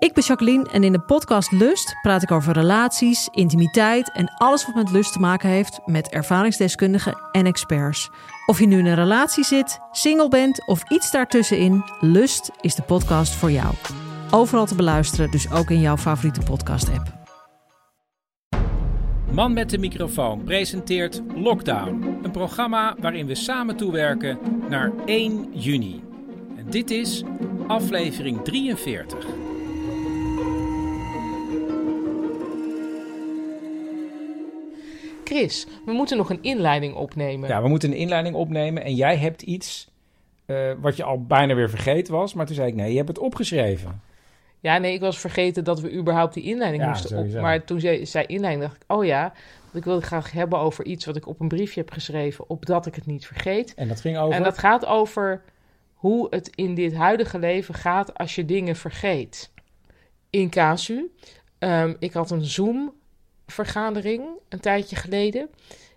Ik ben Jacqueline en in de podcast Lust praat ik over relaties, intimiteit en alles wat met lust te maken heeft met ervaringsdeskundigen en experts. Of je nu in een relatie zit, single bent of iets daartussenin, Lust is de podcast voor jou. Overal te beluisteren, dus ook in jouw favoriete podcast-app. Man met de microfoon presenteert Lockdown, een programma waarin we samen toewerken naar 1 juni. En dit is aflevering 43. Chris, we moeten nog een inleiding opnemen. Ja, we moeten een inleiding opnemen en jij hebt iets eh, wat je al bijna weer vergeten was. Maar toen zei ik, nee, je hebt het opgeschreven. Ja, nee, ik was vergeten dat we überhaupt die inleiding Ja, moesten op. sowieso. Maar toen zei, zei inleiding, dacht ik, oh ja, want ik wilde graag hebben over iets wat ik op een briefje heb geschreven, opdat ik het niet vergeet. En dat ging over... En dat gaat over hoe het in dit huidige leven gaat als je dingen vergeet. In casu, ehm, ik had een Zoom-vergadering een tijdje geleden.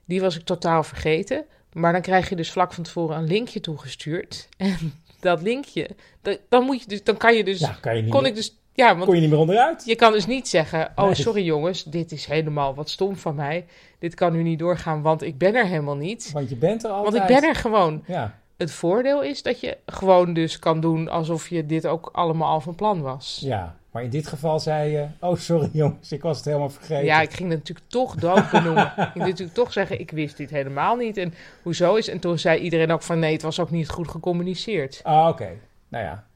Die was ik totaal vergeten. Maar dan krijg je dus vlak van tevoren een linkje toegestuurd. En dat linkje, dat- dan, moet je dus, dan kan je dus... ja, kan je niet kon meer, ik dus... Ja, want kon je niet meer onderuit. je kan dus niet zeggen: Oh, Nee. sorry jongens, dit is helemaal wat stom van mij. Dit kan nu niet doorgaan, want ik ben er helemaal niet. Want je bent er Want altijd. ik ben er gewoon. Ja, Het voordeel is dat je gewoon dus kan doen alsof je dit ook allemaal al van plan was. ja, maar in dit geval zei je... Oh, sorry jongens, ik was het helemaal vergeten. Ja, ik ging het natuurlijk toch dood benoemen. ik ging natuurlijk toch zeggen: Ik wist dit helemaal niet. En hoezo is. En toen zei iedereen ook: van nee, het was ook niet goed gecommuniceerd. Ah, oké. Nou ja,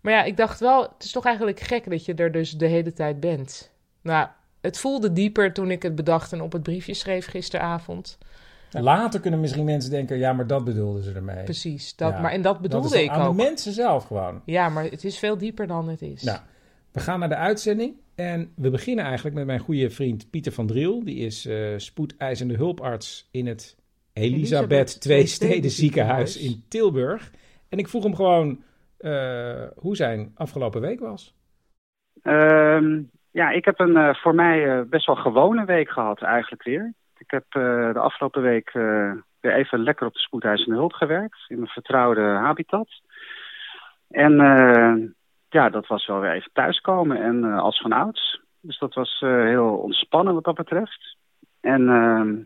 Maar ja, ik dacht wel: het is toch eigenlijk gek dat je er dus de hele tijd bent. Nou, het voelde dieper toen ik het bedacht en op het briefje schreef gisteravond. Later kunnen misschien mensen denken... Ja, maar dat bedoelden ze ermee. Precies, dat, Ja, maar en dat dat bedoelde is ik aan ook. de mensen zelf gewoon. Ja, maar het is veel dieper dan het is. Nou, we gaan naar de uitzending. En we beginnen eigenlijk met mijn goede vriend Pieter van Driel. Die is eh spoedeisende hulparts in het Elisabeth Twee Steden ziekenhuis ziekenhuis. in Tilburg. En ik vroeg hem gewoon eh, hoe zijn afgelopen week was. Ehm, ja, ik heb een eh, voor mij eh, best wel gewone week gehad eigenlijk weer. Ik heb eh, de afgelopen week eh, weer even lekker op de spoedeisende hulp gewerkt. In mijn vertrouwde habitat. En eh, ja, dat was wel weer even thuiskomen en als van ouds. Dus dat was heel ontspannen wat dat betreft. En ehm,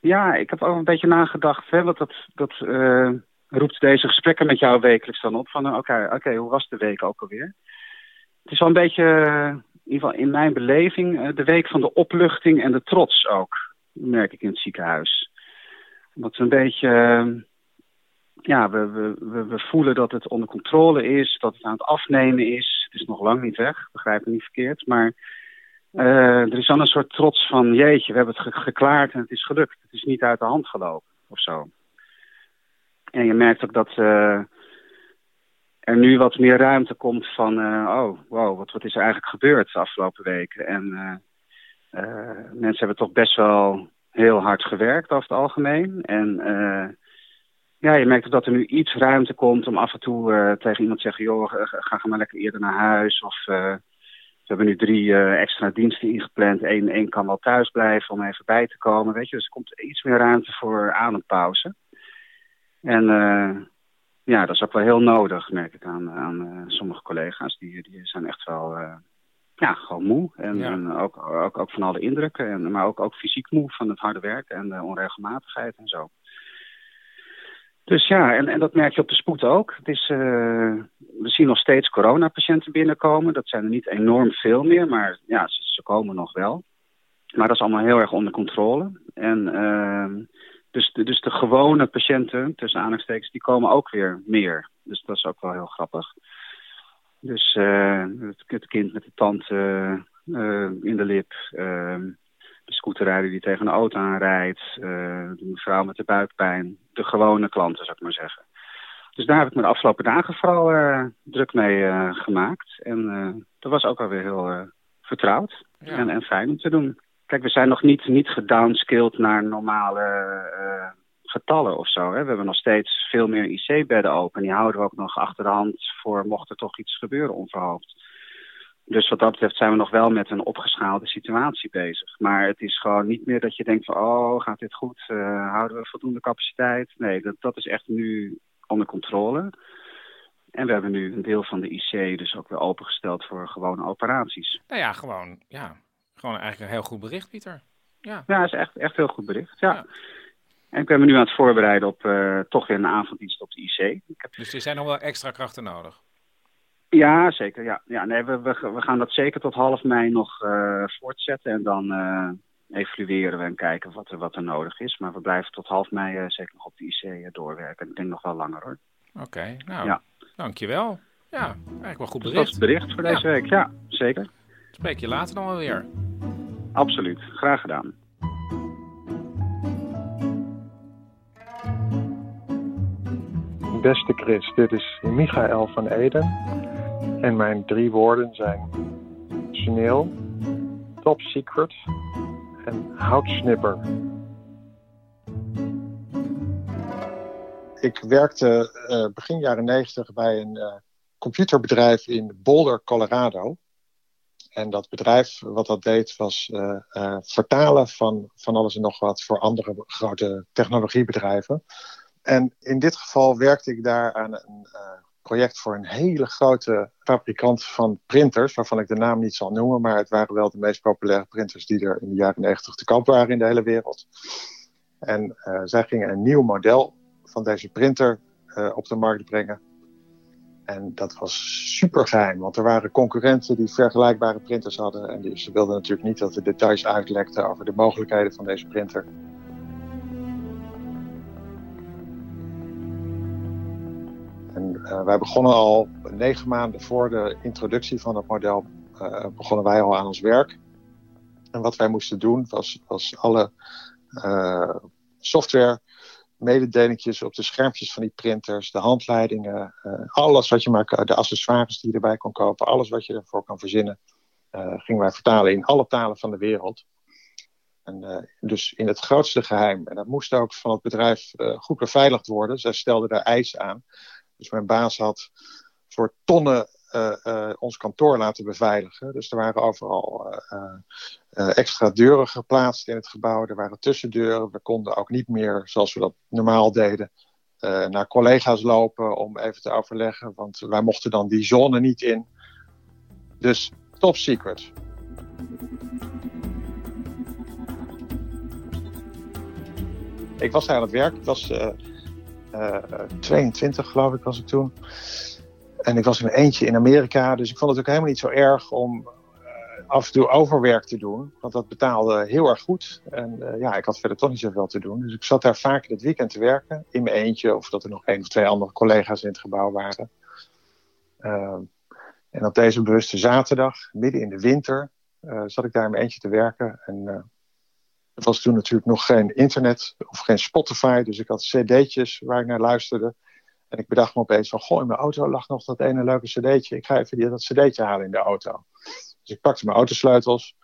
ja, ik heb ook een beetje nagedacht, hè, want dat, dat roept deze gesprekken met jou wekelijks dan op. Van oké, oké, hoe was de week ook alweer? Het is wel een beetje, in ieder geval in mijn beleving, de week van de opluchting en de trots ook. Merk ik in het ziekenhuis. Dat we een beetje, eh, ja, we, we, we, voelen dat het onder controle is, dat het aan het afnemen is. Het is nog lang niet weg, begrijp me niet verkeerd. Maar eh, er is dan een soort trots van, jeetje, we hebben het ge- geklaard en het is gelukt. Het is niet uit de hand gelopen of zo. En je merkt ook dat... eh, er nu wat meer ruimte komt van, eh, oh, wow, wat, wat is er eigenlijk gebeurd de afgelopen weken? En mensen hebben toch best wel heel hard gewerkt over het algemeen. En eh, ja, je merkt dat er nu iets ruimte komt om af en toe eh, tegen iemand te zeggen, joh, ga, ga maar lekker eerder naar huis. Of eh, we hebben nu drie eh, extra diensten ingepland. Eén één kan wel thuis blijven om even bij te komen, weet je. Dus er komt iets meer ruimte voor adempauze. En eh, ja, dat is ook wel heel nodig, merk ik aan, aan eh, sommige collega's. Die, die zijn echt wel eh, ja, gewoon moe. En, Ja. en ook, ook, ook van alle indrukken. En, maar ook, ook fysiek moe van het harde werk en de onregelmatigheid en zo. Dus ja, en, en dat merk je op de spoed ook. Het is, eh, we zien nog steeds coronapatiënten binnenkomen. Dat zijn er niet enorm veel meer, maar ja, ze, ze komen nog wel. Maar dat is allemaal heel erg onder controle. En ehm, dus, de, dus de gewone patiënten, tussen aanhalingstekens, die komen ook weer meer. Dus dat is ook wel heel grappig. Dus eh, het, het kind met de tand eh, in de lip, ehm, de scooterrijder die tegen een auto aanrijdt, eh, de mevrouw met de buikpijn, de gewone klanten, zou ik maar zeggen. Dus daar heb ik me de afgelopen dagen vooral uh, druk mee uh, gemaakt. En uh, dat was ook alweer heel vertrouwd ja. en, en, fijn om te doen. Kijk, we zijn nog niet, niet gedownscaled naar normale getallen of zo. Hè. We hebben nog steeds veel meer IC-bedden open. Die houden we ook nog achter de hand voor mocht er toch iets gebeuren onverhoopt. Dus wat dat betreft zijn we nog wel met een opgeschaalde situatie bezig. Maar het is gewoon niet meer dat je denkt van... oh, gaat dit goed? Uh, houden we voldoende capaciteit? Nee, dat, dat is echt nu onder controle. En we hebben nu een deel van de IC dus ook weer opengesteld voor gewone operaties. Nou ja, gewoon, ja, gewoon eigenlijk een heel goed bericht, Pieter. Ja, ja is echt, echt heel goed bericht, ja. En ik ben me nu aan het voorbereiden op uh, toch weer een avonddienst op de IC. Ik heb... Dus er zijn nog wel extra krachten nodig? Ja, zeker. Ja. Ja, nee, we, we, we gaan dat zeker tot half mei nog uh, voortzetten. En dan uh, evalueren we en kijken wat er, wat er nodig is. Maar we blijven tot half mei zeker nog op de IC doorwerken. Ik denk nog wel langer hoor. Oké, nou, ja. dankjewel. Ja, eigenlijk wel goed bericht. Dat is het bericht voor deze week, ja, zeker. Spreek je later dan wel weer. Absoluut, graag gedaan. Beste Chris, dit is Michael van Eden. En mijn drie woorden zijn Chanel, Top Secret en Houtsnipper. Ik werkte uh, begin jaren 90 bij een uh, computerbedrijf in Boulder, Colorado. En dat bedrijf, wat dat deed, was uh, vertalen van, van alles en nog wat voor andere grote technologiebedrijven. En in dit geval werkte ik daar aan een project voor een hele grote fabrikant van printers, waarvan ik de naam niet zal noemen, maar het waren wel de meest populaire printers die er in de jaren 90 te koop waren in de hele wereld. En uh, zij gingen een nieuw model van deze printer uh, op de markt brengen. En dat was super geheim, want er waren concurrenten die vergelijkbare printers hadden. En die, ze wilden natuurlijk niet dat de details uitlekten over de mogelijkheden van deze printer. Uh, wij begonnen al negen maanden voor de introductie van het model, uh, begonnen wij al aan ons werk. En wat wij moesten doen was, was alle uh, software mededelingjes op de schermpjes van die printers, de handleidingen, alles wat je maar, de accessoires die je erbij kon kopen, alles wat je ervoor kan verzinnen, gingen wij vertalen in alle talen van de wereld. En, dus in het grootste geheim. En dat moest ook van het bedrijf goed beveiligd worden. Zij stelden daar eisen aan. Dus mijn baas had voor tonnen uh, uh, ons kantoor laten beveiligen. Dus er waren overal uh, extra deuren geplaatst in het gebouw. Er waren tussendeuren. We konden ook niet meer, zoals we dat normaal deden, naar collega's lopen om even te overleggen. Want wij mochten dan die zone niet in. Dus top secret. Ik was daar aan het werk. Het was 22 eh, geloof ik was ik toen. En ik was in mijn eentje in Amerika, dus ik vond het ook helemaal niet zo erg om uh, af en toe overwerk te doen. Want dat betaalde heel erg goed. En ja, ik had verder toch niet zoveel te doen. Dus ik zat daar vaak in het weekend te werken, in mijn eentje. Of dat er nog één of twee andere collega's in het gebouw waren. En op deze bewuste zaterdag, midden in de winter, zat ik daar in mijn eentje te werken. En er was toen natuurlijk nog geen internet of geen Spotify. Dus ik had cd'tjes waar ik naar luisterde. En ik bedacht me opeens van, goh, in mijn auto lag nog dat ene leuke cd'tje. Ik ga even die, dat cd'tje halen in de auto. Dus ik pakte mijn autosleutels.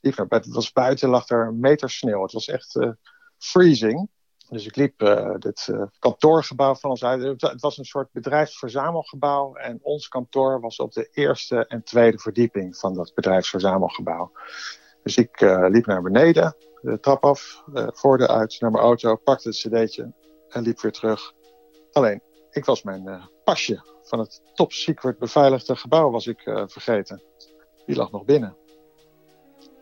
Liep naar Het was buiten, lag er een meter sneeuw. Het was echt uh, freezing. Dus ik liep uh, dit uh, kantoorgebouw van ons uit. Het was een soort bedrijfsverzamelgebouw. En ons kantoor was op de eerste en tweede verdieping van dat bedrijfsverzamelgebouw. Dus ik liep naar beneden de trap af, voordeur uit naar mijn auto, pakte het cd'tje en liep weer terug. Alleen, ik was mijn uh, pasje van het top secret beveiligde gebouw was ik uh, vergeten. Die lag nog binnen.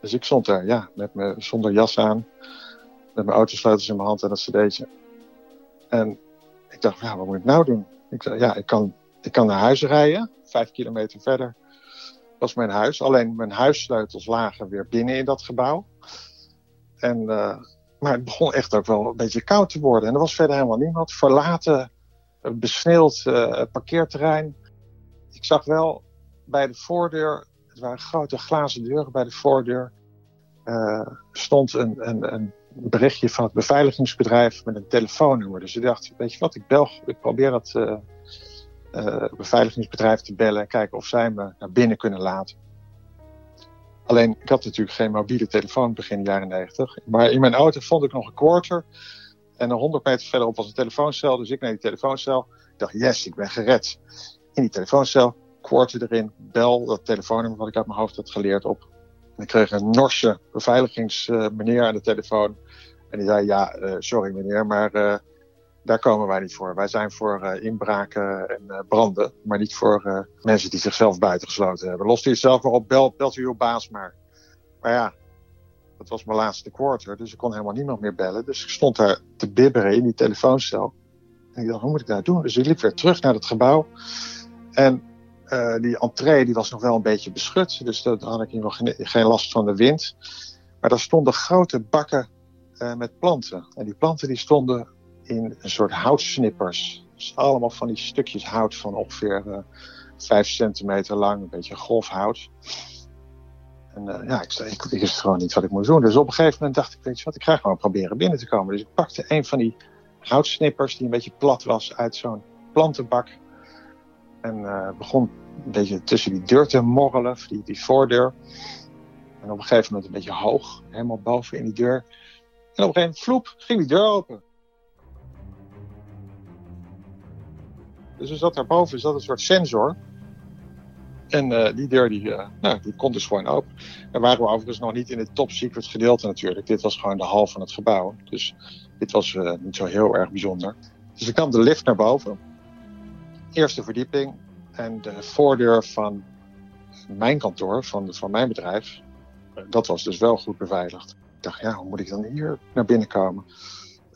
Dus ik stond daar, ja, met me, zonder jas aan, met mijn autosleutels in mijn hand en dat cd'tje. En ik dacht, ja, wat moet ik nou doen? Ik dacht, ja, ik kan, ik kan naar huis rijden, vijf kilometer verder was mijn huis. Alleen mijn huissleutels lagen weer binnen in dat gebouw. En, uh, maar het begon echt ook wel een beetje koud te worden. En er was verder helemaal niemand. Verlaten, besneeuwd uh, parkeerterrein. Ik zag wel bij de voordeur, het waren grote glazen deuren bij de voordeur, stond een, een, een berichtje van het beveiligingsbedrijf met een telefoonnummer. Dus ik dacht, weet je wat, ik bel, ik probeer dat beveiligingsbedrijf te bellen en kijken of zij me naar binnen kunnen laten. Alleen, ik had natuurlijk geen mobiele telefoon begin jaren 90. Maar in mijn auto vond ik nog een quarter. En een 100 meter verderop was een telefooncel. Dus ik naar die telefooncel. Ik dacht, yes, ik ben gered. In die telefooncel, quarter erin, bel dat telefoonnummer wat ik uit mijn hoofd had geleerd op. En ik kreeg een Norse beveiligingsmeneer aan de telefoon. En die zei, ja, uh, sorry meneer, maar uh, daar komen wij niet voor. Wij zijn voor uh, inbraken en branden, maar niet voor mensen die zichzelf buitengesloten hebben. Lost u het zelf maar op, bel, belt u uw baas maar. Maar ja, dat was mijn laatste quarter, dus ik kon helemaal niemand meer bellen. Dus ik stond daar te bibberen in die telefooncel. En ik dacht, hoe moet ik dat doen? Dus ik liep weer terug naar het gebouw. En die entree die was nog wel een beetje beschut, dus daar had ik nog geen, geen last van de wind. Maar daar stonden grote bakken met planten. En die planten die stonden in een soort houtsnippers. Dus allemaal van die stukjes hout van ongeveer uh, 5 centimeter lang, een beetje golfhout. En uh, ja, ik, wist gewoon niet wat ik moest doen. Dus op een gegeven moment dacht ik, weet je wat, ik ga gewoon proberen binnen te komen. Dus ik pakte een van die houtsnippers die een beetje plat was uit zo'n plantenbak. En uh, begon een beetje tussen die deur te morrelen, die, die voordeur. En op een gegeven moment een beetje hoog, helemaal boven in die deur. En op een gegeven moment, vloep, ging die deur open. Dus er zat daarboven zat een soort sensor. En uh, die deur die, uh, nou, die kon dus gewoon open. En waren we overigens nog niet in het top secret gedeelte natuurlijk. Dit was gewoon de hal van het gebouw. Dus dit was uh, niet zo heel erg bijzonder. Dus ik nam de lift naar boven. Eerste verdieping. En de voordeur van mijn kantoor, van, van mijn bedrijf, dat was dus wel goed beveiligd. Ik dacht, ja, hoe moet ik dan hier naar binnen komen?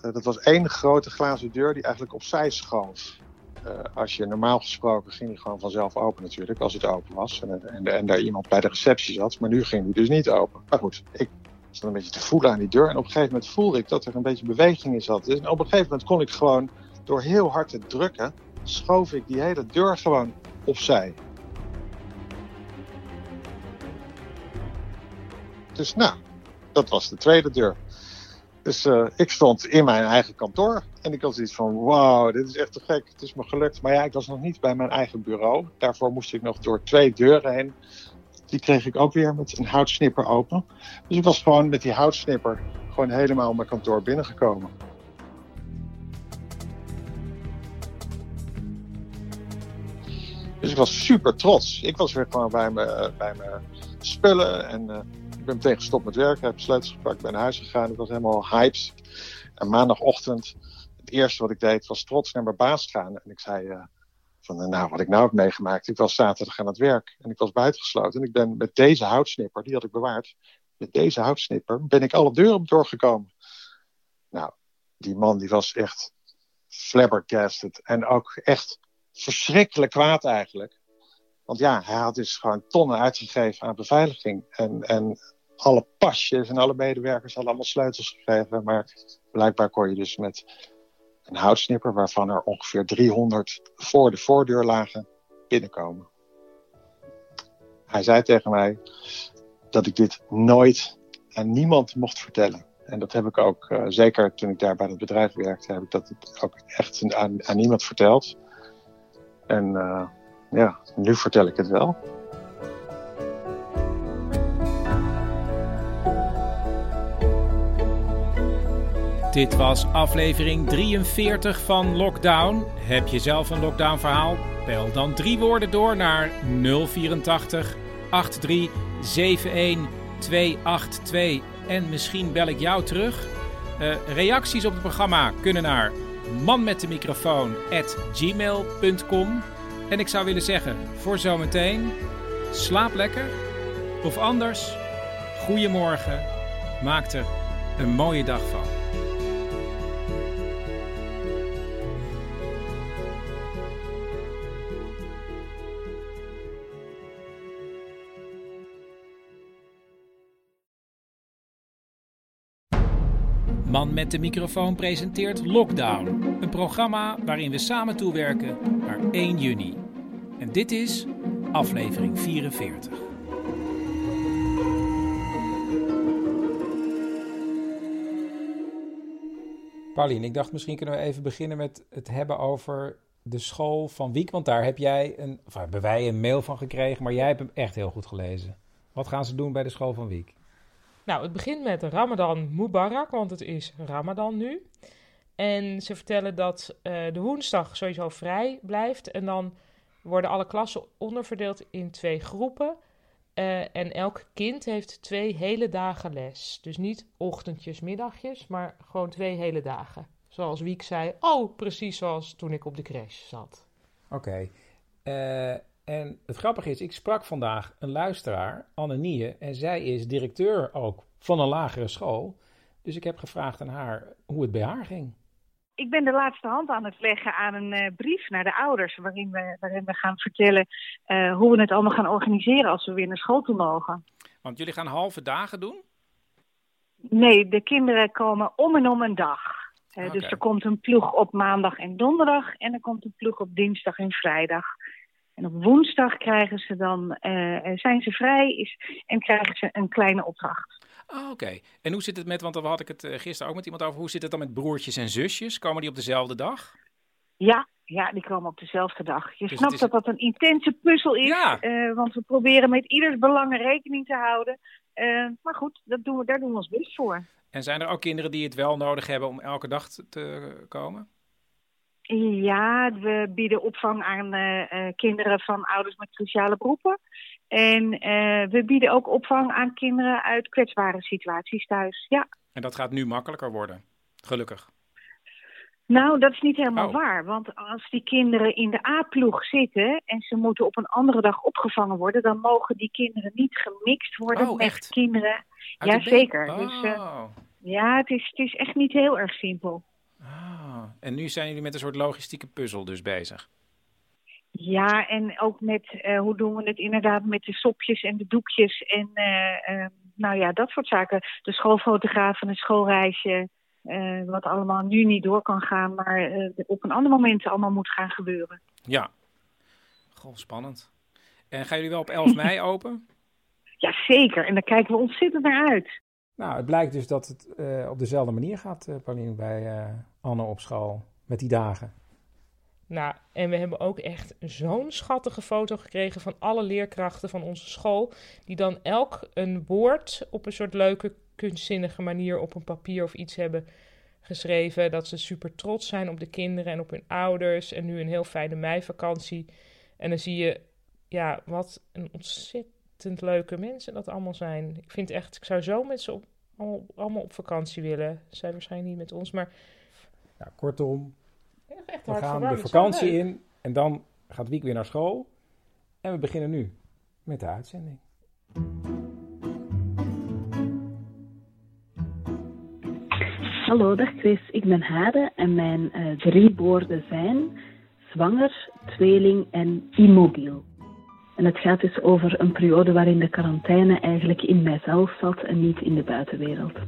Dat was één grote glazen deur die eigenlijk opzij schoof. Uh, als je normaal gesproken ging die gewoon vanzelf open natuurlijk, als het open was. En, en, en daar iemand bij de receptie zat. Maar nu ging die dus niet open. Maar goed, ik zat een beetje te voelen aan die deur. En op een gegeven moment voelde ik dat er een beetje beweging in zat. Dus op een gegeven moment kon ik gewoon door heel hard te drukken, schoof ik die hele deur gewoon opzij. Dus nou, dat was de tweede deur. Dus uh, ik stond in mijn eigen kantoor en ik had zoiets van, wauw, dit is echt te gek, het is me gelukt. Maar ja, ik was nog niet bij mijn eigen bureau. Daarvoor moest ik nog door twee deuren heen. Die kreeg ik ook weer met een houtsnipper open. Dus ik was gewoon met die houtsnipper gewoon helemaal mijn kantoor binnengekomen. Dus ik was super trots. Ik was weer gewoon bij mijn, bij mijn spullen en uh, ik ben meteen met werken, heb sleutels gepakt, ben naar huis gegaan. Ik was helemaal hyped. En maandagochtend, het eerste wat ik deed, was trots naar mijn baas gaan. En ik zei uh, van, nou, wat ik nou heb meegemaakt. Ik was zaterdag aan het werk en ik was buitengesloten. En ik ben met deze houtsnipper, die had ik bewaard. Met deze houtsnipper ben ik alle deuren doorgekomen. Nou, die man die was echt flabbergasted. En ook echt verschrikkelijk kwaad eigenlijk. Want ja, hij had dus gewoon tonnen uitgegeven aan beveiliging. En, en alle pasjes en alle medewerkers hadden allemaal sleutels gegeven. Maar blijkbaar kon je dus met een houtsnipper, waarvan er ongeveer 300 voor de voordeur lagen, binnenkomen. Hij zei tegen mij dat ik dit nooit aan niemand mocht vertellen. En dat heb ik ook, uh, zeker toen ik daar bij het bedrijf werkte, heb ik dat ook echt aan, niemand verteld. En uh, ja, nu vertel ik het wel. Dit was aflevering 43 van Lockdown. Heb je zelf een lockdown verhaal? Bel dan drie woorden door naar 084 83 71 282 en misschien bel ik jou terug. Uh, reacties op het programma kunnen naar manmetdemicrofoon@gmail.com. En ik zou willen zeggen, voor zometeen, slaap lekker. Of anders, goeiemorgen. Maak er een mooie dag van. Met de microfoon presenteert Lockdown, een programma waarin we samen toewerken naar 1 juni. En dit is aflevering 44. Paulien, ik dacht misschien kunnen we even beginnen met het hebben over de school van Wiek. Want daar heb jij een, of hebben wij een mail van gekregen, maar jij hebt hem echt heel goed gelezen. Wat gaan ze doen bij de school van Wiek? Nou, het begint met Ramadan Mubarak, want het is Ramadan nu. En ze vertellen dat uh, de woensdag sowieso vrij blijft. En dan worden alle klassen onderverdeeld in twee groepen. Uh, en elk kind heeft twee hele dagen les. Dus niet ochtendjes, middagjes, maar gewoon twee hele dagen. Zoals Wiek zei, oh, precies zoals toen ik op de crash zat. Oké. Okay. Uh, en het grappige is, ik sprak vandaag een luisteraar, Anne Nie, en zij is directeur ook van een lagere school. Dus ik heb gevraagd aan haar hoe het bij haar ging. Ik ben de laatste hand aan het leggen aan een uh, brief naar de ouders, waarin we, waarin we gaan vertellen uh, hoe we het allemaal gaan organiseren als we weer naar school toe mogen. Want jullie gaan halve dagen doen? Nee, de kinderen komen om en om een dag. Uh, okay. Dus er komt een ploeg op maandag en donderdag en er komt een ploeg op dinsdag en vrijdag. En op woensdag krijgen ze dan, zijn ze vrij is, en krijgen ze een kleine opdracht. Oh, Oké. En hoe zit het met, want daar had ik het gisteren ook met iemand over, hoe zit het dan met broertjes en zusjes? Komen die op dezelfde dag? Ja, ja die komen op dezelfde dag. Je dus snapt is... dat dat een intense puzzel is, ja. uh, want we proberen met ieders belangen rekening te houden. Uh, maar goed, dat doen we, daar doen we ons best voor. En zijn er ook kinderen die het wel nodig hebben om elke dag te komen? Ja, we bieden opvang aan uh, kinderen van ouders met cruciale beroepen. En uh, we bieden ook opvang aan kinderen uit kwetsbare situaties thuis. Ja. En dat gaat nu makkelijker worden, gelukkig. Nou, dat is niet helemaal oh. waar. Want als die kinderen in de A-ploeg zitten en ze moeten op een andere dag opgevangen worden, dan mogen die kinderen niet gemixt worden oh, met echt? kinderen. Jazeker. Oh. Dus uh, ja, het is, het is echt niet heel erg simpel. Ah. En nu zijn jullie met een soort logistieke puzzel dus bezig. Ja, en ook met uh, hoe doen we het inderdaad met de sopjes en de doekjes en uh, uh, nou ja, dat soort zaken. De schoolfotograaf en het schoolreisje, wat allemaal nu niet door kan gaan, maar op een ander moment allemaal moet gaan gebeuren. Ja, goh, spannend. En gaan jullie wel op 11 mei open? Ja, zeker. En daar kijken we ontzettend naar uit. Nou, het blijkt dus dat het op dezelfde manier gaat, Pauline, bij Anne op school, met die dagen. Nou, en we hebben ook echt zo'n schattige foto gekregen van alle leerkrachten van onze school. Die dan elk een woord op een soort leuke, kunstzinnige manier op een papier of iets hebben geschreven. Dat ze super trots zijn op de kinderen en op hun ouders. En nu een heel fijne meivakantie. En dan zie je, ja, wat een ontzettend leuke mensen dat allemaal zijn. Ik vind echt, ik zou zo met ze op, allemaal, allemaal op vakantie willen. Zij waarschijnlijk niet met ons, maar... Ja, kortom, Echt we gaan de vakantie in en dan gaat Wiek weer naar school. En we beginnen nu met de uitzending. Hallo, dag Chris. Ik ben Hade en mijn uh, drie woorden zijn zwanger, tweeling en immobiel. En het gaat dus over een periode waarin de quarantaine eigenlijk in mijzelf zat en niet in de buitenwereld.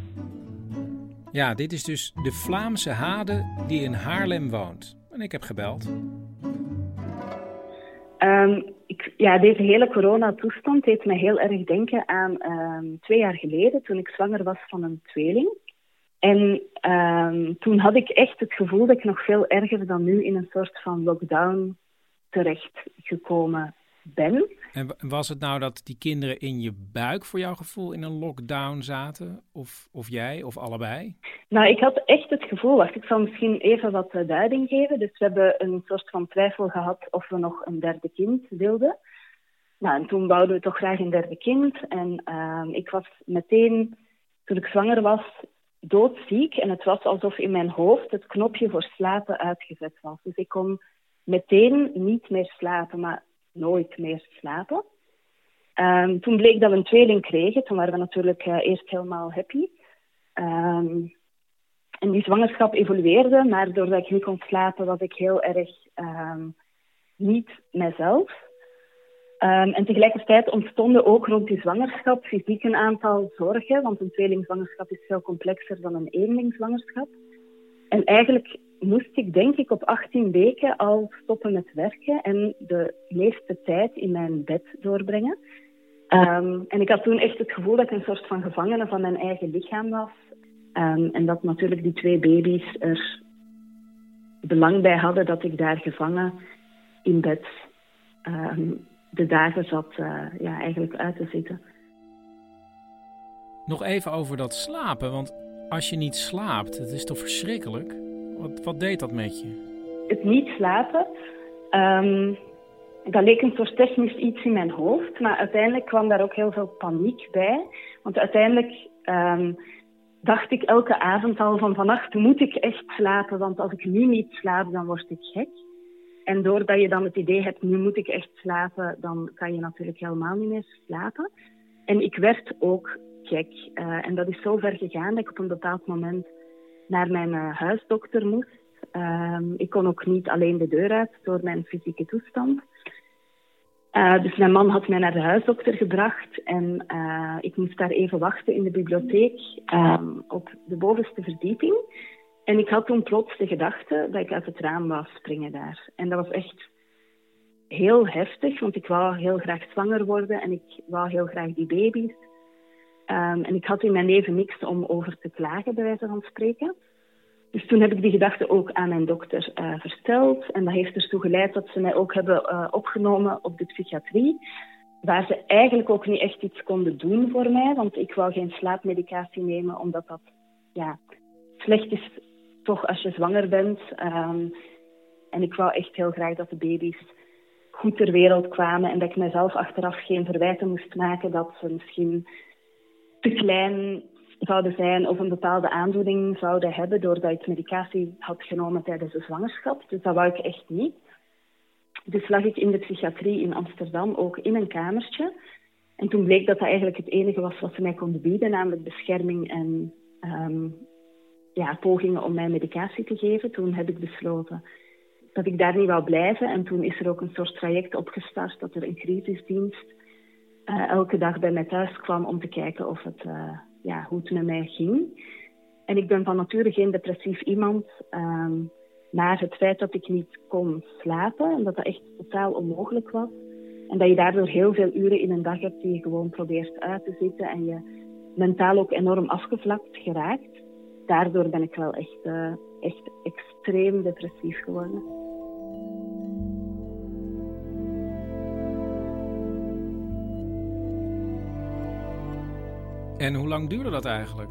Ja, dit is dus de Vlaamse Hade die in Haarlem woont. En ik heb gebeld. Um, ik, ja, deze hele coronatoestand deed me heel erg denken aan um, twee jaar geleden toen ik zwanger was van een tweeling. En um, toen had ik echt het gevoel dat ik nog veel erger dan nu in een soort van lockdown terecht gekomen ben. En was het nou dat die kinderen in je buik voor jouw gevoel in een lockdown zaten? Of, of jij, of allebei? Nou, ik had echt het gevoel, wacht, ik zal misschien even wat uh, duiding geven. Dus we hebben een soort van twijfel gehad of we nog een derde kind wilden. Nou, en toen bouwden we toch graag een derde kind. En uh, ik was meteen, toen ik zwanger was, doodziek. En het was alsof in mijn hoofd het knopje voor slapen uitgezet was. Dus ik kon meteen niet meer slapen. Maar nooit meer slapen. Um, toen bleek dat we een tweeling kregen. Toen waren we natuurlijk uh, eerst helemaal happy. Um, en die zwangerschap evolueerde, maar doordat ik niet kon slapen, was ik heel erg um, niet mezelf. en tegelijkertijd ontstonden ook rond die zwangerschap fysiek een aantal zorgen, want een tweelingzwangerschap is veel complexer dan een eenlingzwangerschap. En eigenlijk moest ik denk ik op 18 weken al stoppen met werken en de meeste tijd in mijn bed doorbrengen. Um, en ik had toen echt het gevoel dat ik een soort van gevangene van mijn eigen lichaam was. Ehm, en dat natuurlijk die twee baby's er belang bij hadden dat ik daar gevangen in bed ehm, de dagen zat uh, ja, eigenlijk uit te zitten. Nog even over dat slapen, want als je niet slaapt, het is toch verschrikkelijk? Wat, wat deed dat met je? Het niet slapen, um, dat leek een soort technisch iets in mijn hoofd, maar uiteindelijk kwam daar ook heel veel paniek bij. Want uiteindelijk um, dacht ik elke avond al van vannacht moet ik echt slapen, want als ik nu niet slaap, dan word ik gek. En doordat je dan het idee hebt, nu moet ik echt slapen, dan kan je natuurlijk helemaal niet meer slapen. En ik werd ook gek. Uh, en dat is zo ver gegaan dat ik op een bepaald moment naar mijn uh, huisdokter moest. Uh, ik kon ook niet alleen de deur uit door mijn fysieke toestand. Uh, dus mijn man had mij naar de huisdokter gebracht en uh, ik moest daar even wachten in de bibliotheek um, op de bovenste verdieping. En ik had toen plots de gedachte dat ik uit het raam wou springen daar. En dat was echt heel heftig, want ik wou heel graag zwanger worden en ik wou heel graag die baby's. Um, en ik had in mijn leven niks om over te klagen, bij wijze van spreken. Dus toen heb ik die gedachte ook aan mijn dokter uh, verteld. En dat heeft ertoe geleid dat ze mij ook hebben uh, opgenomen op de psychiatrie. Waar ze eigenlijk ook niet echt iets konden doen voor mij. Want ik wou geen slaapmedicatie nemen, omdat dat ja, slecht is toch als je zwanger bent. Um, en ik wou echt heel graag dat de baby's goed ter wereld kwamen. En dat ik mezelf achteraf geen verwijten moest maken dat ze misschien te klein zouden zijn of een bepaalde aandoening zouden hebben doordat ik medicatie had genomen tijdens de zwangerschap. Dus dat wou ik echt niet. Dus lag ik in de psychiatrie in Amsterdam ook in een kamertje. En toen bleek dat dat eigenlijk het enige was wat ze mij konden bieden, namelijk bescherming en um, ja, pogingen om mij medicatie te geven. Toen heb ik besloten dat ik daar niet wou blijven. En toen is er ook een soort traject opgestart dat er een crisisdienst uh, elke dag bij mij thuis kwam om te kijken of het uh, ja, hoe het met mij ging. En ik ben van nature geen depressief iemand. Um, maar het feit dat ik niet kon slapen en dat dat echt totaal onmogelijk was. En dat je daardoor heel veel uren in een dag hebt die je gewoon probeert uit te zitten en je mentaal ook enorm afgevlakt geraakt. Daardoor ben ik wel echt, uh, echt extreem depressief geworden. En hoe lang duurde dat eigenlijk?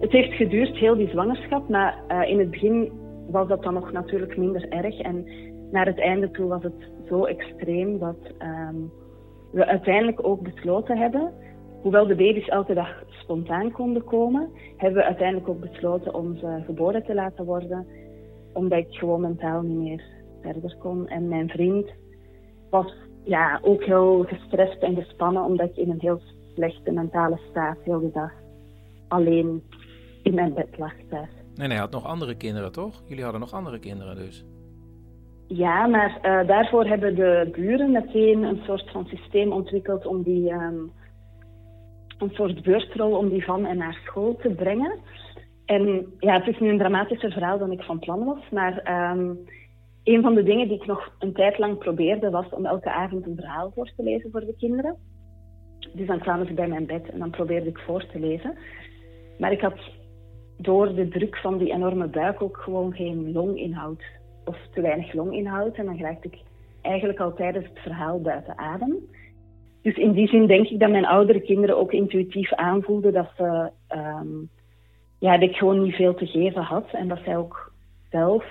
Het heeft geduurd, heel die zwangerschap. Maar uh, in het begin was dat dan nog natuurlijk minder erg. En naar het einde toe was het zo extreem dat um, we uiteindelijk ook besloten hebben, hoewel de baby's elke dag spontaan konden komen, hebben we uiteindelijk ook besloten om ze geboren te laten worden, omdat ik gewoon mentaal niet meer verder kon. En mijn vriend was ja, ook heel gestrest en gespannen, omdat ik in een heel slechte mentale staat heel de dag alleen in mijn bed lag nee, hij had nog andere kinderen, toch? Jullie hadden nog andere kinderen dus. Ja, maar uh, daarvoor hebben de buren meteen een soort van systeem ontwikkeld om die, um, een soort beurtrol om die van en naar school te brengen. En ja, het is nu een dramatischer verhaal dan ik van plan was, maar um, een van de dingen die ik nog een tijd lang probeerde was om elke avond een verhaal voor te lezen voor de kinderen. Dus dan kwamen ze bij mijn bed en dan probeerde ik voor te lezen. Maar ik had door de druk van die enorme buik ook gewoon geen longinhoud. Of te weinig longinhoud. En dan raakte ik eigenlijk al tijdens het verhaal buiten adem. Dus in die zin denk ik dat mijn oudere kinderen ook intuïtief aanvoelden dat ze... Um, ja, ik gewoon niet veel te geven had. En dat zij ook zelf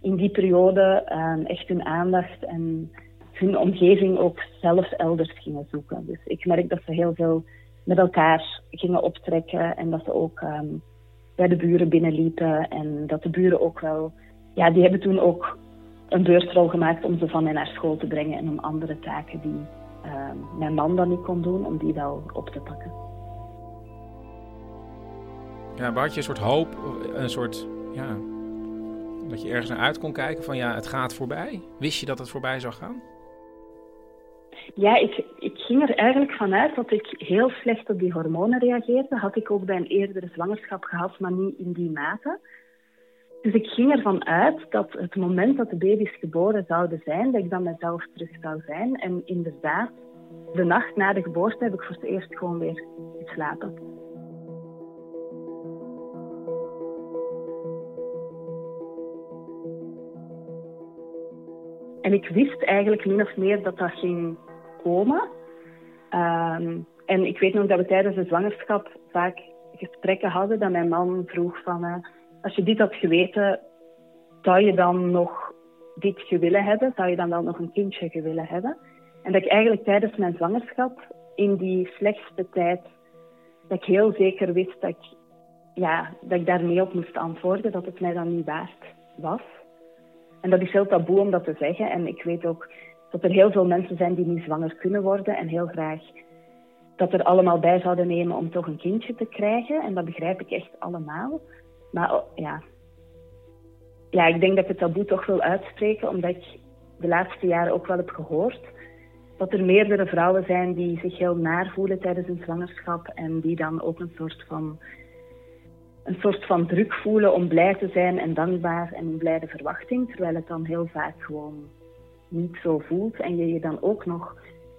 in die periode um, echt hun aandacht en hun omgeving ook zelf elders gingen zoeken. Dus ik merk dat ze heel veel met elkaar gingen optrekken en dat ze ook um, bij de buren binnenliepen en dat de buren ook wel, ja, die hebben toen ook een beurtrol gemaakt om ze van mij naar school te brengen en om andere taken die um, mijn man dan niet kon doen, om die wel op te pakken. Ja, had je een soort hoop, een soort, ja, dat je ergens naar uit kon kijken van ja, het gaat voorbij? Wist je dat het voorbij zou gaan? Ja, ik, ik ging er eigenlijk vanuit dat ik heel slecht op die hormonen reageerde. Had ik ook bij een eerdere zwangerschap gehad, maar niet in die mate. Dus ik ging ervan uit dat het moment dat de baby's geboren zouden zijn, dat ik dan mezelf terug zou zijn. En inderdaad, de nacht na de geboorte heb ik voor het eerst gewoon weer geslapen. En ik wist eigenlijk min of meer dat dat ging komen. Ehm, en ik weet nog dat we tijdens de zwangerschap vaak gesprekken hadden dat mijn man vroeg van... Uh, als je dit had geweten, zou je dan nog dit gewillen hebben? Zou je dan wel nog een kindje gewillen hebben? En dat ik eigenlijk tijdens mijn zwangerschap, in die slechtste tijd, dat ik heel zeker wist dat ik, ja, dat ik daar mee op moest antwoorden, dat het mij dan niet waard was. En dat is heel taboe om dat te zeggen. En ik weet ook dat er heel veel mensen zijn die niet zwanger kunnen worden en heel graag dat er allemaal bij zouden nemen om toch een kindje te krijgen. En dat begrijp ik echt allemaal. Maar oh, ja, ja ik denk dat ik het taboe toch wil uitspreken, omdat ik de laatste jaren ook wel heb gehoord dat er meerdere vrouwen zijn die zich heel naar voelen tijdens hun zwangerschap en die dan ook een soort van een soort van druk voelen om blij te zijn en dankbaar en een blijde verwachting, terwijl het dan heel vaak gewoon niet zo voelt en je je dan ook nog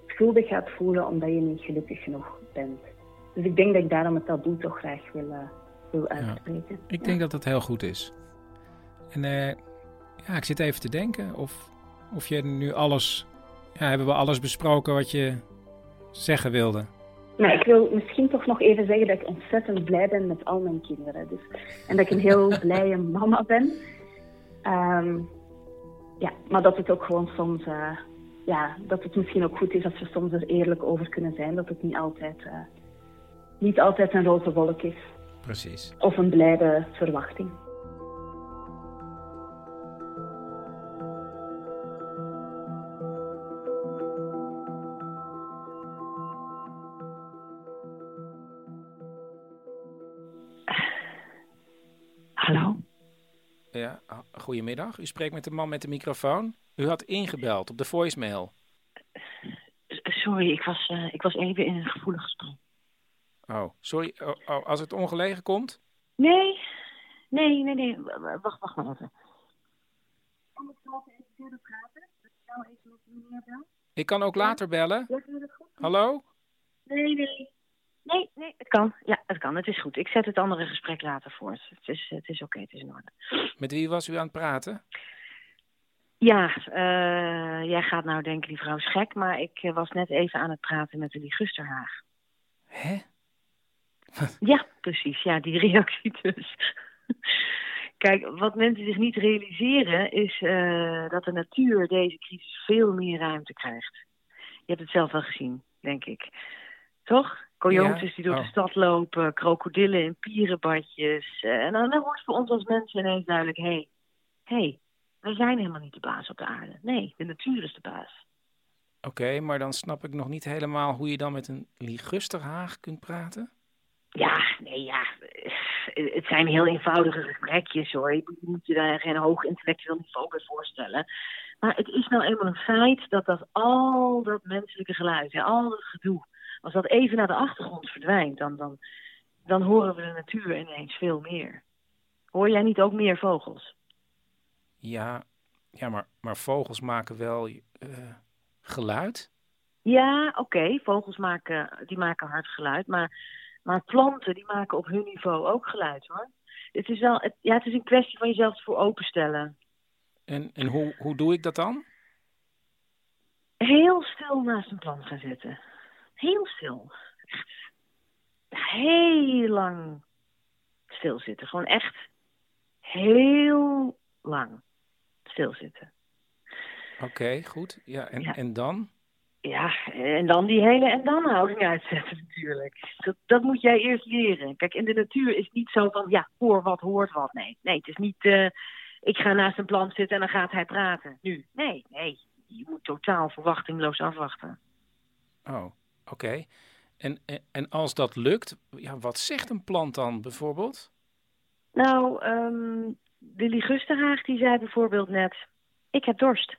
schuldig gaat voelen omdat je niet gelukkig genoeg bent. Dus ik denk dat ik daarom het taboe toch graag wil, uh, wil uitspreken. ik denk dat dat heel goed is. En uh, ja, ik zit even te denken of, of je nu alles... Ja, hebben we alles besproken wat je zeggen wilde? Nou, ik wil misschien toch nog even zeggen dat ik ontzettend blij ben met al mijn kinderen. Dus, en dat ik een heel blije mama ben. Um, ja, maar dat het ook gewoon soms... Uh, ja, dat het misschien ook goed is als we soms er eerlijk over kunnen zijn. Dat het niet altijd, uh, niet altijd een roze wolk is. Precies. Of een blijde verwachting. Goedemiddag. U spreekt met de man met de microfoon. U had ingebeld op de voicemail. Sorry, ik was, uh, ik was even in een gevoelig gesprek. Oh, sorry. Oh, oh, als het ongelegen komt? Nee, nee, nee, nee. Wacht, wacht maar even. Kan ik even verder praten? Even met meneer bellen? Ik kan ook later bellen. Ja, het goed? Hallo? Nee, nee. Nee, nee, het kan. Ja, het kan. Het is goed. Ik zet het andere gesprek later voort. Het is, het is oké, het is in orde. Met wie was u aan het praten? Ja, uh, jij gaat nou denken, die vrouw is gek, maar ik uh, was net even aan het praten met de Gusterhaag. Hè? ja, precies. Ja, die reactie dus. Kijk, wat mensen zich niet realiseren is uh, dat de natuur deze crisis veel meer ruimte krijgt. Je hebt het zelf wel gezien, denk ik. Toch? Coyotes ja? die door oh. de stad lopen, krokodillen in pierenbadjes. en dan, dan wordt voor ons als mensen ineens duidelijk, hé, hey, hey, wij zijn helemaal niet de baas op de aarde. Nee, de natuur is de baas. Oké, maar dan snap ik nog niet helemaal hoe je dan met een ligusterhaag kunt praten. Ja, nee, ja. Het zijn heel eenvoudige gesprekjes hoor. Je moet je daar geen hoog intellectueel niveau bij voorstellen. Maar het is nou eenmaal een feit dat dat al dat menselijke geluid, al dat gedoe, als dat even naar de achtergrond verdwijnt, dan, dan, dan horen we de natuur ineens veel meer. Hoor jij niet ook meer vogels? Ja, ja maar, maar vogels maken wel uh, geluid? Ja, oké. Vogels maken, die maken hard geluid. Maar, maar planten die maken op hun niveau ook geluid hoor. Het is, wel, het, ja, het is een kwestie van jezelf voor openstellen. En, en hoe, hoe doe ik dat dan? Heel stil naast een plant gaan zitten. Heel stil. Echt heel lang stilzitten. Gewoon echt heel lang stilzitten. Oké, goed. Ja en, en dan? Ja, en dan die hele en dan houding uitzetten natuurlijk. Dat, dat moet jij eerst leren. Kijk, in de natuur is het niet zo van, ja, hoor wat, hoort wat. Nee, nee het is niet, uh, ik ga naast een plant zitten en dan gaat hij praten. Nu, nee, nee. Je moet totaal verwachtingloos afwachten. Oh, oké. En, en, als dat lukt, ja, wat zegt een plant dan bijvoorbeeld? Nou, um, de Ligusterhaag die zei bijvoorbeeld net, ik heb dorst.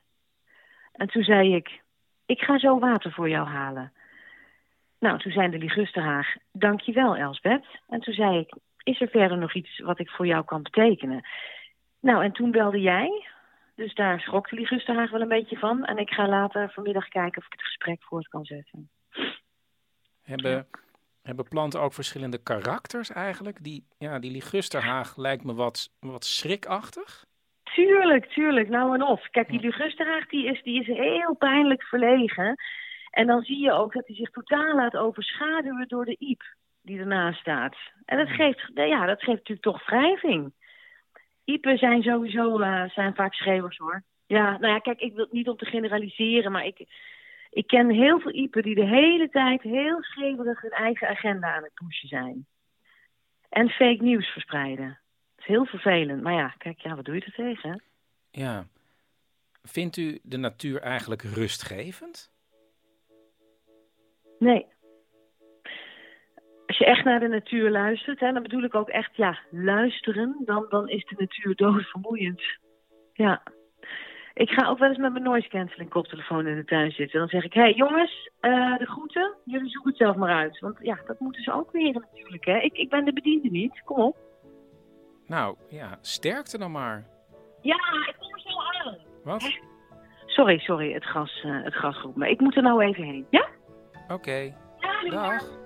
En toen zei ik, ik ga zo water voor jou halen. Nou, toen zei de Ligusterhaag, dankjewel Elsbeth. En toen zei ik, is er verder nog iets wat ik voor jou kan betekenen? Nou, en toen belde jij. Dus daar schrok de Ligusterhaag wel een beetje van. En ik ga later vanmiddag kijken of ik het gesprek voort kan zetten. Hebben, hebben planten ook verschillende karakters eigenlijk? Die, ja, die ligusterhaag lijkt me wat, wat schrikachtig. tuurlijk, tuurlijk. Nou en of. Kijk, die Ligusterhaag die is, die is heel pijnlijk verlegen. En dan zie je ook dat hij zich totaal laat overschaduwen door de iep die ernaast staat. En dat geeft, ja, dat geeft natuurlijk toch wrijving. Iepen zijn sowieso uh, zijn vaak schreeuwers hoor. Ja, nou ja, kijk, ik wil het niet om te generaliseren, maar ik, ik ken heel veel iepen die de hele tijd heel schreeuwerig hun eigen agenda aan het pushen zijn. En fake nieuws verspreiden. Dat is heel vervelend. Maar ja, kijk, ja, wat doe je er tegen? Ja. Vindt u de natuur eigenlijk rustgevend? Nee. Als je echt naar de natuur luistert, hè, dan bedoel ik ook echt, ja, luisteren, dan, dan is de natuur doodvermoeiend. Ja. Ik ga ook wel eens met mijn noise cancelling koptelefoon in de tuin zitten. Dan zeg ik, hé hey, jongens, uh, de groeten, jullie zoeken het zelf maar uit. Want ja, dat moeten ze ook leren natuurlijk. Hè. Ik, ik ben de bediende niet, kom op. Nou, ja, sterkte dan maar. Ja, ik kom er zo aan. Wat? Sorry, sorry, het gas, uh, het gas roept me. Ik moet er nou even heen, ja? Oké. Okay. Ja, Dag.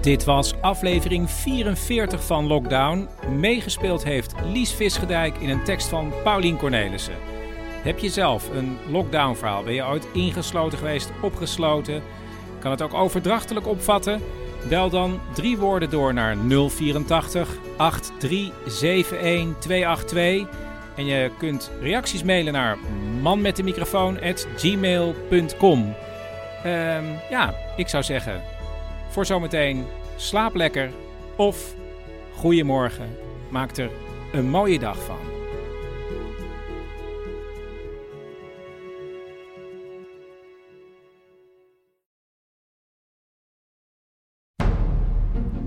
Dit was aflevering 44 van Lockdown. Meegespeeld heeft Lies Visgedijk in een tekst van Paulien Cornelissen. Heb je zelf een lockdown-verhaal? Ben je ooit ingesloten geweest, opgesloten? Kan het ook overdrachtelijk opvatten? Bel dan drie woorden door naar 084 8371 282. En je kunt reacties mailen naar manmetdemicrofoon.gmail.com. Um, ja, ik zou zeggen, voor zometeen slaap lekker of goeiemorgen. Maak er een mooie dag van.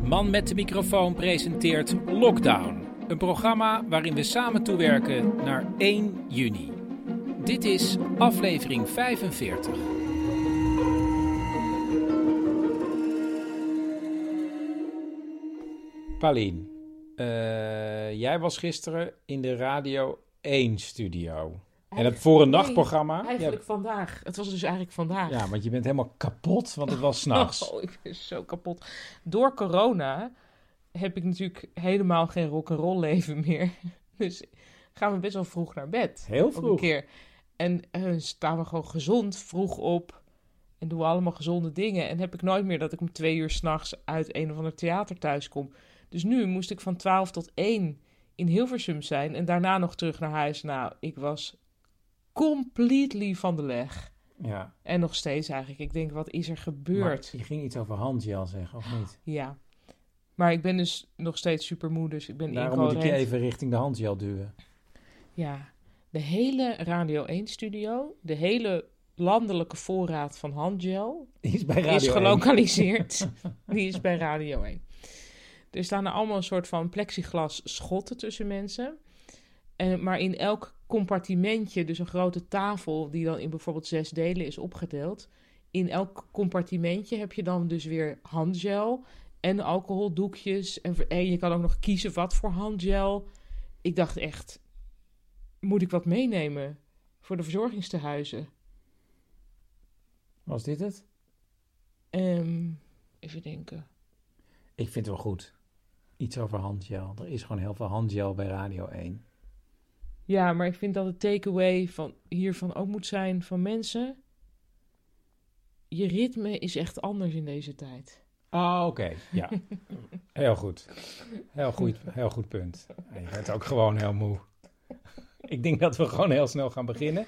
Man met de microfoon presenteert Lockdown. Een programma waarin we samen toewerken naar 1 juni. Dit is aflevering 45. Paulien, uh, jij was gisteren in de Radio 1 studio. En het voor een nee, nachtprogramma. Eigenlijk ja. vandaag. Het was dus eigenlijk vandaag. Ja, want je bent helemaal kapot, want het was s'nachts. Oh, ik ben zo kapot. Door corona heb ik natuurlijk helemaal geen rock'n'roll leven meer. Dus gaan we best wel vroeg naar bed. Heel vroeg. Een keer. En uh, staan we gewoon gezond vroeg op. En doen we allemaal gezonde dingen. En heb ik nooit meer dat ik om twee uur s'nachts uit een of ander theater thuis kom. Dus nu moest ik van 12 tot 1 in Hilversum zijn. En daarna nog terug naar huis. Nou, ik was completely van de leg. Ja. En nog steeds eigenlijk. Ik denk, wat is er gebeurd? Maar je ging iets over handgel zeggen, of niet? Ja. Maar ik ben dus nog steeds super moe, dus ik ben Daarom moet ik je even richting de handgel duwen. Ja, de hele Radio 1-studio, de hele landelijke voorraad van handgel... Die is bij Radio is gelokaliseerd. Die is bij Radio 1. Er staan er allemaal een soort van plexiglas schotten tussen mensen. En, maar in elk compartimentje, dus een grote tafel die dan in bijvoorbeeld zes delen is opgedeeld. In elk compartimentje heb je dan dus weer handgel en alcoholdoekjes. En, en je kan ook nog kiezen wat voor handgel. Ik dacht echt, moet ik wat meenemen voor de verzorgingstehuizen? Was dit het? Um, even denken. Ik vind het wel goed. Iets over handgel. Er is gewoon heel veel handgel bij Radio 1. Ja, maar ik vind dat het takeaway van hiervan ook moet zijn van mensen. Je ritme is echt anders in deze tijd. Ah, oké. Ja. heel goed. Heel goed, heel goed punt. Je bent ook gewoon heel moe. Ik denk dat we gewoon heel snel gaan beginnen.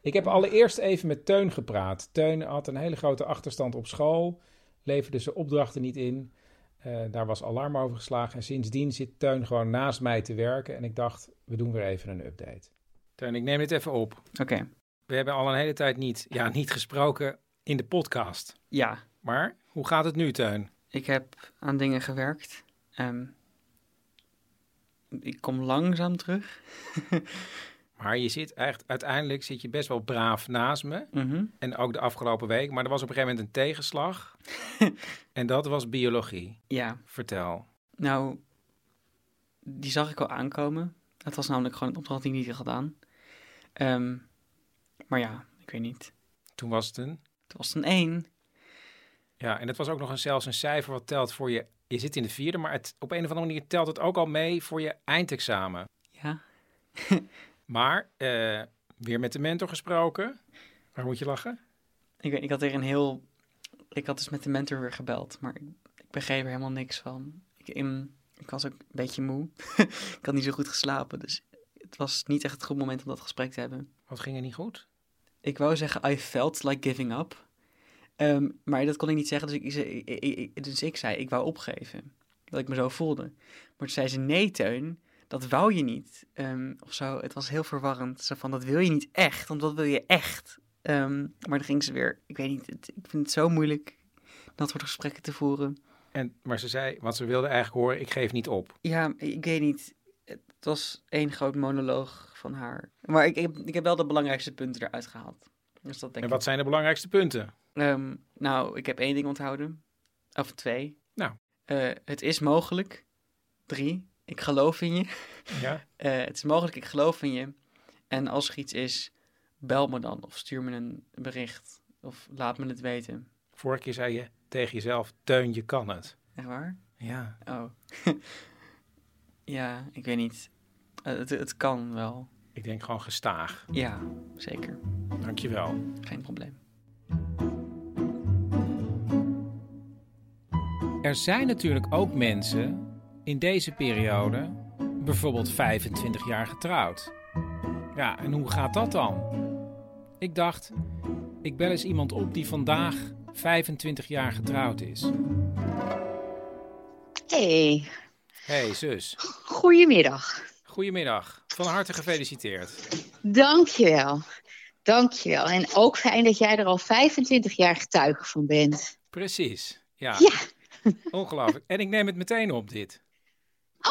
Ik heb allereerst even met Teun gepraat. Teun had een hele grote achterstand op school. Leverde zijn opdrachten niet in. Uh, daar was alarm over geslagen. En sindsdien zit Teun gewoon naast mij te werken. En ik dacht, we doen weer even een update. Teun, ik neem dit even op. Oké. We hebben al een hele tijd niet, ja, niet gesproken in de podcast. Ja. Maar hoe gaat het nu, Teun? Ik heb aan dingen gewerkt. Um, ik kom langzaam terug. Maar je zit echt, uiteindelijk zit je best wel braaf naast me. En ook de afgelopen week. Maar er was op een gegeven moment een tegenslag. en dat was biologie. Ja. Vertel. Nou, die zag ik al aankomen. Het was namelijk gewoon een opdracht die ik niet had gedaan. Um, maar ja, ik weet niet. Toen was het een? Toen was het een één. Ja, en het was ook nog een, zelfs een cijfer wat telt voor je... Je zit in de vierde, maar het, op een of andere manier telt het ook al mee voor je eindexamen. Ja. maar, uh, weer met de mentor gesproken. Waar moet je lachen? Ik, weet, ik had er een heel... Ik had dus met de mentor weer gebeld, maar ik, ik begreep er helemaal niks van. Ik, in, ik was ook een beetje moe. ik had niet zo goed geslapen, dus het was niet echt het goed moment om dat gesprek te hebben. Wat ging er niet goed? Ik wou zeggen, I felt like giving up. Um, maar dat kon ik niet zeggen, dus ik, ik, ik, dus ik zei, ik wou opgeven. Dat ik me zo voelde. Maar toen zei ze, nee Teun, dat wou je niet. Um, of zo, het was heel verwarrend. Zo van, dat wil je niet echt, want dat wil je echt. Um, maar dan ging ze weer, ik weet niet, het, ik vind het zo moeilijk dat soort gesprekken te voeren. En, maar ze zei, want ze wilde eigenlijk horen, ik geef niet op. Ja, ik weet niet. Het was één groot monoloog van haar. Maar ik, ik, ik heb wel de belangrijkste punten eruit gehaald. Dus dat denk en wat zijn de belangrijkste punten? Um, nou, ik heb één ding onthouden. Of twee. Nou. Uh, het is mogelijk. Drie. Ik geloof in je. Ja. Uh, het is mogelijk, ik geloof in je. En als er iets is, bel me dan. Of stuur me een bericht. Of laat me het weten. Vorige keer zei je tegen jezelf, Teun, je kan het. Echt waar? Ja. Oh. ja, ik weet niet. Uh, het, het kan wel. Ik denk gewoon gestaag. Ja, zeker. Dankjewel. Geen probleem. Er zijn natuurlijk ook mensen in deze periode, bijvoorbeeld 25 jaar getrouwd. Ja, en hoe gaat dat dan? Ik dacht, ik bel eens iemand op die vandaag 25 jaar getrouwd is. Hey. Hey, zus. Goedemiddag. Goedemiddag. Van harte gefeliciteerd. Dankjewel. Dankjewel. En ook fijn dat jij er al 25 jaar getuige van bent. Precies. Ja. Ja. Ongelooflijk. En ik neem het meteen op, dit.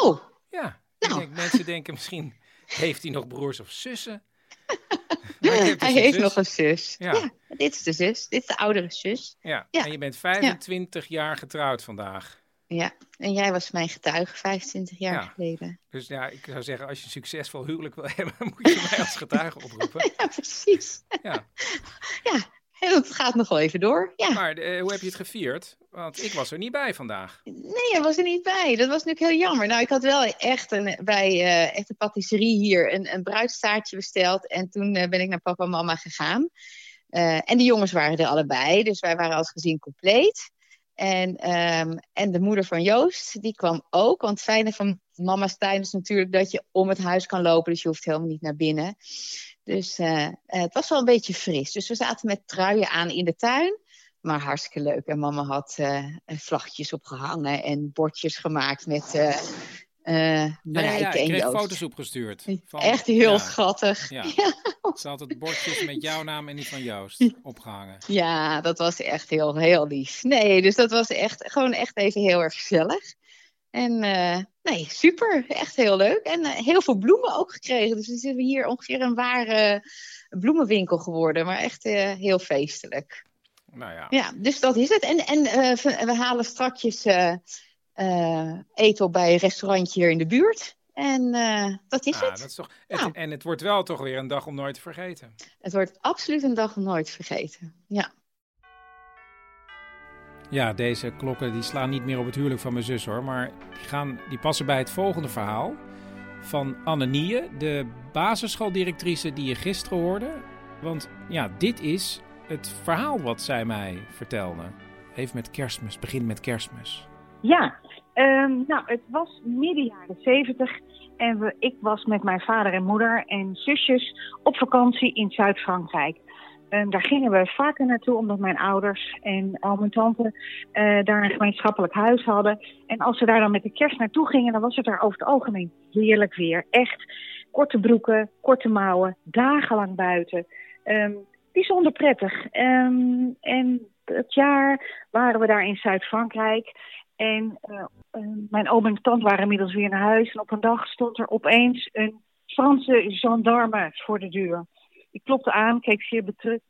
Oh. Ja. Nou. Denk, mensen denken misschien, heeft hij nog broers of zussen? hij dus heeft zus. nog een zus. Ja. ja. dit is de zus. Dit is de oudere zus. Ja, ja. en je bent 25 ja. jaar getrouwd vandaag. Ja, en jij was mijn getuige 25 jaar geleden. Dus ja, ik zou zeggen, als je een succesvol huwelijk wil hebben, moet je mij als getuige oproepen. ja, precies. Ja. ja, het gaat nog wel even door. Ja. Maar uh, hoe heb je het gevierd? Want ik was er niet bij vandaag. Nee, jij was er niet bij. Dat was natuurlijk heel jammer. Nou, ik had wel echt een, bij uh, echt de patisserie hier een, een bruidstaartje besteld. En toen uh, ben ik naar papa en mama gegaan. en de jongens waren er allebei. Dus wij waren als gezin compleet. En, um, en de moeder van Joost, die kwam ook. Want het fijne van mama's tuin is natuurlijk dat je om het huis kan lopen. Dus je hoeft helemaal niet naar binnen. Dus uh, het was wel een beetje fris. Dus we zaten met truien aan in de tuin. Maar hartstikke leuk. En mama had uh, vlaggetjes opgehangen en bordjes gemaakt met uh, uh, Marijke ja, ja, en ik kreeg Joost. foto's opgestuurd. Van, Echt heel ja, schattig. Ja. Ze had het bordjes met jouw naam en die van Joost opgehangen. ja, dat was echt heel, heel lief. Nee, dus dat was echt gewoon echt even heel erg gezellig. En uh, nee, super. Echt heel leuk. En uh, heel veel bloemen ook gekregen. Dus we zitten hier ongeveer een ware bloemenwinkel geworden. Maar echt uh, heel feestelijk. Nou ja. Ja, dus dat is het. En, en we halen strakjes eten op bij een restaurantje hier in de buurt. En dat is ah, het. Dat is toch, het nou. En het wordt wel toch weer een dag om nooit te vergeten. Het wordt absoluut een dag om nooit te vergeten. Ja. Ja, deze klokken die slaan niet meer op het huwelijk van mijn zus hoor. Maar die, gaan, die passen bij het volgende verhaal. Van Anne Nie, de basisschooldirectrice die je gisteren hoorde. Want ja, dit is het verhaal wat zij mij vertelde. Even met kerstmis, begin met kerstmis. Ja, um, nou het was midden jaren zeventig. En we, ik was met mijn vader en moeder en zusjes op vakantie in Zuid-Frankrijk. Um, daar gingen we vaker naartoe, omdat mijn ouders en al mijn tante uh, daar een gemeenschappelijk huis hadden. En als ze daar dan met de kerst naartoe gingen, dan was het er over het algemeen heerlijk weer. Echt korte broeken, korte mouwen, dagenlang buiten. Um, bijzonder prettig. Um, en het jaar waren we daar in Zuid-Frankrijk. En uh, mijn oom en tante waren inmiddels weer naar huis. En op een dag stond er opeens een Franse gendarme voor de deur. Ik klopte aan, keek zeer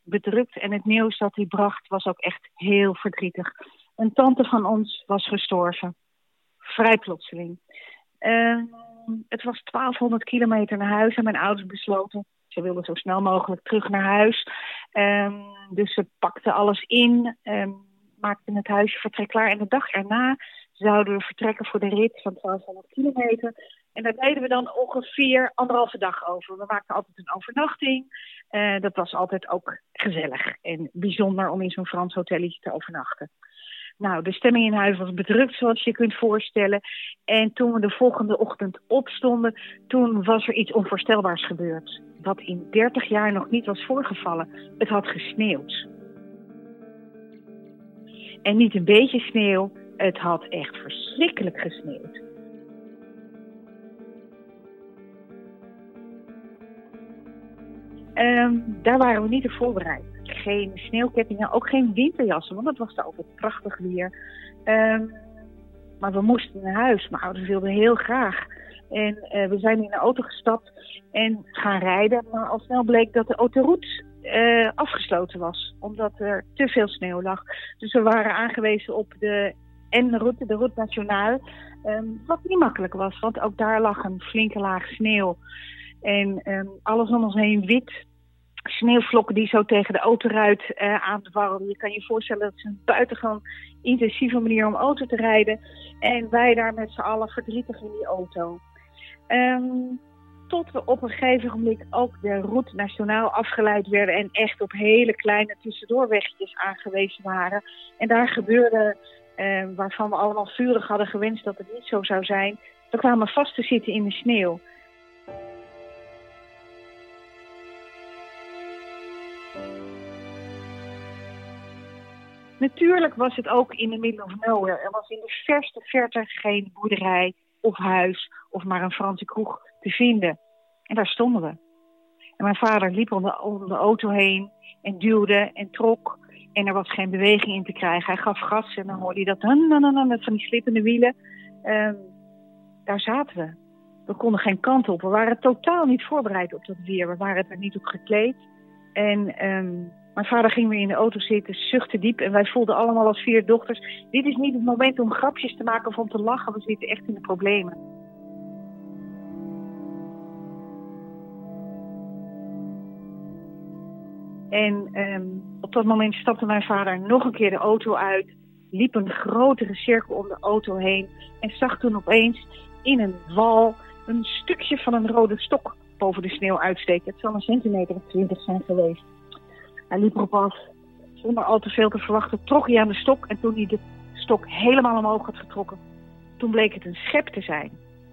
bedrukt, en het nieuws dat hij bracht was ook echt heel verdrietig. Een tante van ons was gestorven. Vrij plotseling. Uh, het was 1200 kilometer naar huis en mijn ouders besloten. Ze wilden zo snel mogelijk terug naar huis. Um, dus ze pakten alles in. Um, maakten het huisje vertrek klaar. En de dag erna zouden we vertrekken voor de rit van 1200 kilometer. En daar deden we dan ongeveer anderhalve dag over. We maakten altijd een overnachting. Uh, dat was altijd ook gezellig en bijzonder om in zo'n Frans hotelletje te overnachten. Nou, de stemming in huis was bedrukt, zoals je kunt voorstellen. En toen we de volgende ochtend opstonden, toen was er iets onvoorstelbaars gebeurd. Wat in 30 jaar nog niet was voorgevallen. Het had gesneeuwd. En niet een beetje sneeuw, het had echt verschrikkelijk gesneeuwd. Um, daar waren we niet op voorbereid. Geen sneeuwkettingen, ook geen winterjassen, want het was daar altijd prachtig weer. Um, maar we moesten naar huis. Mijn ouders wilden heel graag. En uh, we zijn in de auto gestapt en gaan rijden. Maar al snel bleek dat de autoroute uh, afgesloten was. Omdat er te veel sneeuw lag. Dus we waren aangewezen op de N-route, de route nationaal. Um, wat niet makkelijk was, want ook daar lag een flinke laag sneeuw. En um, alles om ons heen wit. Sneeuwvlokken die zo tegen de autoruit uh, aanwarrelden. Je kan je voorstellen dat het een buitengewoon intensieve manier om auto te rijden. En wij daar met z'n allen verdrietig in die auto. Um, tot we op een gegeven moment ook de route nationaal afgeleid werden en echt op hele kleine tussendoorwegjes aangewezen waren. En daar gebeurde, uh, waarvan we allemaal vurig hadden gewenst dat het niet zo zou zijn, we kwamen vast te zitten in de sneeuw. Natuurlijk was het ook in de middle of nowhere. Er was in de verste verte geen boerderij of huis of maar een Franse kroeg te vinden. En daar stonden we. En mijn vader liep om de, om de auto heen en duwde en trok. En er was geen beweging in te krijgen. Hij gaf gas en dan hoorde hij dat met van die slippende wielen. Um, daar zaten we. We konden geen kant op. We waren totaal niet voorbereid op dat weer. We waren er niet op gekleed. En um, mijn vader ging weer in de auto zitten, zuchtte diep. En wij voelden allemaal als vier dochters... dit is niet het moment om grapjes te maken of om te lachen. We zitten echt in de problemen. En um, op dat moment stapte mijn vader nog een keer de auto uit... liep een grotere cirkel om de auto heen... en zag toen opeens in een wal een stukje van een rode stok boven de sneeuw uitsteken. Het zal een centimeter of twintig zijn geweest. Hij liep erop af. Zonder al te veel te verwachten trok hij aan de stok. En toen hij de stok helemaal omhoog had getrokken, toen bleek het een schep te zijn.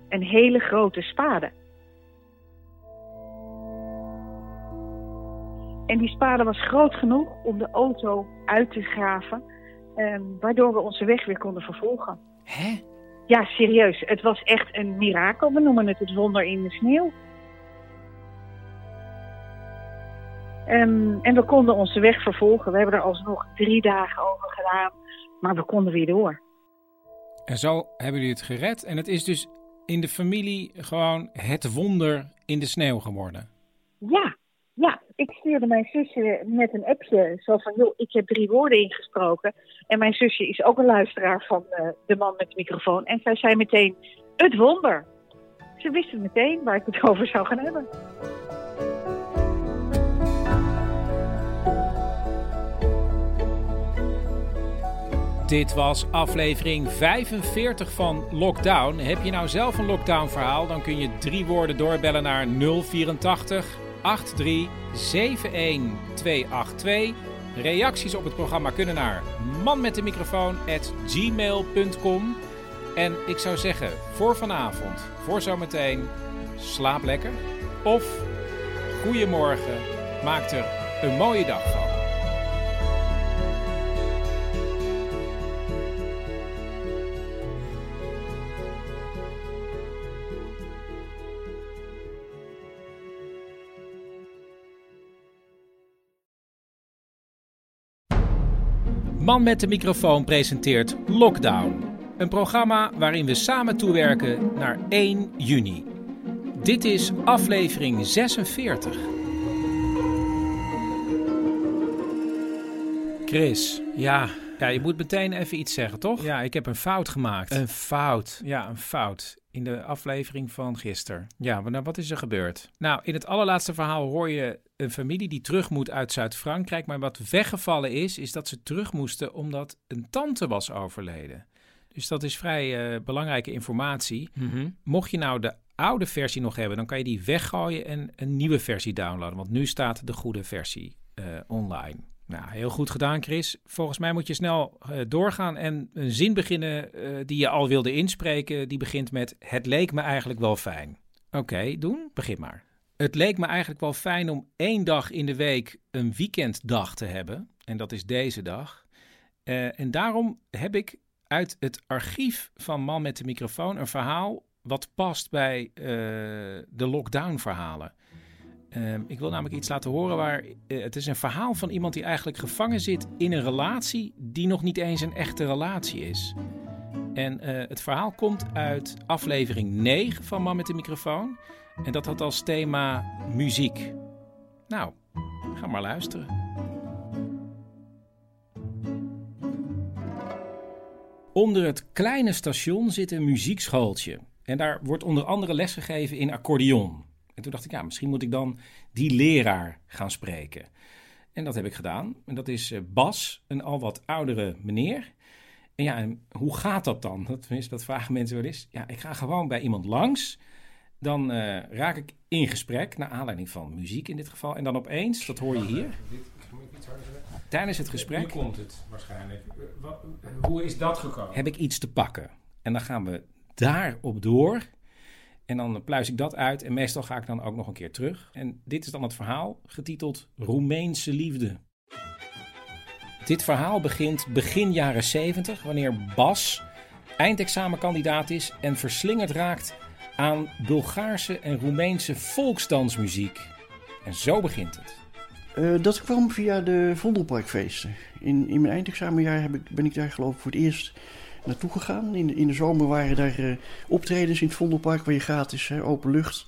Een hele grote spade. En die spade was groot genoeg om de auto uit te graven. Eh, waardoor we onze weg weer konden vervolgen. Hè? Ja, serieus. Het was echt een mirakel. We noemen het het wonder in de sneeuw. Um, en we konden onze weg vervolgen. We hebben er alsnog drie dagen over gedaan. Maar we konden weer door. En zo hebben jullie het gered. En het is dus in de familie gewoon het wonder in de sneeuw geworden. Ja, ja. Ik stuurde mijn zusje met een appje. Zo van, joh, ik heb drie woorden ingesproken. En mijn zusje is ook een luisteraar van uh, de man met de microfoon. En zij zei meteen, het wonder. Ze wisten meteen waar ik het over zou gaan hebben. Dit was aflevering 45 van Lockdown. Heb je nou zelf een lockdown verhaal? Dan kun je drie woorden doorbellen naar 084 83 71 282. Reacties op het programma kunnen naar manmetdemicrofoon@gmail.com. En ik zou zeggen, voor vanavond, voor zometeen, slaap lekker. Of goedemorgen, maak er een mooie dag van. Man met de microfoon presenteert Lockdown. Een programma waarin we samen toewerken naar 1 juni. Dit is aflevering 46. Chris, ja, ja, je moet meteen even iets zeggen, toch? Ja, ik heb een fout gemaakt. Een fout. Ja, een fout. In de aflevering van gisteren. Ja, maar nou, wat is er gebeurd? Nou, in het allerlaatste verhaal hoor je een familie die terug moet uit Zuid-Frankrijk. Maar wat weggevallen is, is dat ze terug moesten omdat een tante was overleden. Dus dat is vrij uh, belangrijke informatie. Mocht je nou de oude versie nog hebben, dan kan je die weggooien en een nieuwe versie downloaden. Want nu staat de goede versie uh, online. Nou, heel goed gedaan, Chris. Volgens mij moet je snel uh, doorgaan en een zin beginnen uh, die je al wilde inspreken. Die begint met: Het leek me eigenlijk wel fijn. Oké, doen? Begin maar. Het leek me eigenlijk wel fijn om één dag in de week een weekenddag te hebben. En dat is deze dag. Uh, en daarom heb ik uit het archief van Man met de microfoon een verhaal wat past bij de lockdown-verhalen. Um, ik wil namelijk iets laten horen waar. Uh, het is een verhaal van iemand die eigenlijk gevangen zit in een relatie die nog niet eens een echte relatie is. En uh, het verhaal komt uit aflevering 9 van Man met de microfoon. En dat had als thema muziek. Nou, ga maar luisteren. Onder het kleine station zit een muziekschooltje. En daar wordt onder andere lesgegeven in accordeon. En toen dacht ik, ja, misschien moet ik dan die leraar gaan spreken. En dat heb ik gedaan. En dat is Bas, een al wat oudere meneer. En ja, en hoe gaat dat dan? Dat, dat vragen mensen wel eens. Ja, ik ga gewoon bij iemand langs. Dan uh, raak ik in gesprek, naar aanleiding van muziek in dit geval. En dan opeens, dat hoor je hier. Tijdens het gesprek. Nu komt het waarschijnlijk. Wat, hoe is dat gekomen? Heb ik iets te pakken. En dan gaan we daarop door. En dan pluis ik dat uit en meestal ga ik dan ook nog een keer terug. En dit is dan het verhaal, getiteld Roemeense liefde. Dit verhaal begint begin jaren 70, wanneer Bas eindexamenkandidaat is en verslingerd raakt aan Bulgaarse en Roemeense volksdansmuziek. En zo begint het. Uh, dat kwam via de Vondelparkfeesten. In, in mijn eindexamenjaar heb ik, ben ik daar geloof ik voor het eerst naartoe gegaan. In de, in de zomer waren daar uh, optredens in het Vondelpark waar je gratis, hè, open lucht.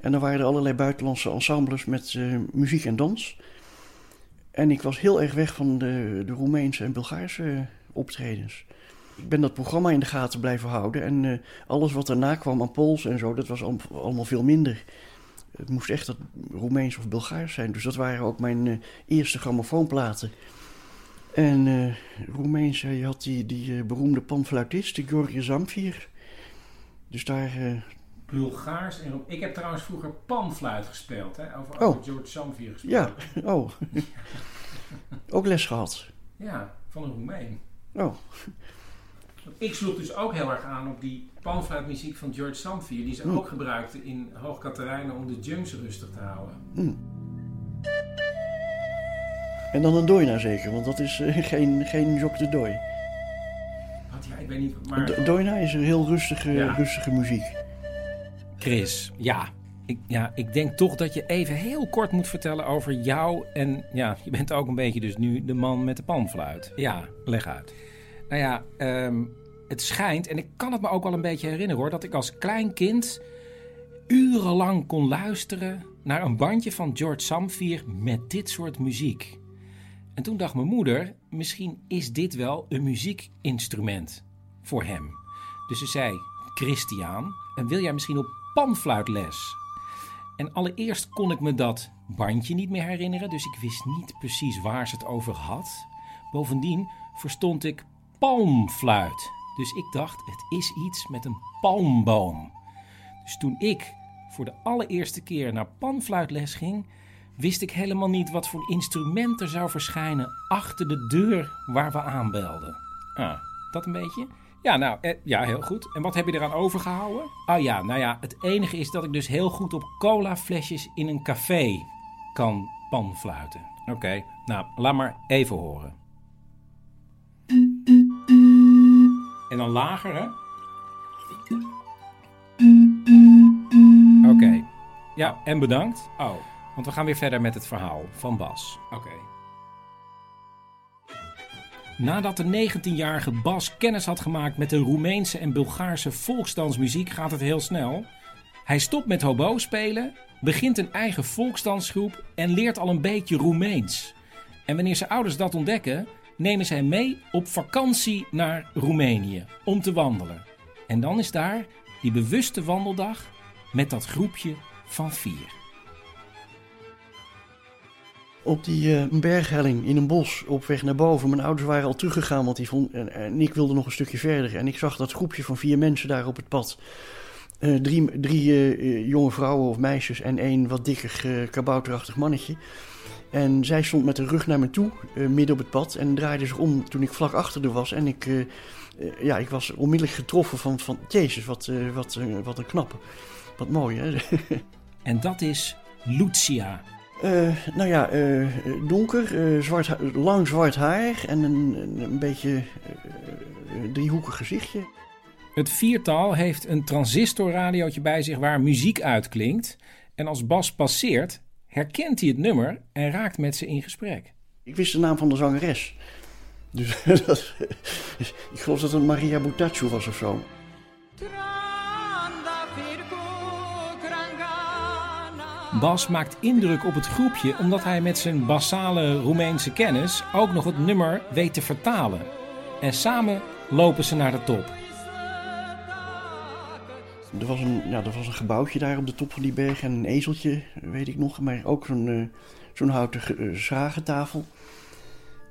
En dan waren er allerlei buitenlandse ensembles met uh, muziek en dans. En ik was heel erg weg van de, de Roemeense en Bulgaarse optredens. Ik ben dat programma in de gaten blijven houden. En alles wat daarna kwam aan Pools en zo, dat was al, allemaal veel minder. Het moest echt dat Roemeens of Bulgaars zijn. Dus dat waren ook mijn eerste grammofoonplaten. En uh, Roemeens, je had die, die uh, beroemde panfluitist, George Zamfir. Dus daar... Uh... Bulgaars en Ik heb trouwens vroeger panfluit gespeeld, hè? Over, oh. George Zamfir gespeeld. Ja, oh. ook les gehad. Ja, van een Roemeen. Oh. Ik sloeg dus ook heel erg aan op die panfluitmuziek van George Zamfir... die ze mm. ook gebruikten in Hoog Katerijnen om de junks rustig te houden. Mm. En dan een doina zeker, want dat is uh, geen, geen jok de dooi. Wat, ja, ik weet niet, maar... Do doina is een heel rustige, ja. rustige muziek. Chris, ja. Ik, ja, ik denk toch dat je even heel kort moet vertellen over jou. En ja, je bent ook een beetje dus nu de man met de panfluit. Ja, leg uit. Nou ja, um, het schijnt, en ik kan het me ook wel een beetje herinneren hoor... dat ik als klein kind urenlang kon luisteren naar een bandje van George Samvier met dit soort muziek. En toen dacht mijn moeder, misschien is dit wel een muziekinstrument voor hem. Dus ze zei, Christian, wil jij misschien op panfluitles? En allereerst kon ik me dat bandje niet meer herinneren, dus ik wist niet precies waar ze het over had. Bovendien verstond ik palmfluit. Dus ik dacht, het is iets met een palmboom. Dus toen ik voor de allereerste keer naar panfluitles ging, wist ik helemaal niet wat voor instrument er zou verschijnen achter de deur waar we aanbelden. Ah, dat een beetje? Ja, nou, eh, ja, heel goed. En wat heb je eraan overgehouden? Oh ja, nou ja, het enige is dat ik dus heel goed op colaflesjes in een café kan panfluiten. Oké, okay, nou, laat maar even horen. En dan lager, hè? Oké. Okay. Ja, en bedankt. Oh. Want we gaan weer verder met het verhaal van Bas. Oké. Okay. Nadat de 19-jarige Bas kennis had gemaakt met de Roemeense en Bulgaarse volksdansmuziek, gaat het heel snel. Hij stopt met hobo spelen, begint een eigen volksdansgroep en leert al een beetje Roemeens. En wanneer zijn ouders dat ontdekken, nemen zij mee op vakantie naar Roemenië om te wandelen. En dan is daar die bewuste wandeldag met dat groepje van vier. Op die uh, berghelling in een bos op weg naar boven. Mijn ouders waren al teruggegaan, want die vond, en, ik wilde nog een stukje verder. En ik zag dat groepje van vier mensen daar op het pad. Uh, drie drie uh, jonge vrouwen of meisjes en één wat dikker kabouterachtig mannetje. En zij stond met de rug naar me toe, midden op het pad. En draaide zich om toen ik vlak achter haar was. En ik, ja, ik was onmiddellijk getroffen van, van Jezus, wat, wat, wat een knappe. Wat mooi, hè? en dat is Lucia. Uh, nou ja, uh, donker, uh, zwart, lang zwart haar en een, een beetje driehoekig gezichtje. Het viertal heeft een transistorradiootje bij zich waar muziek uitklinkt. En als Bas passeert, herkent hij het nummer en raakt met ze in gesprek. Ik wist de naam van de zangeres. Dus dat, ik geloof dat het Maria Butaccio was of zo. Bas maakt indruk op het groepje omdat hij met zijn basale Roemeense kennis ook nog het nummer weet te vertalen. En samen lopen ze naar de top. Er was, een, ja, er was een gebouwtje daar op de top van die berg en een ezeltje, weet ik nog, maar ook zo'n uh, zo'n houten uh.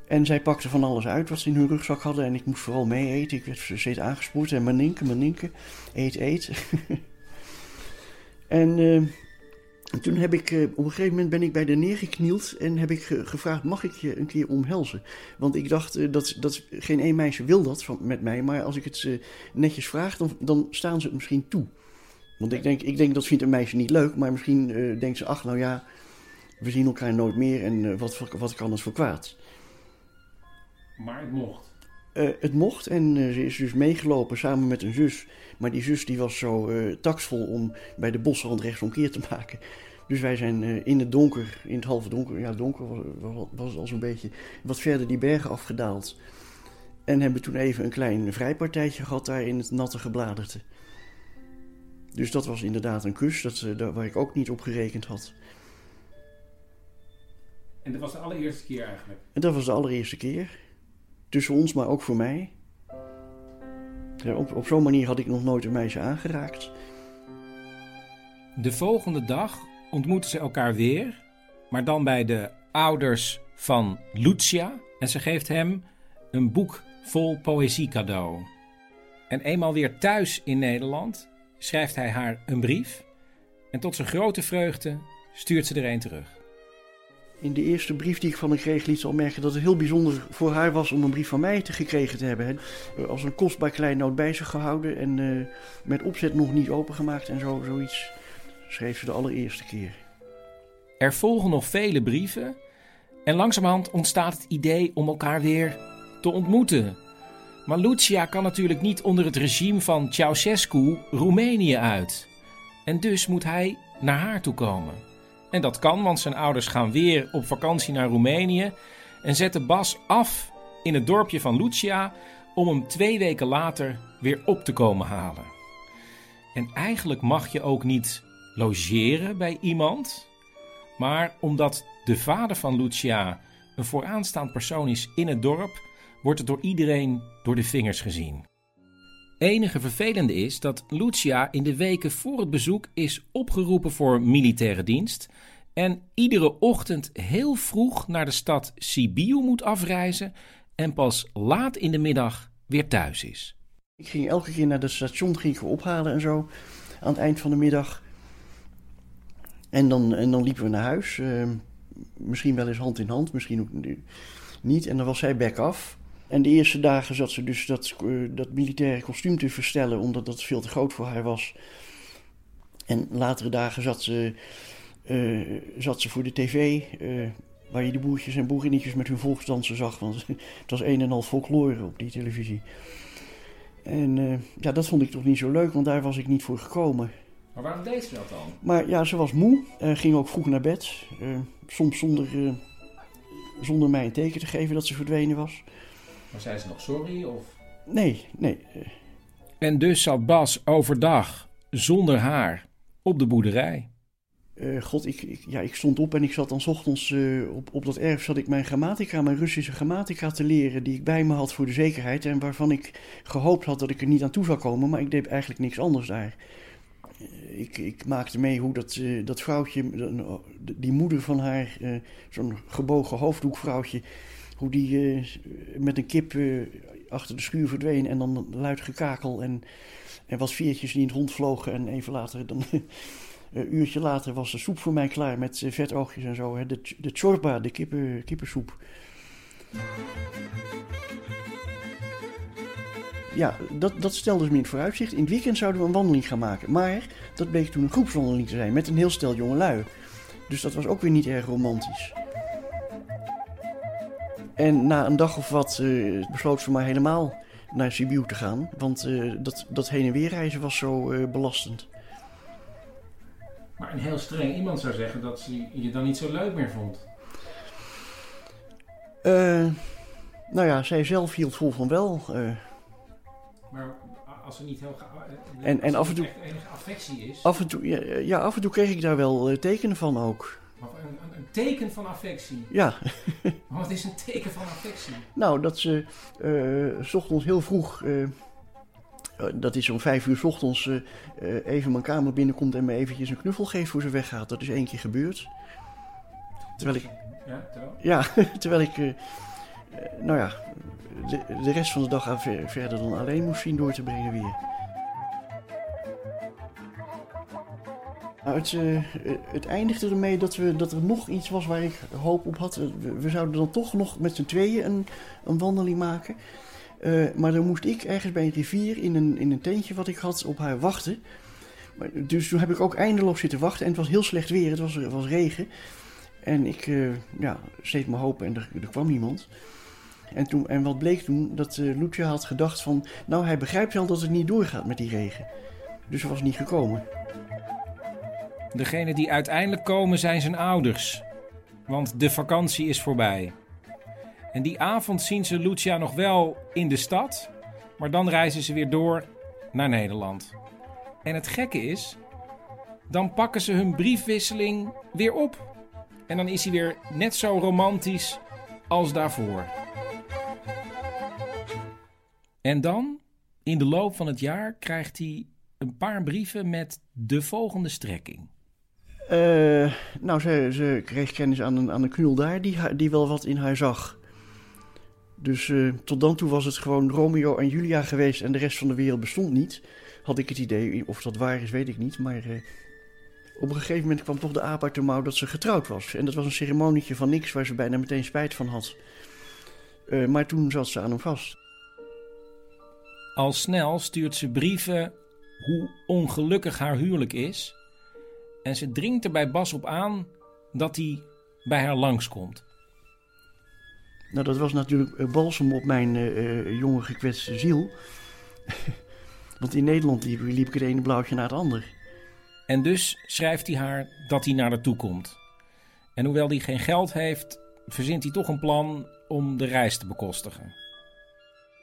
En zij pakten van alles uit wat ze in hun rugzak hadden en ik moest vooral mee eten. Ik werd steeds aangespoord en maninke, maninke, eet, eet. en uh, en toen heb ik, op een gegeven moment ben ik bij de neergeknield en heb ik gevraagd, mag ik je een keer omhelzen? Want ik dacht, dat, dat geen één meisje wil dat van, met mij, maar als ik het netjes vraag, dan, dan staan ze het misschien toe. Want ik denk, ik denk, dat vindt een meisje niet leuk, maar misschien uh, denkt ze, ach nou ja, we zien elkaar nooit meer en uh, wat, wat kan het voor kwaad? Maar het mocht. Uh, het mocht en ze is dus meegelopen samen met een zus. Maar die zus die was zo taksvol om bij de bosrand rechtsomkeer te maken. Dus wij zijn in het donker, in het halve donker, ja donker was, was, was al zo'n beetje, wat verder die bergen afgedaald. En hebben toen even een klein vrijpartijtje gehad daar in het natte gebladerte. Dus dat was inderdaad een kus, dat, waar ik ook niet op gerekend had. En dat was de allereerste keer eigenlijk? En dat was de allereerste keer. Tussen ons, maar ook voor mij. Op, op zo'n manier had ik nog nooit een meisje aangeraakt. De volgende dag ontmoeten ze elkaar weer, maar dan bij de ouders van Lucia. En ze geeft hem een boek vol poëzie cadeau. En eenmaal weer thuis in Nederland schrijft hij haar een brief. En tot zijn grote vreugde stuurt ze er een terug. In de eerste brief die ik van haar kreeg, liet ze al merken dat het heel bijzonder voor haar was om een brief van mij te gekregen te hebben. Als een kostbaar kleinoot bij zich gehouden en uh, met opzet nog niet opengemaakt en zo, zoiets schreef ze de allereerste keer. Er volgen nog vele brieven en langzamerhand ontstaat het idee om elkaar weer te ontmoeten. Maar Lucia kan natuurlijk niet onder het regime van Ceausescu Roemenië uit. En dus moet hij naar haar toe komen. En dat kan, want zijn ouders gaan weer op vakantie naar Roemenië en zetten Bas af in het dorpje van Lucia om hem twee weken later weer op te komen halen. En eigenlijk mag je ook niet logeren bij iemand, maar omdat de vader van Lucia een vooraanstaand persoon is in het dorp, wordt het door iedereen door de vingers gezien. Enige vervelende is dat Lucia in de weken voor het bezoek is opgeroepen voor militaire dienst en iedere ochtend heel vroeg naar de stad Sibiu moet afreizen en pas laat in de middag weer thuis is. Ik ging elke keer naar het station ging ik ophalen en zo aan het eind van de middag. En dan, en dan liepen we naar huis. Uh, misschien wel eens hand in hand, misschien ook niet. En dan was zij back af. En de eerste dagen zat ze dus dat, uh, dat militaire kostuum te verstellen, omdat dat veel te groot voor haar was. En latere dagen zat ze, uh, zat ze voor de tv, uh, waar je de boertjes en boerinnetjes met hun volksdansen zag. Want het was een en al folklore op die televisie. En ja, dat vond ik toch niet zo leuk, want daar was ik niet voor gekomen. Maar waarom deed ze dat dan? Maar ja, ze was moe, ging ook vroeg naar bed. soms zonder, zonder mij een teken te geven dat ze verdwenen was. Maar zei ze nog sorry? Of? Nee, nee. En dus zat Bas overdag zonder haar op de boerderij. Eh, God, ik, ik, ja, ik stond op en ik zat dan 's ochtends eh, op, op dat erf zat ik mijn grammatica, mijn Russische grammatica te leren, die ik bij me had voor de zekerheid en waarvan ik gehoopt had dat ik er niet aan toe zou komen, maar ik deed eigenlijk niks anders daar. Eh, Ik, ik maakte mee hoe dat, eh, dat vrouwtje, die moeder van haar, eh, zo'n gebogen hoofddoekvrouwtje, hoe die eh, met een kip eh, achter de schuur verdween en dan luid gekakel en, en wat veertjes die in het rond vlogen en even later dan... Een uurtje later was de soep voor mij klaar met eh, vetoogjes en zo. De, de chorba, de kippen, kippensoep. Ja, dat, dat stelde ze me in het vooruitzicht. In het weekend zouden we een wandeling gaan maken. Maar dat bleek toen een groepswandeling te zijn met een heel stel jongelui. Dus dat was ook weer niet erg romantisch. En na een dag of wat eh, besloot ze maar helemaal naar Sibiu te gaan. Want eh, dat, dat heen en weer reizen was zo eh, belastend. Maar een heel streng iemand zou zeggen dat ze je dan niet zo leuk meer vond. Nou ja, zij zelf hield vol van wel. Maar als er niet heel... ga- En- en af en toe- enige affectie is... af, en toe, ja, ja, af en toe kreeg ik daar wel tekenen van ook. Een teken van affectie. Ja. Maar Wat is een teken van affectie? Nou, dat ze eh, s ochtends heel vroeg, eh, eh, dat is zo'n vijf uur s ochtends, even mijn kamer binnenkomt en me eventjes een knuffel geeft voor ze weggaat. Dat is één keer gebeurd. Terwijl ik, Ja, terwijl? ja, terwijl ik, nou ja, de, de rest van de dag aan ver- verder dan alleen moest zien door te brengen weer. Nou, het, eh, eh, het eindigde ermee dat, we, dat er nog iets was waar ik hoop op had. We, we zouden dan toch nog met z'n tweeën een, een wandeling maken. Eh, maar dan moest ik ergens bij een rivier in een, in een tentje wat ik had op haar wachten. Maar, dus toen heb ik ook eindeloos zitten wachten. En het was heel slecht weer, het was, het was regen. En ik eh ja, steed mijn hoop en er, kwam niemand. En, toen, en wat bleek toen? Dat eh Lucia had gedacht van... Nou, hij begrijpt wel dat het niet doorgaat met die regen. Dus hij was niet gekomen. Degene die uiteindelijk komen zijn zijn ouders. Want de vakantie is voorbij. En die avond zien ze Lucia nog wel in de stad. Maar dan reizen ze weer door naar Nederland. En het gekke is, dan pakken ze hun briefwisseling weer op. En dan is hij weer net zo romantisch als daarvoor. En dan, in de loop van het jaar, krijgt hij een paar brieven met de volgende strekking. Eh, nou, ze, ze kreeg kennis aan een, aan een knul daar die, die wel wat in haar zag. Dus eh, tot dan toe was het gewoon Romeo en Julia geweest en de rest van de wereld bestond niet. Had ik het idee, of dat waar is, weet ik niet. Maar eh, op een gegeven moment kwam toch de aap uit de mouw dat ze getrouwd was. En dat was een ceremonietje van niks waar ze bijna meteen spijt van had. Maar toen zat ze aan hem vast. Al snel stuurt ze brieven hoe ongelukkig haar huwelijk is. En ze dringt er bij Bas op aan dat hij bij haar langskomt. Nou, dat was natuurlijk eh, balsem op mijn eh, eh, jonge gekwetste ziel. Want in Nederland liep, liep ik het ene blauwtje naar het ander. En dus schrijft hij haar dat hij naar haar toe komt. En hoewel hij geen geld heeft, verzint hij toch een plan om de reis te bekostigen.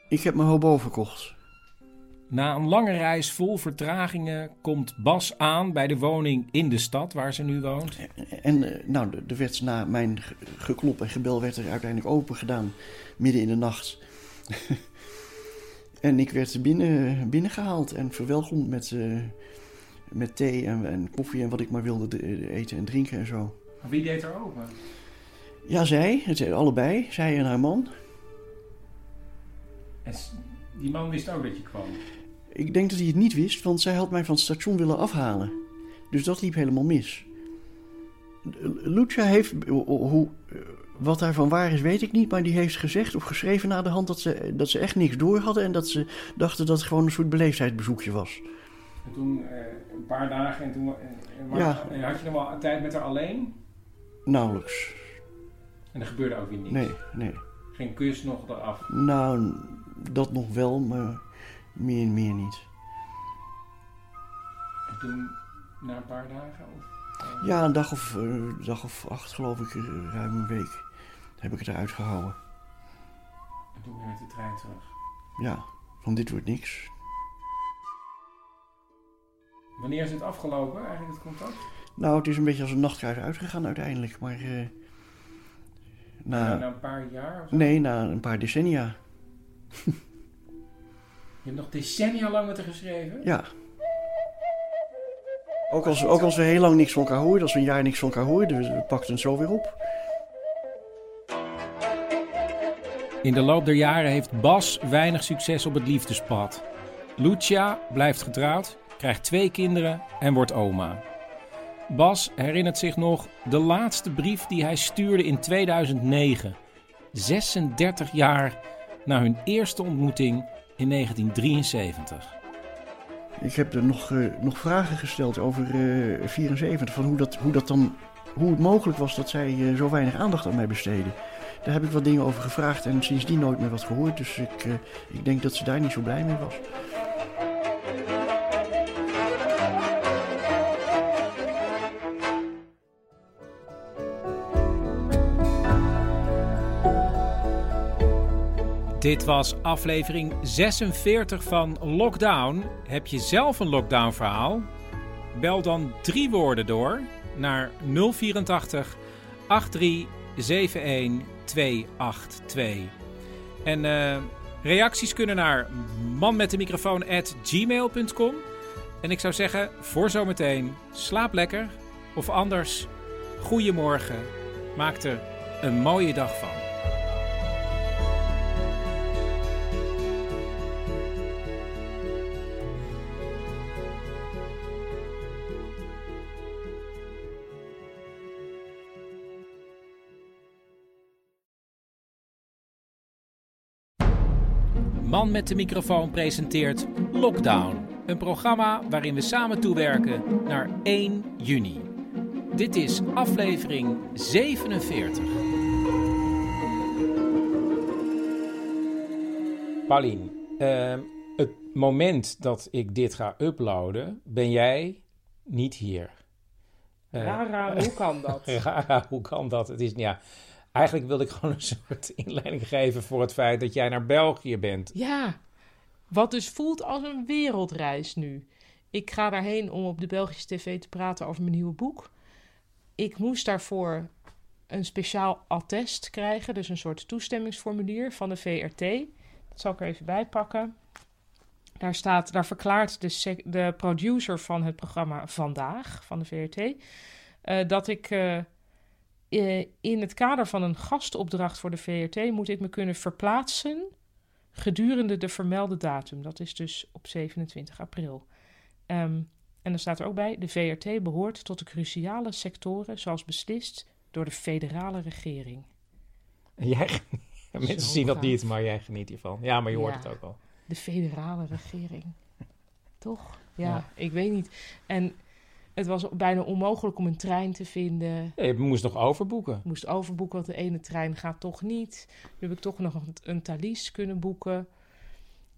Ik heb mijn hobo verkocht. Na een lange reis vol vertragingen komt Bas aan bij de woning in de stad waar ze nu woont. En eh, nou, de- er werd na mijn ge- geklop en gebel werd er uiteindelijk open gedaan. Midden in de nacht. en ik werd binnen, binnengehaald en verwelkomd met, eh, met thee en, en koffie en wat ik maar wilde de- eten en drinken en zo. Wie deed er open? Ja, zij, het, allebei, zij en haar man. En die man wist ook dat je kwam. Ik denk dat hij het niet wist, want zij had mij van het station willen afhalen. Dus dat liep helemaal mis. Lucia heeft, hoe, wat daarvan waar is, weet ik niet, maar die heeft gezegd of geschreven na de hand dat ze, dat ze echt niks door hadden en dat ze dachten dat het gewoon een soort beleefdheidsbezoekje was. En toen eh, een paar dagen en toen en, en maar- Ja. en had je nog wel tijd met haar alleen? Nauwelijks. En er gebeurde ook weer niks. Nee, nee. Geen kus nog eraf. Nou, dat nog wel, maar meer en meer niet. En toen, na een paar dagen? Of, Ja, een dag of, eh, dag of acht, geloof ik, eh, ruim een week, heb ik het eruit gehouden. En toen weer met de trein terug. Ja, van dit wordt niks. Wanneer is het afgelopen, eigenlijk het contact? Nou, het is een beetje als een nachtkruis uitgegaan uiteindelijk, maar... eh, na, Na een paar jaar? Of zo? nee, na een paar decennia. Je hebt nog decennia lang met haar geschreven? Ja. Ook als, ook als we heel lang niks van elkaar hoorden, als we een jaar niks van elkaar hoorden, we, we pakten het zo weer op. In de loop der jaren heeft Bas weinig succes op het liefdespad. Lucia blijft getrouwd, krijgt twee kinderen en wordt oma. Bas herinnert zich nog de laatste brief die hij stuurde in 2009. 36 jaar na hun eerste ontmoeting in 1973. Ik heb er nog, eh, nog vragen gesteld over eh 74, van hoe dat, hoe dat dan, hoe het mogelijk was dat zij eh, zo weinig aandacht aan mij besteden. Daar heb ik wat dingen over gevraagd en sindsdien nooit meer wat gehoord, dus ik, eh, ik denk dat ze daar niet zo blij mee was. Dit was aflevering 46 van Lockdown. Heb je zelf een lockdown verhaal? Bel dan drie woorden door naar 084 8371 282. En eh, reacties kunnen naar manmetdemicrofoon@gmail.com. En ik zou zeggen, voor zometeen, slaap lekker. Of anders, goeiemorgen. Maak er een mooie dag van. Man met de microfoon presenteert Lockdown. Een programma waarin we samen toewerken naar 1 juni. Dit is aflevering 47. Paulien, ehm, het moment dat ik dit ga uploaden, ben jij niet hier. Eh, Rara, hoe kan dat? Rara, hoe kan dat? Het is, ja, eigenlijk wilde ik gewoon een soort inleiding geven voor het feit dat jij naar België bent. Ja, wat dus voelt als een wereldreis nu. Ik ga daarheen om op de Belgische tv te praten over mijn nieuwe boek. Ik moest daarvoor een speciaal attest krijgen, dus een soort toestemmingsformulier van de VRT. Dat zal ik er even bij pakken. Daar, staat, daar verklaart de, de producer van het programma Vandaag van de VRT eh, dat ik eh, eh, in het kader van een gastopdracht voor de VRT moet ik me kunnen verplaatsen gedurende de vermelde datum. Dat is dus op 27 april. Ehm, en dan staat er ook bij: de VRT behoort tot de cruciale sectoren zoals beslist door de federale regering. Jij, mensen Zo zien dat gaaf. niet, maar jij geniet hiervan. Ja, maar je hoort Ja. het ook al. De federale regering. Toch? Ja, Ja. ik weet niet. En het was bijna onmogelijk om een trein te vinden. Ja, je moest nog overboeken. Ik moest overboeken, want de ene trein gaat toch niet. Nu heb ik toch nog een, een Thalys kunnen boeken.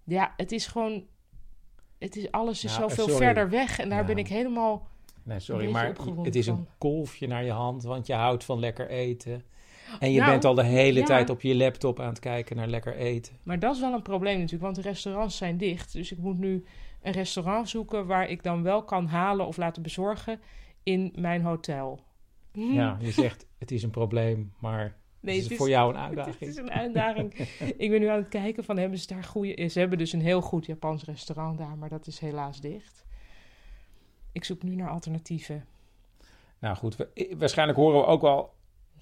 Ja, het is gewoon... Het is, alles is zoveel sorry. verder weg. En daar Ja. ben ik helemaal... Nee, sorry, maar het is een kolfje naar je hand, want je houdt van lekker eten. En je Nou, bent al de hele ja. tijd op je laptop aan het kijken naar lekker eten. Maar dat is wel een probleem natuurlijk, want de restaurants zijn dicht. Dus ik moet nu een restaurant zoeken waar ik dan wel kan halen of laten bezorgen in mijn hotel. Ja, je zegt het is een probleem, maar Nee, het het is is- voor jou een Het uitdaging. is een uitdaging. ik ben nu aan het kijken van hebben ze daar goede... Ze hebben dus een heel goed Japans restaurant daar, maar dat is helaas dicht. Ik zoek nu naar alternatieven. Nou goed, we- waarschijnlijk horen we ook wel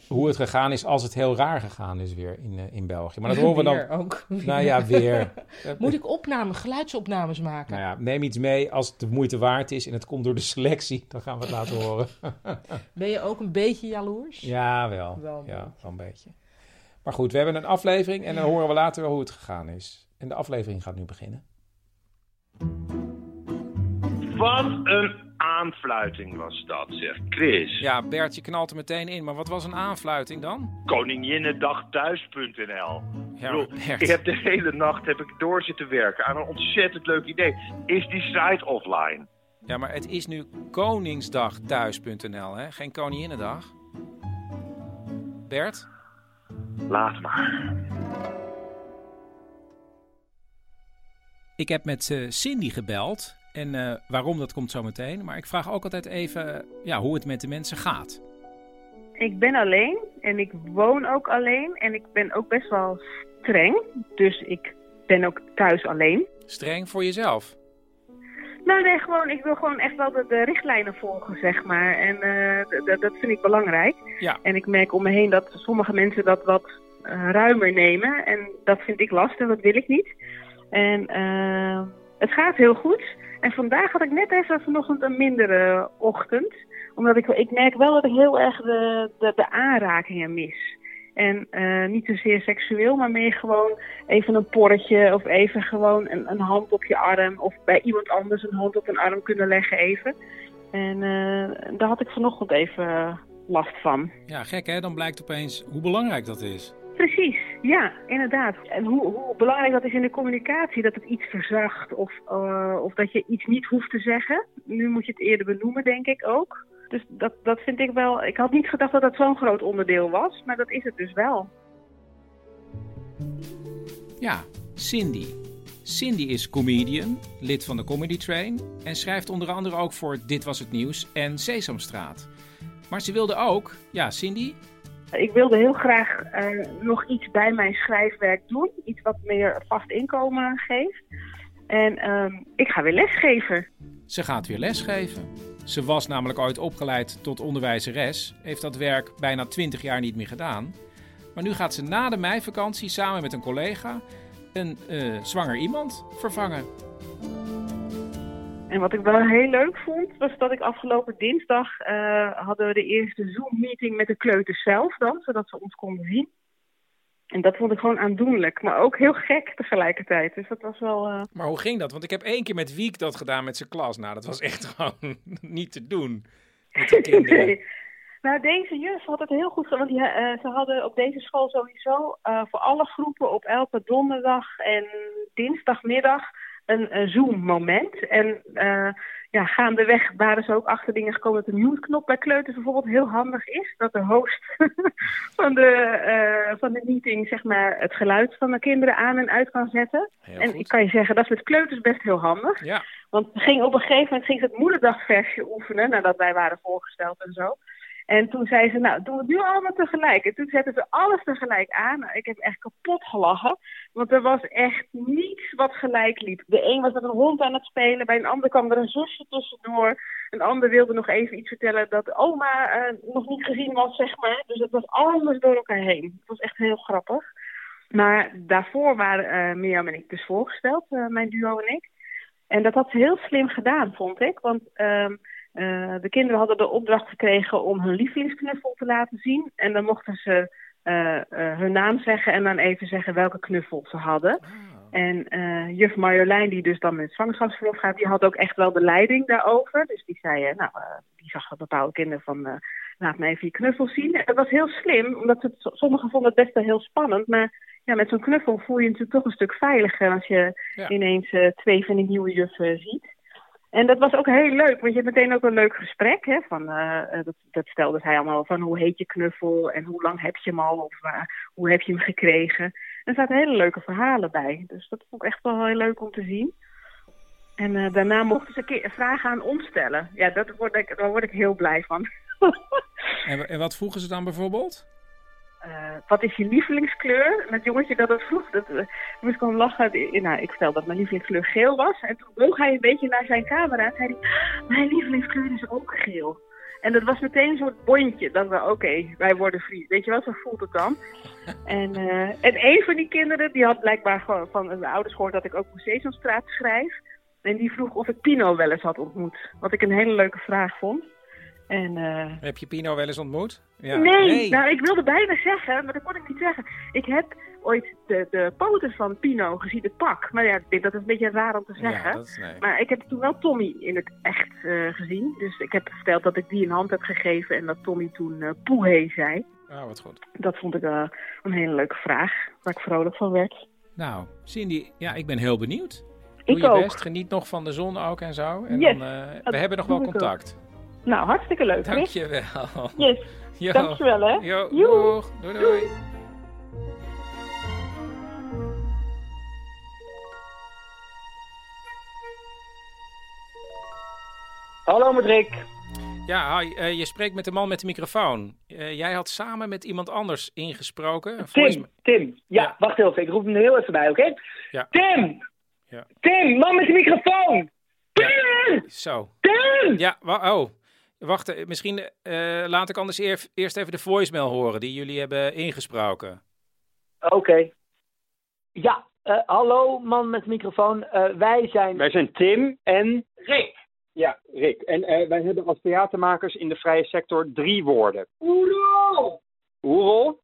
hoe het gegaan is als het heel raar gegaan is weer in, eh, in België. Maar dat horen we dan Weer ook. Nou ja, weer. Moet ik opnames, geluidsopnames maken? Nou ja, neem iets mee als het de moeite waard is en het komt door de selectie, dan gaan we het laten horen. Ben je ook een beetje jaloers? ja, wel. Wel ja, wel een beetje. Maar goed, we hebben een aflevering en dan horen we later wel hoe het gegaan is. En de aflevering gaat nu beginnen. Wat een aanfluiting was dat, zeg Chris. Ja, Bert, je knalt er meteen in. Maar wat was een aanfluiting dan? Koninginnedagthuis.nl Ja. Ik heb de hele nacht heb ik door zitten werken aan een ontzettend leuk idee. Is die site offline? Ja, maar het is nu Koningsdagthuis.nl, hè? Geen Koninginnedag. Bert? Laat maar. Ik heb met eh, Cindy gebeld En eh, waarom, dat komt zo meteen. Maar ik vraag ook altijd even eh, ja, hoe het met de mensen gaat. Ik ben alleen en ik woon ook alleen en ik ben ook best wel streng. Dus ik ben ook thuis alleen. Streng voor jezelf? Nou nee, gewoon, ik wil gewoon echt wel de, de richtlijnen volgen, zeg maar. En uh, dat vind ik belangrijk. Ja. En ik merk om me heen dat sommige mensen dat wat uh, ruimer nemen. En dat vind ik lastig, dat wil ik niet. En uh, het gaat heel goed. En vandaag had ik net even vanochtend een mindere ochtend. Omdat ik, ik merk wel dat ik heel erg de, de, de aanrakingen mis. En uh, niet zozeer seksueel, maar meer gewoon even een porretje of even gewoon een, een, hand op je arm. Of bij iemand anders een hand op een arm kunnen leggen even. En uh, daar had ik vanochtend even last van. Ja, gek hè? Dan blijkt opeens hoe belangrijk dat is. Precies, ja, inderdaad. En hoe, hoe belangrijk dat is in de communicatie, dat het iets verzacht of, uh, of dat je iets niet hoeft te zeggen. Nu moet je het eerder benoemen, denk ik ook. Dus dat, dat vind ik wel. Ik had niet gedacht dat dat zo'n groot onderdeel was, maar dat is het dus wel. Ja, Cindy. Cindy is comedian, lid van de Comedy Train en schrijft onder andere ook voor Dit Was Het Nieuws en Sesamstraat. Maar ze wilde ook, ja, Cindy, ik wilde heel graag uh, nog iets bij mijn schrijfwerk doen. Iets wat meer vast inkomen geeft. En um, ik ga weer lesgeven. Ze gaat weer lesgeven. Ze was namelijk ooit opgeleid tot onderwijzeres. Heeft dat werk bijna 20 jaar niet meer gedaan. Maar nu gaat ze na de meivakantie samen met een collega een uh, zwanger iemand vervangen. En wat ik wel heel leuk vond, was dat ik afgelopen dinsdag uh, hadden we de eerste Zoom-meeting met de kleuters zelf dan, zodat ze ons konden zien. En dat vond ik gewoon aandoenlijk, maar ook heel gek tegelijkertijd. Dus dat was wel... Uh... Maar hoe ging dat? Want ik heb één keer met Wiek dat gedaan met zijn klas. Nou, dat was echt gewoon niet te doen met de kinderen. nee. Nou, deze juf had het heel goed gedaan. Want die, uh, ze hadden op deze school sowieso uh, voor alle groepen op elke donderdag en dinsdagmiddag een, een Zoom-moment. En uh, ja, gaandeweg waren ze ook achter dingen gekomen dat de mute-knop bij kleuters bijvoorbeeld heel handig is. Dat de host van, de, uh, van de meeting zeg maar, het geluid van de kinderen aan en uit kan zetten. Heel en goed. ik kan je zeggen, dat is met kleuters best heel handig. Ja. Want ging op een gegeven moment ging ze het moederdagversje oefenen, nadat wij waren voorgesteld en zo. En toen zei ze, nou, doen we het nu allemaal tegelijk. En toen zetten ze alles tegelijk aan. Nou, Ik heb echt kapot gelachen. Want er was echt niets wat gelijk liep. De een was met een hond aan het spelen. Bij een ander kwam er een zusje tussendoor. Een ander wilde nog even iets vertellen dat oma uh, nog niet gezien was, zeg maar. Dus het was alles door elkaar heen. Het was echt heel grappig. Maar daarvoor waren uh, Mirjam en ik dus voorgesteld, uh, mijn duo en ik. En dat had ze heel slim gedaan, vond ik. Want... Uh, uh, de kinderen hadden de opdracht gekregen om hun lievelingsknuffel te laten zien. En dan mochten ze uh, uh, hun naam zeggen en dan even zeggen welke knuffel ze hadden. Oh. En juf Marjolein, die dus dan met zwangerschapsverlof gaat, die had ook echt wel de leiding daarover. Dus die zei, nou, die zag bepaalde kinderen van, laat me even je knuffel zien. En dat was heel slim, omdat het, sommigen vonden het best wel heel spannend. Maar ja, met zo'n knuffel voel je je natuurlijk toch een stuk veiliger als je Ja. ineens twee van die nieuwe juffen ziet. En dat was ook heel leuk, want je hebt meteen ook een leuk gesprek. Hè, van, uh, dat, dat stelde zij allemaal van hoe heet je knuffel en hoe lang heb je hem al of uh, hoe heb je hem gekregen. En er zaten hele leuke verhalen bij. Dus dat vond ik echt wel heel leuk om te zien. En daarna mochten ze keer vragen aan ons stellen. Ja, dat word ik, daar word ik heel blij van. En, en wat vroegen ze dan bijvoorbeeld? Uh, wat is je lievelingskleur? Het jongetje dat het vroeg, dat uh, moest ik lachen. Nou, ik vertelde dat mijn lievelingskleur geel was. En toen boog hij een beetje naar zijn camera en zei hij, mijn lievelingskleur is ook geel. En dat was meteen een soort bondje. Dat we, oké, wij worden vrienden. Weet je wel, zo voelt het dan. en, uh, en een van die kinderen, die had blijkbaar gewoon van zijn ouders gehoord dat ik ook Sesamstraat schrijf. En die vroeg of ik Pino wel eens had ontmoet. Wat ik een hele leuke vraag vond. En, uh... Heb je Pino wel eens ontmoet? Ja. Nee, nee, nou ik wilde bijna zeggen, maar dat kon ik niet zeggen. Ik heb ooit de, de poten van Pino gezien, het pak. Maar ja, ik denk dat is een beetje raar om te zeggen. Ja, dat is, nee. Maar ik heb toen wel Tommy in het echt uh, gezien. Dus ik heb verteld dat ik die een hand heb gegeven en dat Tommy toen uh, zei. Ah, wat goed. Dat vond ik uh, een hele leuke vraag, waar ik vrolijk van werd. Nou, Cindy, ja, ik ben heel benieuwd. Ik Doe je ook. best, geniet nog van de zon ook en zo. En yes, dan, we hebben nog wel contact. Ook. Nou, hartstikke leuk. Dankjewel. Yes. Jo. Dankjewel, hè. Jo, doeg. Doei, doei. Hallo met Rick. Ja, hi, eh, je spreekt met de man met de microfoon. Eh, jij had samen met iemand anders ingesproken. Tim, Tim. Ja, wacht heel even. Ik roep hem heel even bij, oké? Ja. Tim! Ja. Tim, man met de microfoon! Tim! Zo. Tim! Ja, oh. Wacht, eh, misschien eh, laat ik anders eer- eerst even de voicemail horen die jullie hebben ingesproken. Oké. Ja, eh, hallo man met microfoon. Eh, wij zijn... Wij zijn Tim en Rick. Ja, Rick. En eh, wij hebben als theatermakers in de vrije sector drie woorden. Oerol! Oerol,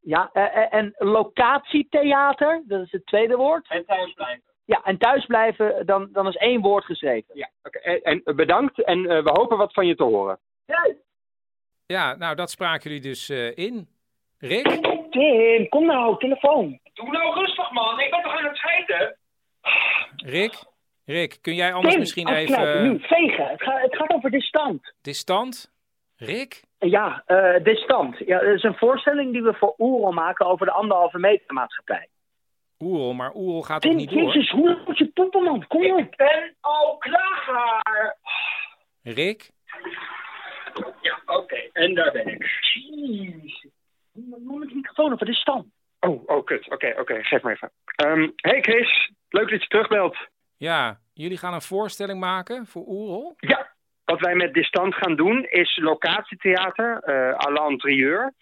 Ja, eh, en locatietheater, dat is het tweede woord. En thuisblijven. Ja, en thuisblijven, dan, dan is één woord geschreven. Ja, oké. En, en bedankt en eh, we hopen wat van je te horen. Ja, nou, dat spraken jullie dus eh, in. Rick? Tim, kom nou, telefoon. Doe nou rustig, man. Ik ben toch aan het scheiden? Rick? Rick, kun jij anders Tim, misschien even... nu, vegen. Het, gaat het gaat over distant. Distant? Rick? Ja, eh distant. Ja, dat is een voorstelling die we voor Oerol maken over de anderhalve meter maatschappij. Oerol, maar Oerol gaat toch niet door? jezus, hoe moet je poepen, man? Kom op. Ik ben al klaar. Rick? Ja, oké. En daar ben ik. Jeez. Man met de microfoon over distant. Oh, oh, kut. Oké, oké. Geef me even. Ehm, hey Chris, leuk dat je terugbelt. Ja, jullie gaan een voorstelling maken voor Oerol? Ja, wat wij met Distant gaan doen is locatietheater eh à l'intérieur.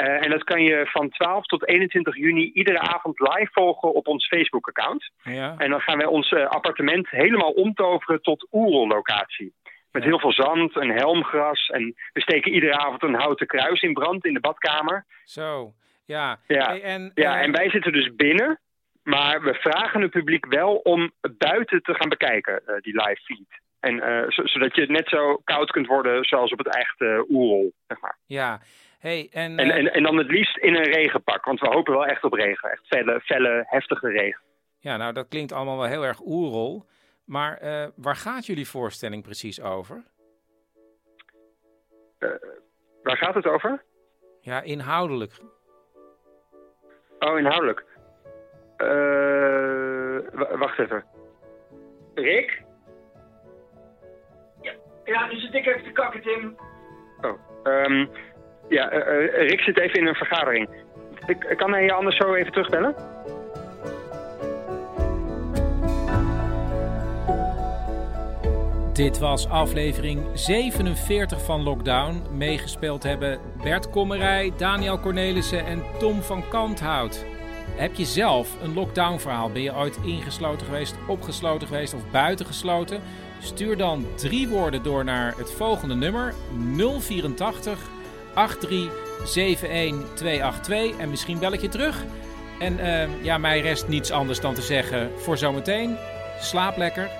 Eh, en dat kan je van 12 tot 21 juni iedere avond live volgen op ons Facebook-account. Ja. En dan gaan wij ons eh, appartement helemaal omtoveren tot Oerol-locatie. Met heel veel zand en helmgras. En we steken iedere avond een houten kruis in brand in de badkamer. Zo, ja. Ja, Hey, en, ja eh, en wij zitten dus binnen. Maar we vragen het publiek wel om buiten te gaan bekijken, die live feed. En zo- zodat je net zo koud kunt worden zoals op het echte Oerol, zeg maar. Ja, hey, en... En, eh, en, en dan het liefst in een regenpak, want we hopen wel echt op regen. Echt felle, felle heftige regen. Ja, nou, dat klinkt allemaal wel heel erg Oerol. Maar eh, waar gaat jullie voorstelling precies over? Eh, waar gaat het over? Ja, inhoudelijk. Oh, inhoudelijk. Eh, wa- wacht even. Rick? Ja, nu zit ik even te kakken, Tim. Oh, ehm, ja, eh, eh, Rick zit even in een vergadering. Ik, kan hij je anders zo even terugbellen? Dit was aflevering 47 van Lockdown. Meegespeeld hebben Bert Kommerij, Daniel Cornelissen en Tom van Kanthout. Heb je zelf een lockdown-verhaal? Ben je ooit ingesloten geweest, opgesloten geweest of buitengesloten? Stuur dan drie woorden door naar het volgende nummer 084 8371 282 en misschien bel ik je terug. En eh, ja, mij rest niets anders dan te zeggen voor zometeen. Slaap lekker.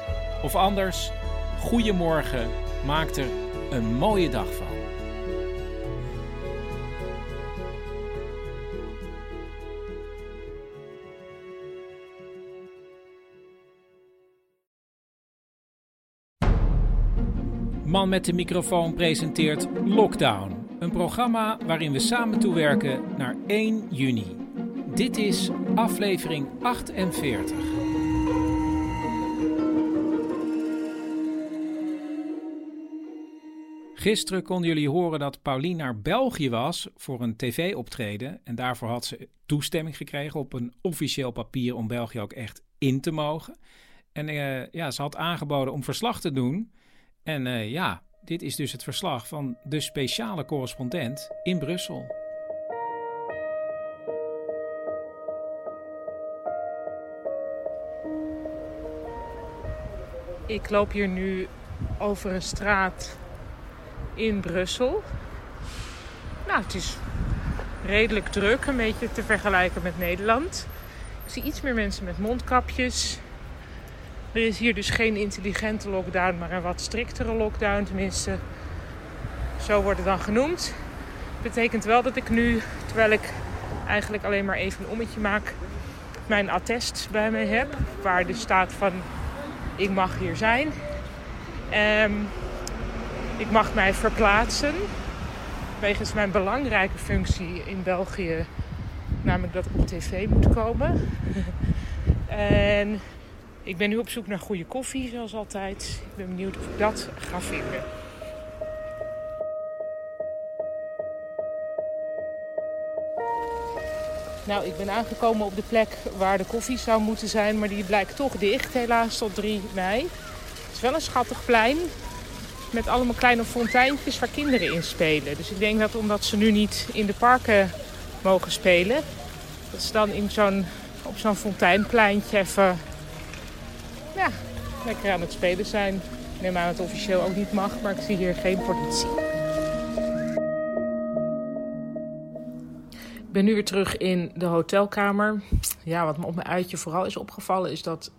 Of anders, goedemorgen. Maak er een mooie dag van. Man met de microfoon presenteert Lockdown. Een programma waarin we samen toewerken naar 1 juni. Dit is aflevering 48. Gisteren konden jullie horen dat Paulien naar België was voor een tv-optreden. En daarvoor had ze toestemming gekregen op een officieel papier om België ook echt in te mogen. En eh, ja, ze had aangeboden om verslag te doen. En eh, ja, dit is dus het verslag van de speciale correspondent in Brussel. Ik loop hier nu over een straat in Brussel. Nou, het is redelijk druk, een beetje te vergelijken met Nederland. Ik zie iets meer mensen met mondkapjes. Er is hier dus geen intelligente lockdown, maar een wat striktere lockdown. Tenminste, zo wordt het dan genoemd. Betekent wel dat ik nu, terwijl ik eigenlijk alleen maar even een ommetje maak, mijn attest bij me heb. Waar dus staat van ik mag hier zijn. Ehm, ik mag mij verplaatsen. Wegens mijn belangrijke functie in België. Namelijk dat ik op tv moet komen. en Ik ben nu op zoek naar goede koffie, zoals altijd. Ik ben benieuwd of ik dat ga vinden. Nou, ik ben aangekomen op de plek waar de koffie zou moeten zijn, maar die blijkt toch dicht, helaas tot 3 mei. Het is wel een schattig plein met allemaal kleine fonteintjes waar kinderen in spelen. Dus ik denk dat omdat ze nu niet in de parken mogen spelen, dat ze dan in zo'n, op zo'n fonteinpleintje even ja, lekker aan het spelen zijn. Ik neem aan dat het officieel ook niet mag, maar ik zie hier geen politie. Ik ben nu weer terug in de hotelkamer. Ja, wat me op mijn uitje vooral is opgevallen is dat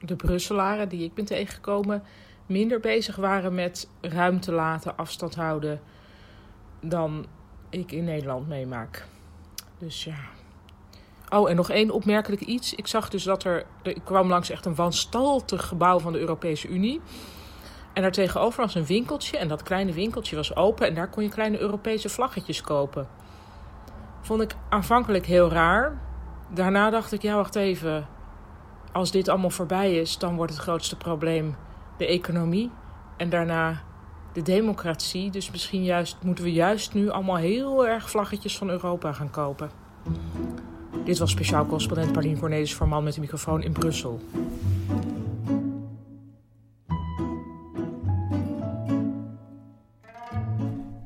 de Brusselaren die ik ben tegengekomen minder bezig waren met ruimte laten, afstand houden dan ik in Nederland meemaak. Dus ja. Oh, en nog één opmerkelijk iets. Ik zag dus dat er. Ik kwam langs echt een wanstaltig gebouw van de Europese Unie. En daar tegenover was een winkeltje. En dat kleine winkeltje was open. En daar kon je kleine Europese vlaggetjes kopen. Vond ik aanvankelijk heel raar. Daarna dacht ik, ja, wacht even. Als dit allemaal voorbij is, dan wordt het grootste probleem de economie. En daarna de democratie. Dus misschien juist, moeten we juist nu allemaal heel erg vlaggetjes van Europa gaan kopen. Dit was speciaal correspondent Paulien Cornelis voor Man met de microfoon in Brussel.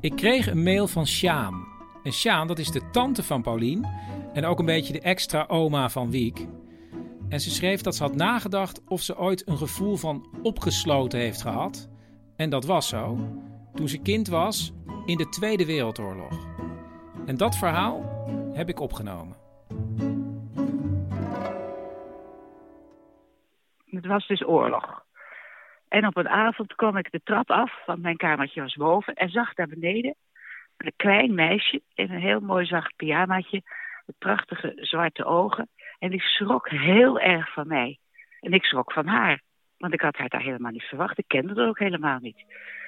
Ik kreeg een mail van Sjaan. En Sjaan, dat is de tante van Paulien en ook een beetje de extra oma van Wiek. En ze schreef dat ze had nagedacht of ze ooit een gevoel van opgesloten heeft gehad. En dat was zo, toen ze kind was in de Tweede Wereldoorlog. En dat verhaal heb ik opgenomen. Het was dus oorlog. En op een avond kwam ik de trap af, want mijn kamertje was boven, en zag daar beneden een klein meisje in een heel mooi zacht pyjamaatje, met prachtige zwarte ogen. En die schrok heel erg van mij. En ik schrok van haar, want ik had haar daar helemaal niet verwacht. Ik kende haar ook helemaal niet.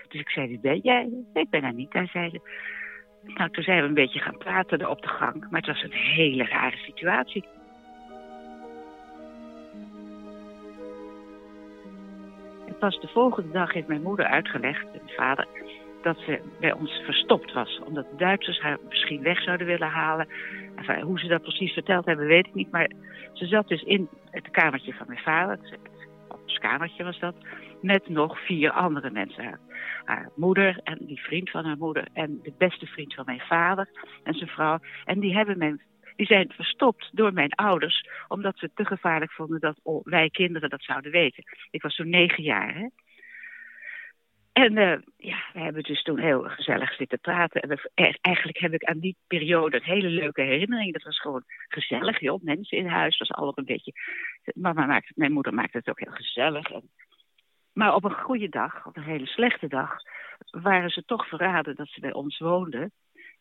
Dus ik zei, wie ben jij? Ik ben Anita, zei ze. Nou, toen zijn we een beetje gaan praten op de gang, maar het was een hele rare situatie. En pas de volgende dag heeft mijn moeder uitgelegd, mijn vader, dat ze bij ons verstopt was. Omdat de Duitsers haar misschien weg zouden willen halen. Hoe ze dat precies verteld hebben, weet ik niet. Maar ze zat dus in het kamertje van mijn vader. Ons kamertje was dat. Met nog vier andere mensen. Haar moeder en die vriend van haar moeder. En de beste vriend van mijn vader en zijn vrouw. En die hebben mijn die zijn verstopt door mijn ouders, omdat ze het te gevaarlijk vonden dat wij kinderen dat zouden weten. Ik was toen negen jaar. Hè? En uh, ja, we hebben dus toen heel gezellig zitten praten. En eh, eigenlijk heb ik aan die periode een hele leuke herinnering. Dat was gewoon gezellig, joh. Mensen in huis, was allemaal een beetje... Mama mijn moeder maakte het ook heel gezellig. En, maar op een goede dag, op een hele slechte dag... waren ze toch verraden dat ze bij ons woonden.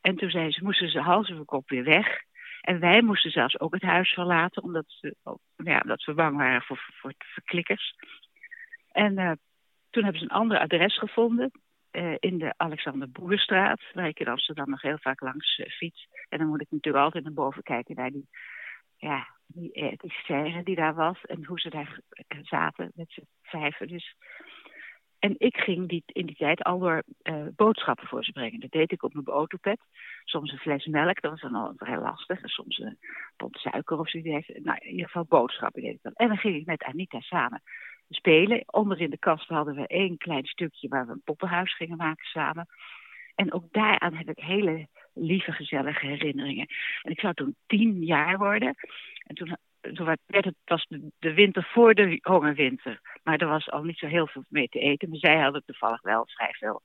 En toen zei ze, moesten ze hals over kop weer weg. En wij moesten zelfs ook het huis verlaten, omdat, ze, ja, omdat we bang waren voor, voor. En uh, toen hebben ze een ander adres gevonden uh, in de Alexander Boerstraat, waar ik in Amsterdam nog heel vaak langs uh, fiets. En dan moet ik natuurlijk altijd naar boven kijken naar die, ja, die, uh, die serre die daar was en hoe ze daar zaten met z'n vijven. Dus. En ik ging die, in die tijd al door boodschappen voor ze brengen. Dat deed ik op mijn autopet. Soms een fles melk, dat was dan al vrij lastig. En soms een pot suiker of zoiets. Nou, in ieder geval boodschappen deed ik dan. En dan ging ik met Anita samen spelen. Onder in de kast hadden we één klein stukje waar we een poppenhuis gingen maken samen. En ook daaraan heb ik hele lieve, gezellige herinneringen. En ik zou toen tien jaar worden. En toen, toen werd het pas de, winter voor de hongerwinter. Maar er was al niet zo heel veel mee te eten. Maar zij hadden toevallig wel vrij veel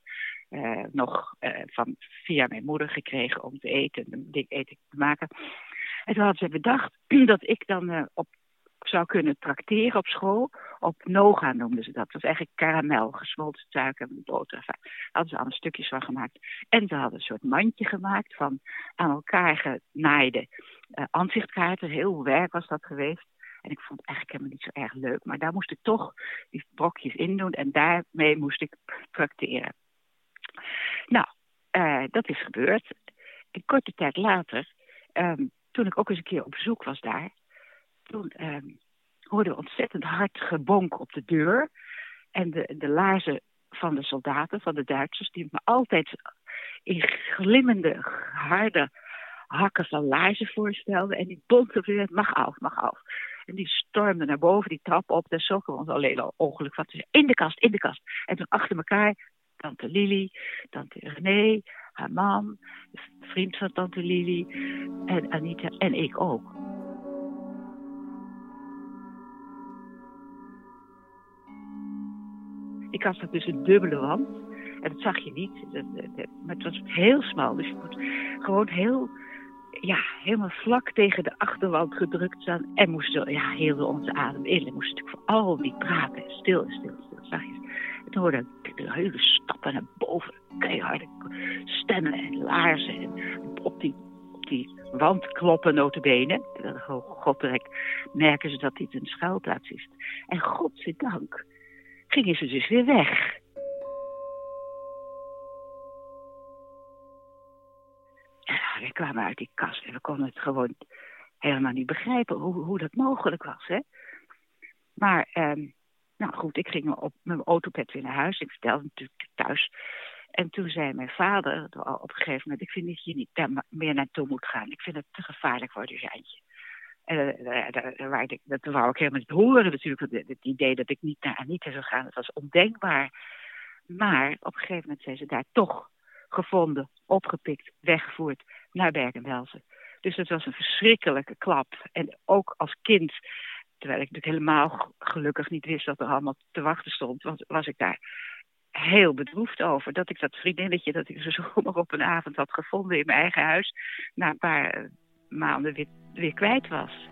uh, nog uh, van, via mijn moeder gekregen om te eten, eten te maken. En toen hadden ze bedacht dat ik dan uh, op zou kunnen trakteren op school. Op Noga noemden ze dat. Dat was eigenlijk karamel, gesmolten suiker en boter. Daar hadden ze allemaal stukjes van gemaakt. En ze hadden een soort mandje gemaakt van aan elkaar genaaide uh. Heel werk was dat geweest. En ik vond het eigenlijk helemaal niet zo erg leuk. Maar daar moest ik toch die brokjes in doen. En daarmee moest ik trakteren. Nou, uh, dat is gebeurd. Een korte tijd later, um, toen ik ook eens een keer op bezoek was daar toen uh, hoorden we ontzettend hard gebonk op de deur. En de, de laarzen van de soldaten, van de Duitsers, die me altijd in glimmende, harde hakken van laarzen voorstelden. En die de deur, mag af, mag af. En die stormden naar boven, die trap op. Daar zochten we ons alleen al ongeluk van. In de kast, in de kast. En toen achter elkaar, tante Lili, tante René, haar man, vriend van tante Lili en Anita en ik ook. Ik had dus een dubbele wand. En dat zag je niet. Maar het was heel smal. Dus je moet gewoon heel, ja, helemaal vlak tegen de achterwand gedrukt staan. En moesten, ja, hielden onze adem in. En moesten natuurlijk vooral niet praten. Stil, stil, stil, zachtjes. En toen hoorde ik hele stappen naar boven. Keiharde stemmen en laarzen. En op die, op die wand kloppen notabene. Goddelijk merken ze dat dit een schuilplaats is. En godzijdank gingen ze dus weer weg. Ja, we kwamen uit die kast en we konden het gewoon helemaal niet begrijpen hoe, hoe dat mogelijk was. Hè? Maar, ehm, nou goed, ik ging op mijn autopet weer naar huis. Ik vertelde natuurlijk thuis. En toen zei mijn vader op een gegeven moment... ik vind dat je niet daar meer naartoe moet gaan. Ik vind het te gevaarlijk voor de Jantje. En uh, ik, dat wou ik helemaal niet horen natuurlijk. Het, idee dat ik niet naar Anita zou gaan, dat was ondenkbaar. Maar op een gegeven moment zijn ze daar toch gevonden, opgepikt, weggevoerd naar Bergen-Belsen. Dus het was een verschrikkelijke klap. En ook als kind, terwijl ik natuurlijk helemaal gelukkig niet wist wat er allemaal te wachten stond, was, was ik daar heel bedroefd over. Dat ik dat vriendinnetje, dat ik zo zomaar op een avond had gevonden in mijn eigen huis, na een paar maanden weer, weer kwijt was.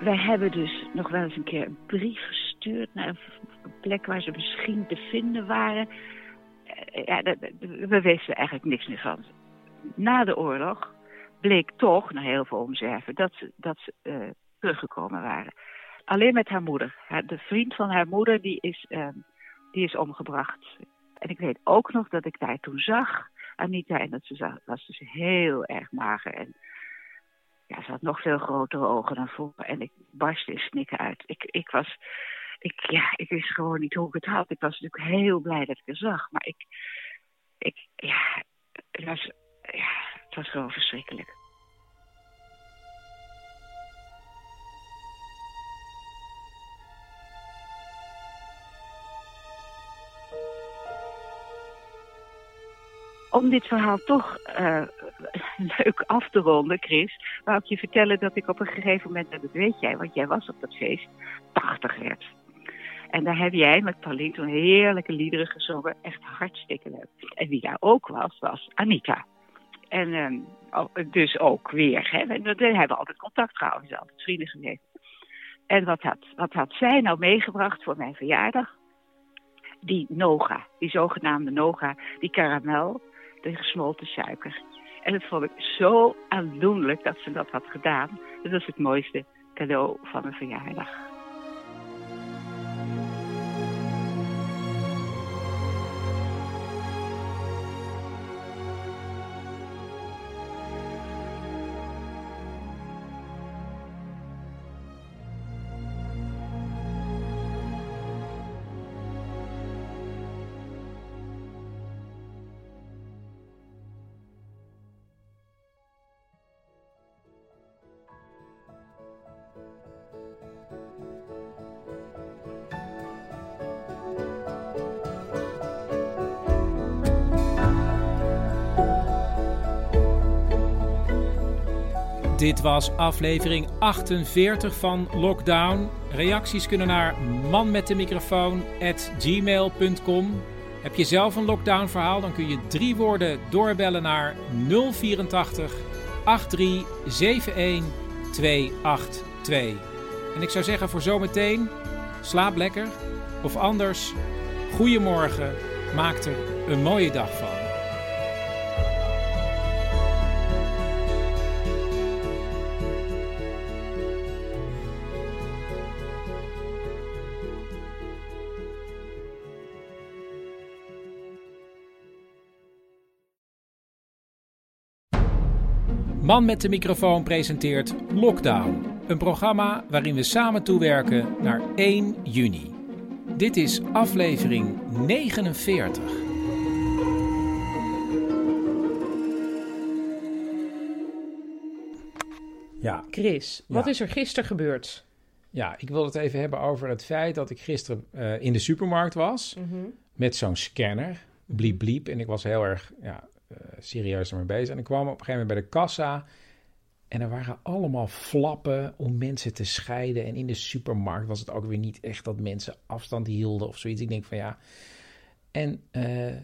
Wij hebben dus nog wel eens een keer een brief gestuurd naar een plek waar ze misschien te vinden waren. Eh, ja, we wisten eigenlijk niks meer van. Na de oorlog bleek toch, na heel veel omzwerven, dat ze, dat ze uh, teruggekomen waren. Alleen met haar moeder. De vriend van haar moeder, die is, uh, die is omgebracht. En ik weet ook nog dat ik daar toen zag, Anita, en dat ze was dus heel erg mager. En ja, ze had nog veel grotere ogen dan vroeger. En ik barstte in snikken uit. Ik, ik was, ik, ja, ik wist gewoon niet hoe ik het had. Ik was natuurlijk heel blij dat ik haar zag. Maar ik, ik ja, het was, ja, was gewoon verschrikkelijk. om dit verhaal toch uh, leuk af te ronden, Chris, wou ik je vertellen dat ik op een gegeven moment, dat weet jij, want jij was op dat feest, 80 werd. En daar heb jij met Pauline toen heerlijke liederen gezongen, echt hartstikke leuk. En wie daar ook was, was Anita. En um, dus ook weer, hè, we, hebben altijd contact gehouden, we altijd vrienden geweest. En wat had, wat had zij nou meegebracht voor mijn verjaardag? Die Noga, die zogenaamde Noga, die karamel, de gesmolten suiker. En dat vond ik zo aandoenlijk dat ze dat had gedaan. Dat was het mooiste cadeau van mijn verjaardag. Dit was aflevering 48 van Lockdown. Reacties kunnen naar manmetdemicrofoon@gmail.com. Heb je zelf een lockdown verhaal, dan kun je drie woorden doorbellen naar 084 8371 282. En ik zou zeggen voor zometeen, slaap lekker. Of anders, goedemorgen, maak er een mooie dag van. Man met de microfoon presenteert Lockdown, een programma waarin we samen toewerken naar 1 juni. Dit is aflevering 49. Ja. Chris, wat Ja. is er gisteren gebeurd? Ja, ik wil het even hebben over het feit dat ik gisteren eh, in de supermarkt was Mhm. met zo'n scanner, bliep bliep. En ik was heel erg ja, serieus ermee bezig. En ik kwam op een gegeven moment bij de kassa en er waren allemaal flappen om mensen te scheiden. En in de supermarkt was het ook weer niet echt dat mensen afstand hielden of zoiets. Ik denk van ja. En eh,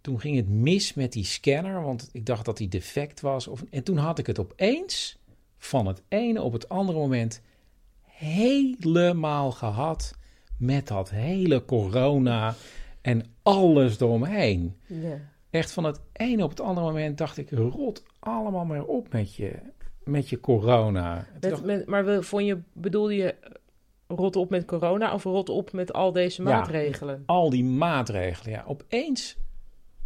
toen ging het mis met die scanner, want ik dacht dat die defect was. Of, en toen had ik het opeens van het ene op het andere moment helemaal gehad met dat hele corona en alles eromheen. Ja. Echt van het ene op het andere moment dacht ik, rot allemaal maar op met je, met je corona. Met, dacht- met, maar vond je, bedoelde je rot op met corona of rot op met al deze Ja, maatregelen? al die maatregelen, ja. Opeens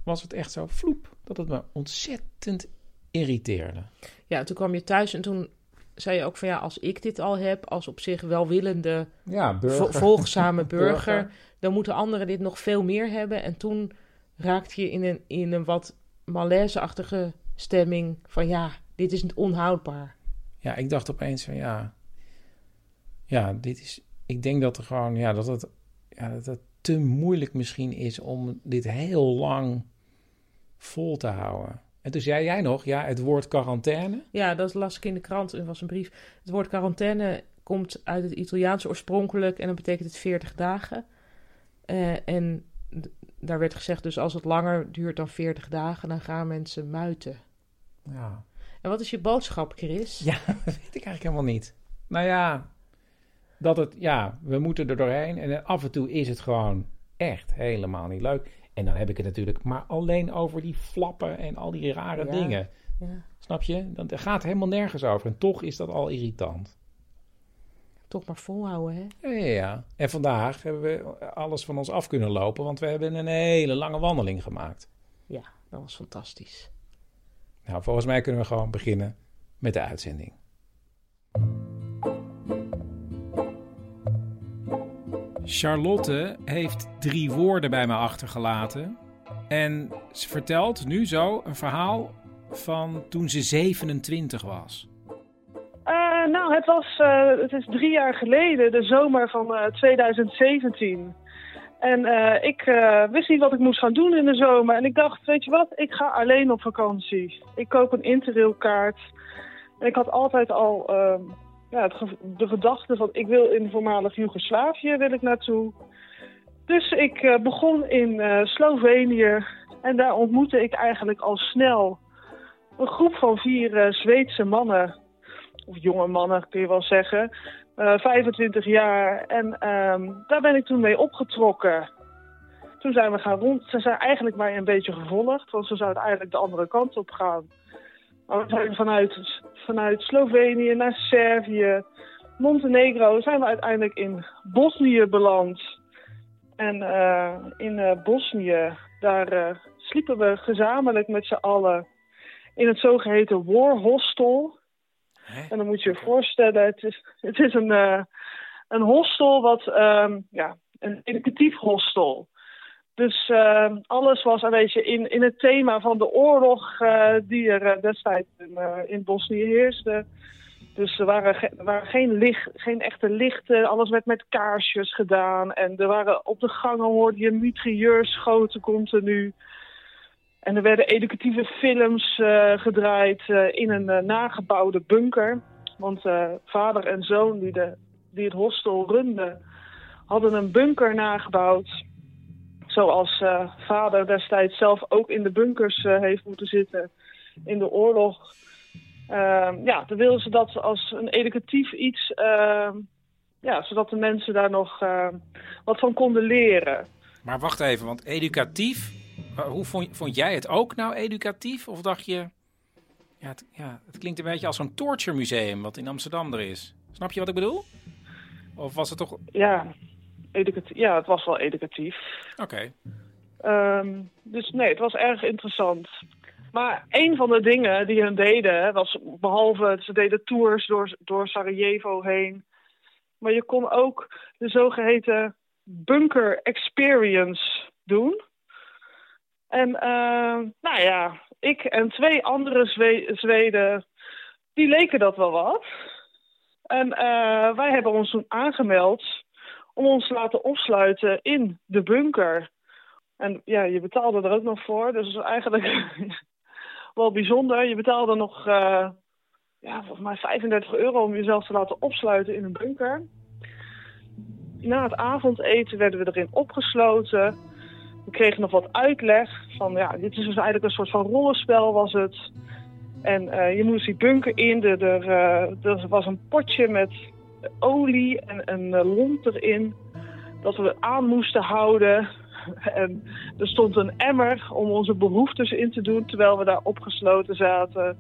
was het echt zo vloep, dat het me ontzettend irriteerde. Ja, toen kwam je thuis en toen zei je ook van ja, als ik dit al heb, als op zich welwillende, Ja, burger. vo- volgzame burger, Burger. dan moeten anderen dit nog veel meer hebben. En toen raakte je in een, in een wat malaise-achtige stemming van ja, dit is onhoudbaar. Ja, ik dacht opeens van ja, ja, dit is. Ik denk dat er gewoon, ja, dat het, ja, dat het te moeilijk misschien is om dit heel lang vol te houden. En toen zei jij nog, ja, het woord quarantaine. Ja, dat las ik in de krant. Er was een brief. Het woord quarantaine komt uit het Italiaans oorspronkelijk en dan betekent het 40 dagen. Eh, en daar werd gezegd, dus als het langer duurt dan 40 dagen, dan gaan mensen muiten. Ja. En wat is je boodschap, Chris? Ja, dat weet ik eigenlijk helemaal niet. Nou ja, dat het, ja, we moeten er doorheen. En af en toe is het gewoon echt helemaal niet leuk. En dan heb ik het natuurlijk maar alleen over die flappen en al die rare Ja, dingen. ja. Snap je? Dan gaat helemaal nergens over. En toch is dat al irritant. Toch maar volhouden, hè? Ja, ja, ja. En vandaag hebben we alles van ons af kunnen lopen, want we hebben een hele lange wandeling gemaakt. Ja, dat was fantastisch. Nou, volgens mij kunnen we gewoon beginnen met de uitzending. Charlotte heeft drie woorden bij me achtergelaten. En ze vertelt nu zo een verhaal van toen ze 27 was. Eh, nou, het, was, eh, het is drie jaar geleden, de zomer van eh, 2017. En eh, ik eh, wist niet wat ik moest gaan doen in de zomer. En ik dacht, weet je wat, ik ga alleen op vakantie. Ik koop een interrailkaart. En ik had altijd al ehm, ja, de gedachte van, ik wil in voormalig Joegoslavië wil ik naartoe. Dus ik eh, begon in eh, Slovenië. En daar ontmoette ik eigenlijk al snel een groep van vier eh, Zweedse mannen of jonge mannen kun je wel zeggen, eh 25 jaar. En ehm, daar ben ik toen mee opgetrokken. Toen zijn we gaan rond. Ze zijn eigenlijk mij een beetje gevolgd, want ze zouden eigenlijk de andere kant op gaan. Maar we zijn vanuit, vanuit Slovenië naar Servië, Montenegro, zijn we uiteindelijk in Bosnië beland. En eh, in eh, Bosnië, daar eh, sliepen we gezamenlijk met z'n allen in het zogeheten War Hostel. En dan moet je je voorstellen, het is, het is een, eh, een hostel wat, ehm, ja, een educatief hostel. Dus ehm, alles was een beetje in, in het thema van de oorlog eh, die er eh, destijds in, in Bosnië heerste. Dus er waren, ge- er waren geen, licht, geen echte lichten, alles werd met kaarsjes gedaan. En er waren op de gangen hoorde je mitrailleurs schoten continu. En er werden educatieve films eh, gedraaid eh, in een eh, nagebouwde bunker. Want vader en zoon die, de, die het hostel runden, hadden een bunker nagebouwd. Zoals vader destijds zelf ook in de bunkers heeft moeten zitten in de oorlog. Ehm, ja, dan wilden ze dat als een educatief iets, ehm, ja, zodat de mensen daar nog eh, wat van konden leren. Maar wacht even, want educatief, hoe vond, vond jij het ook nou educatief? Of dacht je, ja het, ja, het klinkt een beetje als zo'n torture museum wat in Amsterdam er is. Snap je wat ik bedoel? Of was het toch... Oké. Ja, educatief, ja het was wel educatief. Ehm, dus nee, het was erg interessant. Maar een van de dingen die hun deden, was behalve ze deden tours door, door Sarajevo heen. Maar je kon ook de zogeheten bunker experience doen. En uh, nou ja, ik en twee andere Zwe Zweden, die leken dat wel wat. En uh, wij hebben ons toen aangemeld om ons te laten opsluiten in de bunker. En ja, je betaalde er ook nog voor, dus eigenlijk wel bijzonder. Je betaalde nog, uh, ja, volgens mij 35 euro om jezelf te laten opsluiten in een bunker. Na het avondeten werden we erin opgesloten. We kregen nog wat uitleg van, ja, dit is dus eigenlijk een soort van rollenspel was het. En uh, je moest die bunker in, er, uh, er was een potje met olie en een uh, lont erin. Dat we aan moesten houden. En er stond een emmer om onze behoeftes in te doen terwijl we daar opgesloten zaten.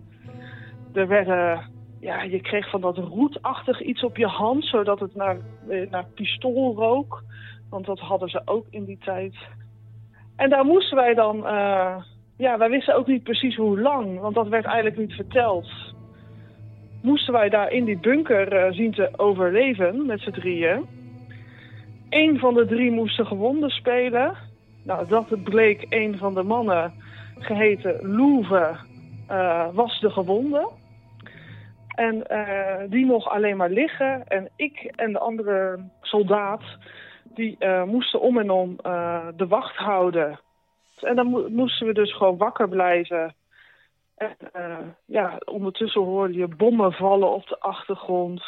Er werden, ja, je kreeg van dat roetachtig iets op je hand, zodat het naar, naar pistool rook. Want dat hadden ze ook in die tijd. En daar moesten wij dan, uh, ja, wij wisten ook niet precies hoe lang, want dat werd eigenlijk niet verteld. Moesten wij daar in die bunker uh, zien te overleven met z'n drieën. Eén van de drie moest de gewonden spelen. Nou, dat bleek een van de mannen, geheten Loeve, uh, was de gewonde. En die mocht alleen maar liggen. En ik en de andere soldaat, die uh, moesten om en om de wacht houden. En dan mo moesten we dus gewoon wakker blijven. En ja, ondertussen hoorde je bommen vallen op de achtergrond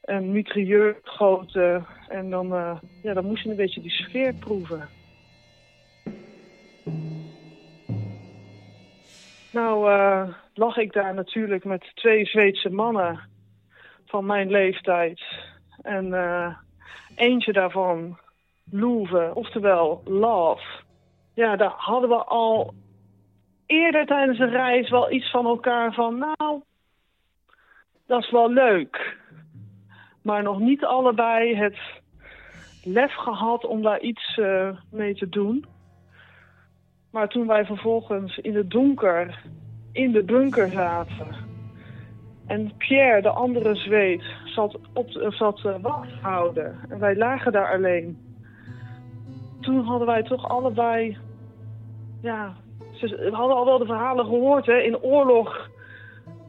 en mitrailleurgoten. En dan, ja, dan moest je een beetje die sfeer proeven. Nou lag ik daar natuurlijk met twee Zweedse mannen van mijn leeftijd. En eentje daarvan, Loeve, oftewel Love. Ja, daar hadden we al eerder tijdens de reis wel iets van elkaar van... Nou, dat is wel leuk maar nog niet allebei het lef gehad om daar iets uh, mee te doen. Maar toen wij vervolgens in het donker in de bunker zaten en Pierre, de andere Zweed, zat, op, zat uh, wacht houden en wij lagen daar alleen. Toen hadden wij toch allebei, ja, we hadden al wel de verhalen gehoord, hè, in oorlog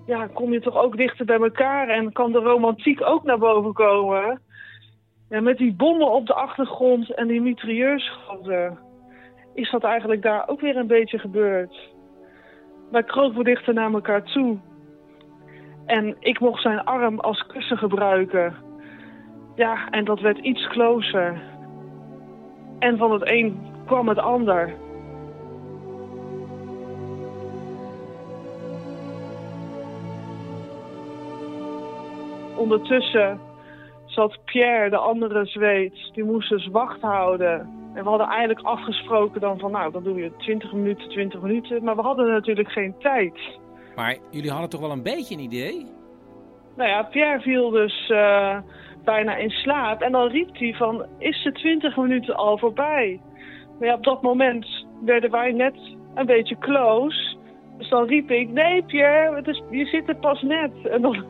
ja, kom je toch ook dichter bij elkaar en kan de romantiek ook naar boven komen. Ja, met die bommen op de achtergrond en die mitrailleurschoten is dat eigenlijk daar ook weer een beetje gebeurd. Wij kropen dichter naar elkaar toe. En ik mocht zijn arm als kussen gebruiken. Ja, en dat werd iets closer. En van het een kwam het ander. ondertussen zat Pierre, de andere Zweed, die moest dus wacht houden. En we hadden eigenlijk afgesproken dan van, nou, dan doe je 20 minuten, 20 minuten. Maar we hadden natuurlijk geen tijd. Maar jullie hadden toch wel een beetje een idee? Nou ja, Pierre viel dus uh, bijna in slaap. En dan riep hij van, is de 20 minuten al voorbij? Maar ja, op dat moment werden wij net een beetje close. Dus dan riep ik, nee Pierre, het is, je zit er pas net. En dan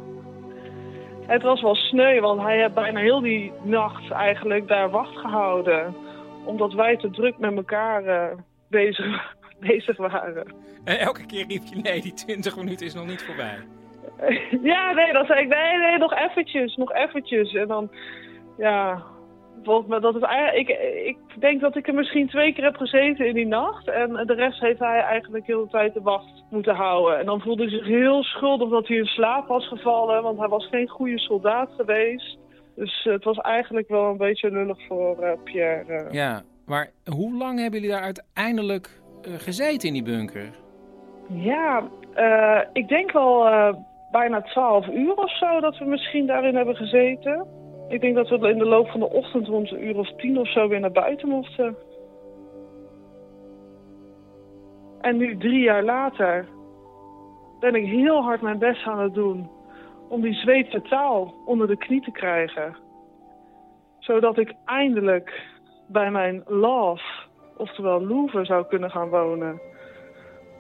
het was wel sneu, want hij heeft bijna heel die nacht eigenlijk daar wacht gehouden. Omdat wij te druk met elkaar uh, bezig, bezig waren. En elke keer riep je, nee, die 20 minuten is nog niet voorbij. ja, nee, dan zei ik, nee, nee, nog eventjes, nog eventjes. En dan, ja, volgens mij dat het. Ik, ik denk dat ik er misschien twee keer heb gezeten in die nacht. En de rest heeft hij eigenlijk heel de tijd de wacht moeten houden. En dan voelde hij zich heel schuldig dat hij in slaap was gevallen. Want hij was geen goede soldaat geweest. Dus het was eigenlijk wel een beetje lullig voor uh, Pierre. Uh. Ja, maar hoe lang hebben jullie daar uiteindelijk gezeten in die bunker? Ja, ik denk wel bijna twaalf uur of zo dat we misschien daarin hebben gezeten. Ik denk dat we in de loop van de ochtend rond een uur of tien of zo weer naar buiten mochten. En nu, drie jaar later, ben ik heel hard mijn best aan het doen om die Zweedse taal onder de knie te krijgen. Zodat ik eindelijk bij mijn love, oftewel Louvre, zou kunnen gaan wonen.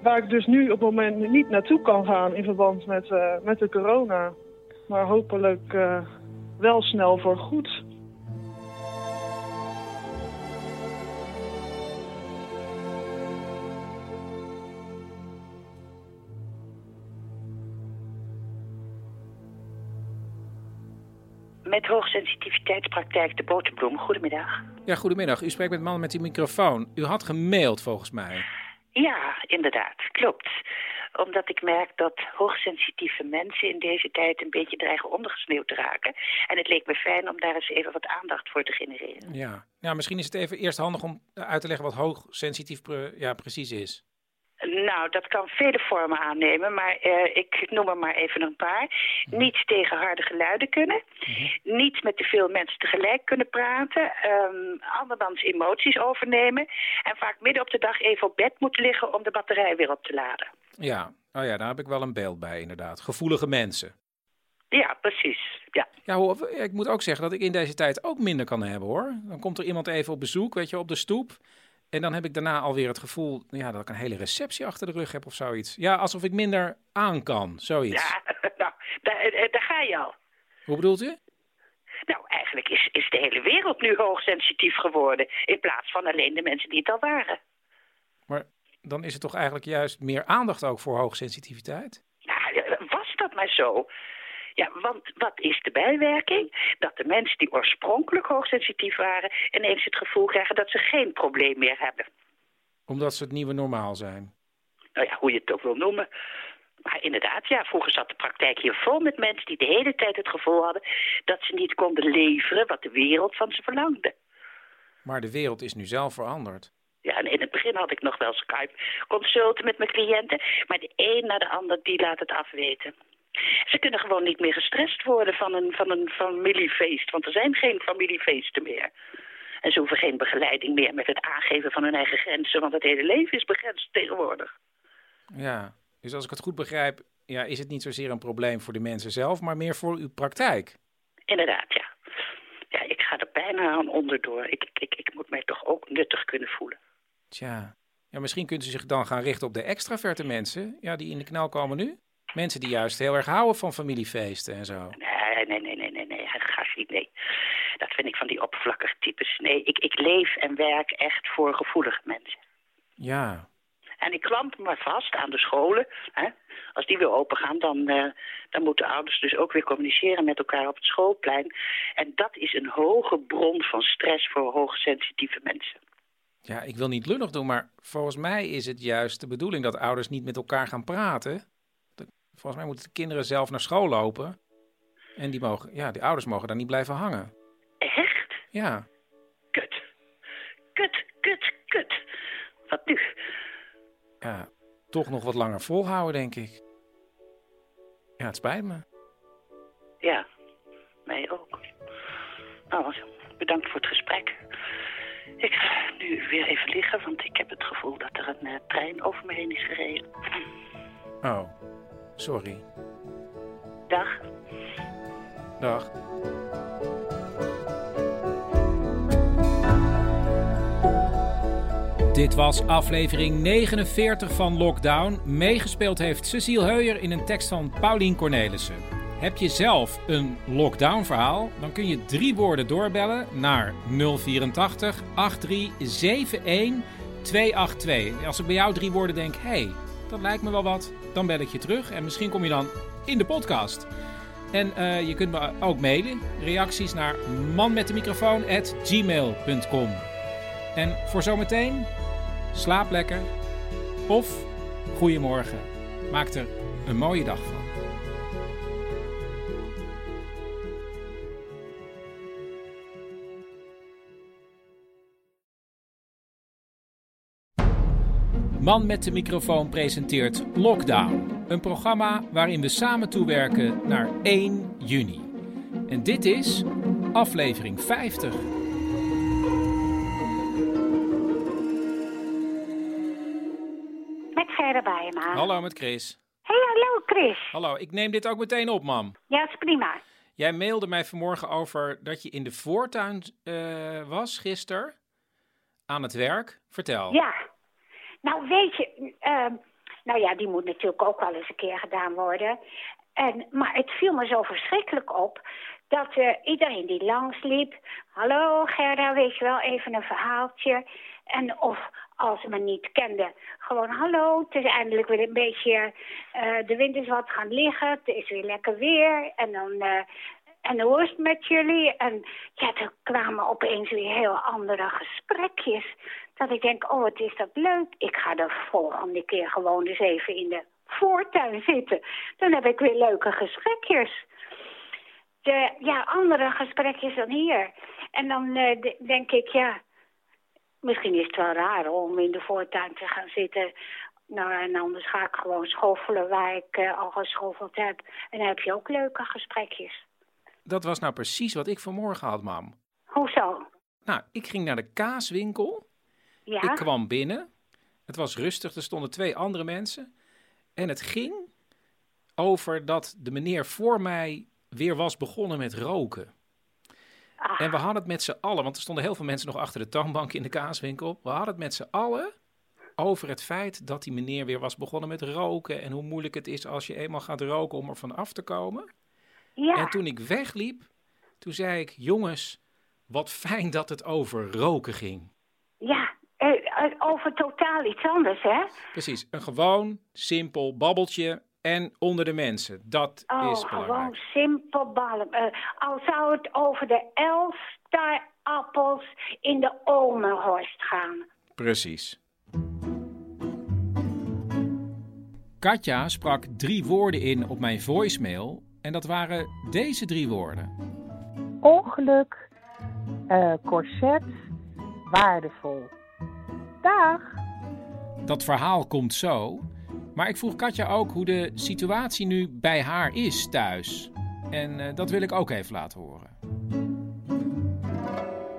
Waar ik dus nu op het moment niet naartoe kan gaan in verband met, eh, met de corona. Maar hopelijk eh, wel snel voor goed. Met hoogsensitiviteitspraktijk De Boterbloem. Goedemiddag. Ja, goedemiddag. U spreekt met man met die microfoon. U had gemaild volgens mij. Ja, inderdaad. Klopt. Omdat ik merk dat hoogsensitieve mensen in deze tijd een beetje dreigen ondergesneeuwd te raken. En het leek me fijn om daar eens even wat aandacht voor te genereren. Ja. ja, misschien is het even eerst handig om uit te leggen wat hoogsensitief pre- ja, precies is. Nou, dat kan vele vormen aannemen, maar eh, ik noem er maar even een paar. Niet tegen harde geluiden kunnen. Niet met te veel mensen tegelijk kunnen praten. ehm andermans emoties overnemen. En vaak midden op de dag even op bed moeten liggen om de batterij weer op te laden. Ja, oh ja, daar heb ik wel een beeld bij inderdaad. Gevoelige mensen. Ja, precies. Ja. Ja, ik moet ook zeggen dat ik in deze tijd ook minder kan hebben hoor. Dan komt er iemand even op bezoek, weet je, op de stoep. En dan heb ik daarna alweer het gevoel ja, dat ik een hele receptie achter de rug heb of zoiets. Ja, alsof ik minder aan kan, zoiets. Ja, nou, daar, eh, daar ga je al. Hoe bedoelt u? Nou, eigenlijk is, is de hele wereld nu hoogsensitief geworden. In plaats van alleen de mensen die het al waren. Maar dan is het toch eigenlijk juist meer aandacht ook voor hoogsensitiviteit? Nou, eh, was dat maar zo? Ja, want wat is de bijwerking? Dat de mensen die oorspronkelijk hoogsensitief waren... ineens het gevoel krijgen dat ze geen probleem meer hebben. Omdat ze het nieuwe normaal zijn. Nou ja, hoe je het ook wil noemen. Maar inderdaad, ja, vroeger zat de praktijk hier vol met mensen... die de hele tijd het gevoel hadden dat ze niet konden leveren... wat de wereld van ze verlangde. Maar de wereld is nu zelf veranderd. Ja, en in het begin had ik nog wel Skype-consulten met mijn cliënten... maar de een na de ander, die laat het afweten. Ze kunnen gewoon niet meer gestrest worden van een, van een familiefeest, want er zijn geen familiefeesten meer. En ze hoeven geen begeleiding meer met het aangeven van hun eigen grenzen, want het hele leven is begrensd tegenwoordig. Ja, dus als ik het goed begrijp, ja, is het niet zozeer een probleem voor de mensen zelf, maar meer voor uw praktijk. Inderdaad, ja. Ja, ik ga er bijna aan onderdoor. Ik, ik, ik moet mij toch ook nuttig kunnen voelen. Tja, ja, misschien kunt u zich dan gaan richten op de extraverte mensen, ja, die in de knel komen nu. Mensen die juist heel erg houden van familiefeesten en zo. Nee, nee, nee, nee, nee, nee, niet, nee. Dat vind ik van die oppervlakkige types. Nee, ik, ik leef en werk echt voor gevoelige mensen. Ja, En ik klamp me vast aan de scholen. Hè. Als die weer open gaan, dan, eh, dan moeten ouders dus ook weer communiceren met elkaar op het schoolplein. En dat is een hoge bron van stress voor hoogsensitieve mensen. ja, ik wil niet lullig doen, maar volgens mij is het juist de bedoeling dat ouders niet met elkaar gaan praten. Volgens mij moeten de kinderen zelf naar school lopen. En die, mogen, ja, die ouders mogen daar niet blijven hangen. Echt? Ja, Kut. Kut, kut, kut. Wat nu? ja, toch nog wat langer volhouden, denk ik. Ja, het spijt me. Ja, mij ook. Nou, bedankt voor het gesprek. Ik ga nu weer even liggen, want ik heb het gevoel dat er een eh, trein over me heen is gereden. Oh, sorry. Dag. Dag. Dit was aflevering 49 van Lockdown. Meegespeeld heeft Cecile Heuyer in een tekst van Paulien Cornelissen. Heb je zelf een lockdown-verhaal? Dan kun je drie woorden doorbellen naar 084 8371 282. Als ik bij jou drie woorden denk, hé, hey, dat lijkt me wel wat, dan bel ik je terug en misschien kom je dan in de podcast. En eh, je kunt me ook mailen. Reacties naar manmetdemicrofoon.gmail.com En voor zometeen, slaap lekker. Of goedemorgen. Maak er een mooie dag van. Man met de microfoon presenteert Lockdown. Een programma waarin we samen toewerken naar 1 juni. En dit is aflevering 50. Met Gerda Bijema. Hallo met Chris. Hey, hallo Chris. Hallo, ik neem dit ook meteen op, mam. Ja, is prima. Jij mailde mij vanmorgen over dat je in de voortuin eh, was gisteren. Aan het werk. Vertel. Ja. Nou, weet je, ehm, Nou ja, die moet natuurlijk ook wel eens een keer gedaan worden. En, maar het viel me zo verschrikkelijk op dat uh, iedereen die langsliep... Hallo Gerda, weet je wel, even een verhaaltje. En of als ze me niet kenden, gewoon hallo. Het is eindelijk weer een beetje... Uh, de wind is wat gaan liggen, het is weer lekker weer. En dan... Uh, en hoe is het met jullie? En ja, er kwamen opeens weer heel andere gesprekjes. Dat ik denk, oh, wat is dat leuk. Ik ga de volgende keer gewoon eens even in de voortuin zitten. Dan heb ik weer leuke gesprekjes. De, ja, andere gesprekjes dan hier. En dan uh, denk ik, ja, misschien is het wel raar om in de voortuin te gaan zitten. Nou, en anders ga ik gewoon schoffelen waar ik uh, al geschoffeld heb. En dan heb je ook leuke gesprekjes. Dat was nou precies wat ik vanmorgen had, mam. Hoezo? Nou, ik ging naar de kaaswinkel. Ja? Ik kwam binnen. Het was rustig, er stonden twee andere mensen. En het ging over dat de meneer voor mij weer was begonnen met roken. Ah. En we hadden het met z'n allen, want er stonden heel veel mensen nog achter de toonbank in de kaaswinkel. We hadden het met z'n allen over het feit dat die meneer weer was begonnen met roken. En hoe moeilijk het is als je eenmaal gaat roken om er van af te komen. Ja. En toen ik wegliep, toen zei ik, jongens, wat fijn dat het over roken ging. Ja, over totaal iets anders, hè? Precies, een gewoon, simpel babbeltje en onder de mensen. Dat oh, is belangrijk. gewoon simpel ballen. Uh, al zou het over de Elfstarappels in de Omenhorst gaan. Precies. Katja sprak drie woorden in op mijn voicemail en dat waren deze drie woorden. Ongeluk, uh, corset, waardevol. Dag! Dat verhaal komt zo. Maar ik vroeg Katja ook hoe de situatie nu bij haar is thuis. En uh, dat wil ik ook even laten horen.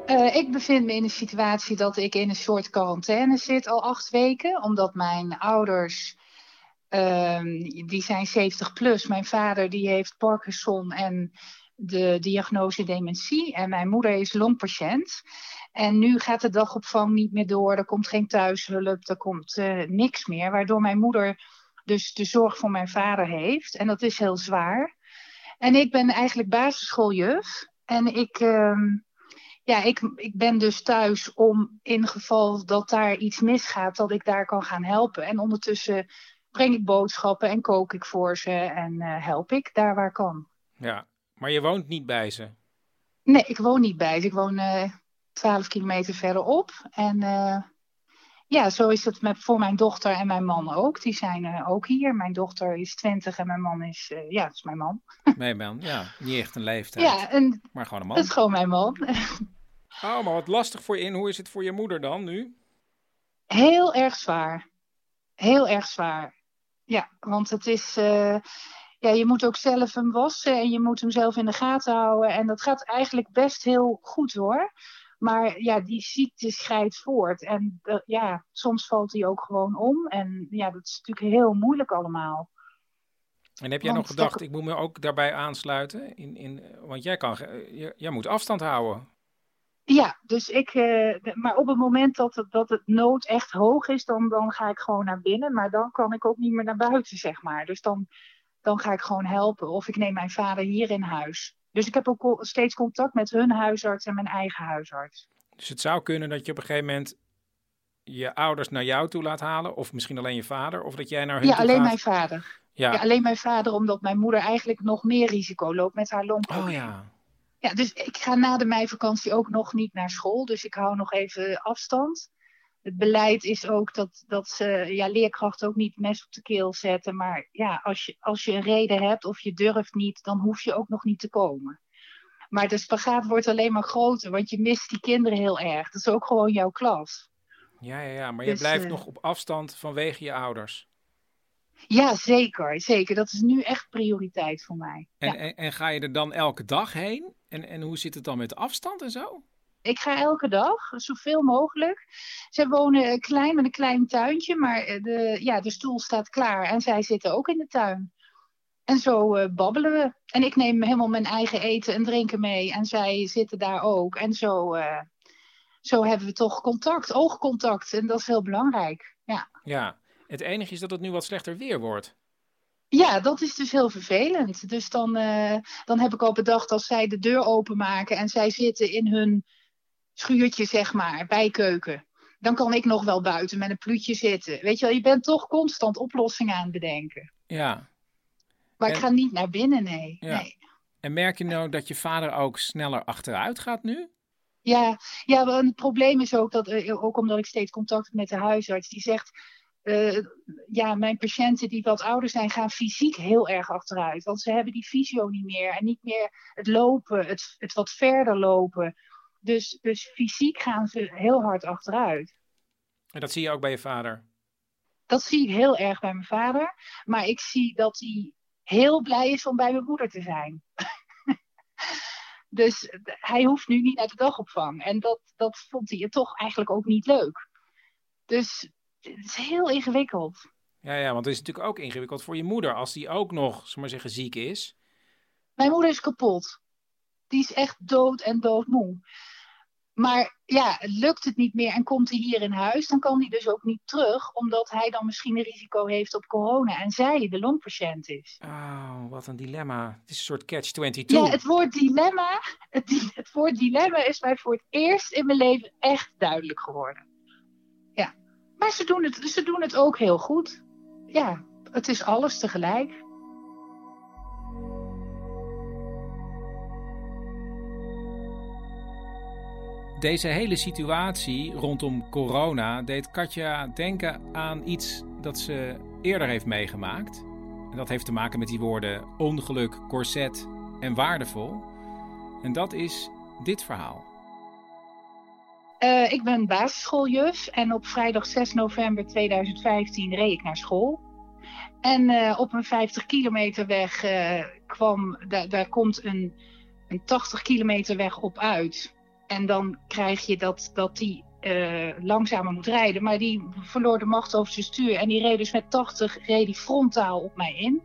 Uh, ik bevind me in een situatie dat ik in een soort quarantaine zit al acht weken. Omdat mijn ouders, die zijn 70 plus. Mijn vader die heeft Parkinson en de diagnose dementie. En mijn moeder is longpatiënt. En nu gaat de dagopvang niet meer door. Er komt geen thuishulp, er komt uh, niks meer. Waardoor mijn moeder dus de zorg voor mijn vader heeft. En dat is heel zwaar. En ik ben eigenlijk basisschooljuf. En ik, uh, ja, ik, ik ben dus thuis om in geval dat daar iets misgaat, dat ik daar kan gaan helpen. En ondertussen breng ik boodschappen en kook ik voor ze en uh, help ik daar waar kan. Ja, maar je woont niet bij ze? Nee, ik woon niet bij ze. Ik woon uh, 12 kilometer verderop. En uh, ja, zo is het met, voor mijn dochter en mijn man ook. Die zijn uh, ook hier. Mijn dochter is 20 en mijn man is, uh, ja, dat is mijn man. Mijn man, ja. Niet echt een leeftijd. Ja, en, maar gewoon een man. Dat is gewoon mijn man. oh, maar wat lastig voor je in. Hoe is het voor je moeder dan nu? Heel erg zwaar. Heel erg zwaar. Ja, want het is ja, je moet ook zelf hem wassen en je moet hem zelf in de gaten houden. En dat gaat eigenlijk best heel goed hoor. Maar ja, die ziekte schrijdt voort. En uh, ja, soms valt hij ook gewoon om. En ja, dat is natuurlijk heel moeilijk allemaal. En heb jij want nog gedacht, dat... ik moet me ook daarbij aansluiten? In, in, want jij, kan, jij moet afstand houden. Ja, dus ik, uh, maar op het moment dat het, dat het nood echt hoog is, dan, dan ga ik gewoon naar binnen. Maar dan kan ik ook niet meer naar buiten, zeg maar. Dus dan, dan ga ik gewoon helpen. Of ik neem mijn vader hier in huis. Dus ik heb ook steeds contact met hun huisarts en mijn eigen huisarts. Dus het zou kunnen dat je op een gegeven moment je ouders naar jou toe laat halen, of misschien alleen je vader, of dat jij naar hun ja, toe alleen gaat? mijn vader. Ja. ja. alleen mijn vader, omdat mijn moeder eigenlijk nog meer risico loopt met haar longprobleem. Oh ja. Ja, dus ik ga na de meivakantie ook nog niet naar school, dus ik hou nog even afstand. Het beleid is ook dat, dat ze ja, leerkrachten ook niet mes op de keel zetten. Maar ja, als je, als je een reden hebt of je durft niet, dan hoef je ook nog niet te komen. Maar de spagaat wordt alleen maar groter, want je mist die kinderen heel erg. Dat is ook gewoon jouw klas. Ja, ja, ja. maar Dus, je blijft eh, nog op afstand vanwege je ouders. Ja, zeker, zeker. Dat is nu echt prioriteit voor mij. En, Ja. en, en ga je er dan elke dag heen? En, en hoe zit het dan met de afstand en zo? Ik ga elke dag, zoveel mogelijk. Ze wonen eh, klein met een klein tuintje, maar eh, de, ja, de stoel staat klaar en zij zitten ook in de tuin. En zo eh, babbelen we. En ik neem helemaal mijn eigen eten en drinken mee en zij zitten daar ook. En zo, zo hebben we toch contact, oogcontact. En dat is heel belangrijk. Ja. Ja. Het enige is dat het nu wat slechter weer wordt. Ja, dat is dus heel vervelend. Dus dan, eh, dan heb ik al bedacht als zij de deur openmaken en zij zitten in hun schuurtje, zeg maar, bijkeuken. Dan kan ik nog wel buiten met een pluutje zitten. Weet je wel, je bent toch constant oplossingen aan het bedenken. Ja. Maar En- ik ga niet naar binnen, nee. ja. nee. En merk je nou dat je vader ook sneller achteruit gaat nu? Ja, ja, het probleem is ook dat, eh, ook omdat ik steeds contact heb met de huisarts, die zegt, eh, ja, mijn patiënten die wat ouder zijn, gaan fysiek heel erg achteruit. Want ze hebben die fysio niet meer en niet meer het lopen, het, het wat verder lopen. Dus, dus fysiek gaan ze heel hard achteruit. En dat zie je ook bij je vader. Dat zie ik heel erg bij mijn vader. Maar ik zie dat hij heel blij is om bij mijn moeder te zijn. dus hij hoeft nu niet naar de dagopvang. En dat, dat vond hij toch eigenlijk ook niet leuk. Dus het is heel ingewikkeld. Ja, ja, want het is natuurlijk ook ingewikkeld voor je moeder als die ook nog, we maar zeggen, ziek is. Mijn moeder is kapot. Die is echt dood en doodmoe. Maar ja, lukt het niet meer en komt hij hier in huis, dan kan hij dus ook niet terug, omdat hij dan misschien een risico heeft op corona en zij de longpatiënt is. Oh, wat een dilemma. Het is een soort catch-22. Ja, het woord dilemma, het, het woord dilemma is mij voor het eerst in mijn leven echt duidelijk geworden. Maar ze doen het, ze doen het ook heel goed. Ja, het is alles tegelijk. Deze hele situatie rondom corona deed Katja denken aan iets dat ze eerder heeft meegemaakt. En dat heeft te maken met die woorden ongeluk, corset en waardevol. En dat is dit verhaal. Eh, ik ben basisschooljuf en op vrijdag 6 november 2015 reed ik naar school. En eh, op een 50 kilometer weg eh, kwam, da- daar komt een, een 80 kilometer weg op uit. En dan krijg je dat, dat die langzamer moet rijden. Maar die verloor de macht over zijn stuur. En die reed dus met 80 reed die frontaal op mij in.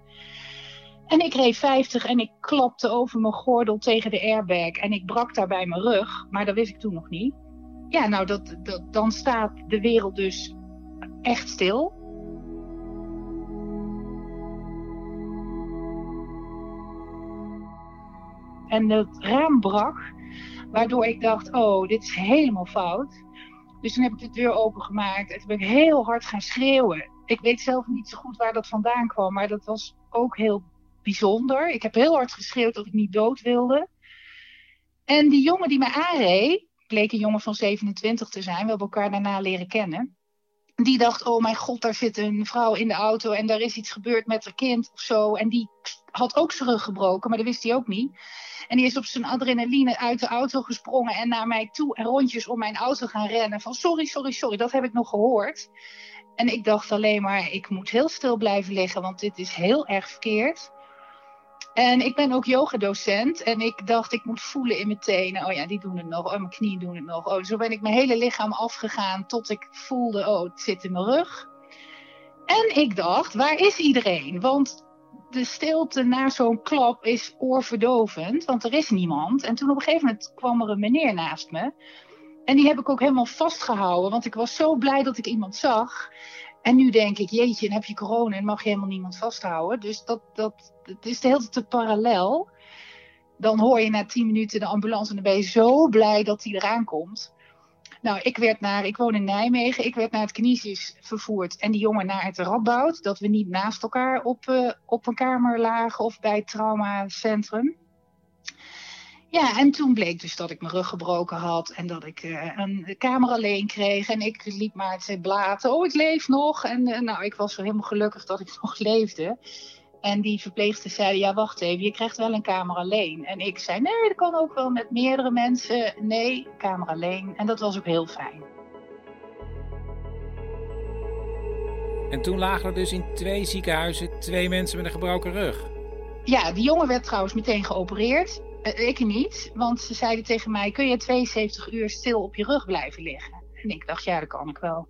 En ik reed 50 en ik klapte over mijn gordel tegen de airbag. En ik brak daarbij mijn rug. Maar dat wist ik toen nog niet. Ja, nou, dat, dat, dan staat de wereld dus echt stil. En het raam brak, waardoor ik dacht, oh, dit is helemaal fout. Dus toen heb ik de deur opengemaakt en toen ben ik heel hard gaan schreeuwen. Ik weet zelf niet zo goed waar dat vandaan kwam, maar dat was ook heel bijzonder. Ik heb heel hard geschreeuwd dat ik niet dood wilde. En die jongen die me aanreed, bleek een jongen van 27 te zijn. We hebben elkaar daarna leren kennen. Die dacht, oh mijn god, daar zit een vrouw in de auto en daar is iets gebeurd met haar kind of zo. En die had ook zijn rug gebroken, maar dat wist hij ook niet. En die is op zijn adrenaline uit de auto gesprongen en naar mij toe en rondjes om mijn auto gaan rennen. Van sorry, sorry, sorry, dat heb ik nog gehoord. En ik dacht alleen maar, ik moet heel stil blijven liggen, want dit is heel erg verkeerd. En ik ben ook yogadocent en ik dacht, ik moet voelen in mijn tenen. Oh ja, die doen het nog. Oh, mijn knieën doen het nog. Oh, zo ben ik mijn hele lichaam afgegaan tot ik voelde, oh, het zit in mijn rug. En ik dacht, waar is iedereen? Want de stilte na zo'n klap is oorverdovend, want er is niemand. En toen op een gegeven moment kwam er een meneer naast me. En die heb ik ook helemaal vastgehouden, want ik was zo blij dat ik iemand zag. En nu denk ik, jeetje, dan heb je corona en mag je helemaal niemand vasthouden. Dus dat, dat, dat is de hele tijd parallel. Dan hoor je na tien minuten de ambulance en dan ben je zo blij dat die eraan komt. Nou, ik werd naar, ik woon in Nijmegen, ik werd naar het Canisius vervoerd en die jongen naar het Radboud. Dat we niet naast elkaar op, eh, op een kamer lagen of bij het traumacentrum. Ja, en toen bleek dus dat ik mijn rug gebroken had en dat ik eh, een kamer alleen kreeg. En ik liep maar te blaten, oh ik leef nog. En eh, nou, ik was zo helemaal gelukkig dat ik nog leefde. En die verpleegster zei, ja wacht even, je krijgt wel een kamer alleen. En ik zei, nee, dat kan ook wel met meerdere mensen. Nee, kamer alleen. En dat was ook heel fijn. En toen lagen er dus in twee ziekenhuizen twee mensen met een gebroken rug. Ja, die jongen werd trouwens meteen geopereerd. Eh, ik niet, want ze zeiden tegen mij, kun je 72 uur stil op je rug blijven liggen? En ik dacht, ja, dat kan ik wel.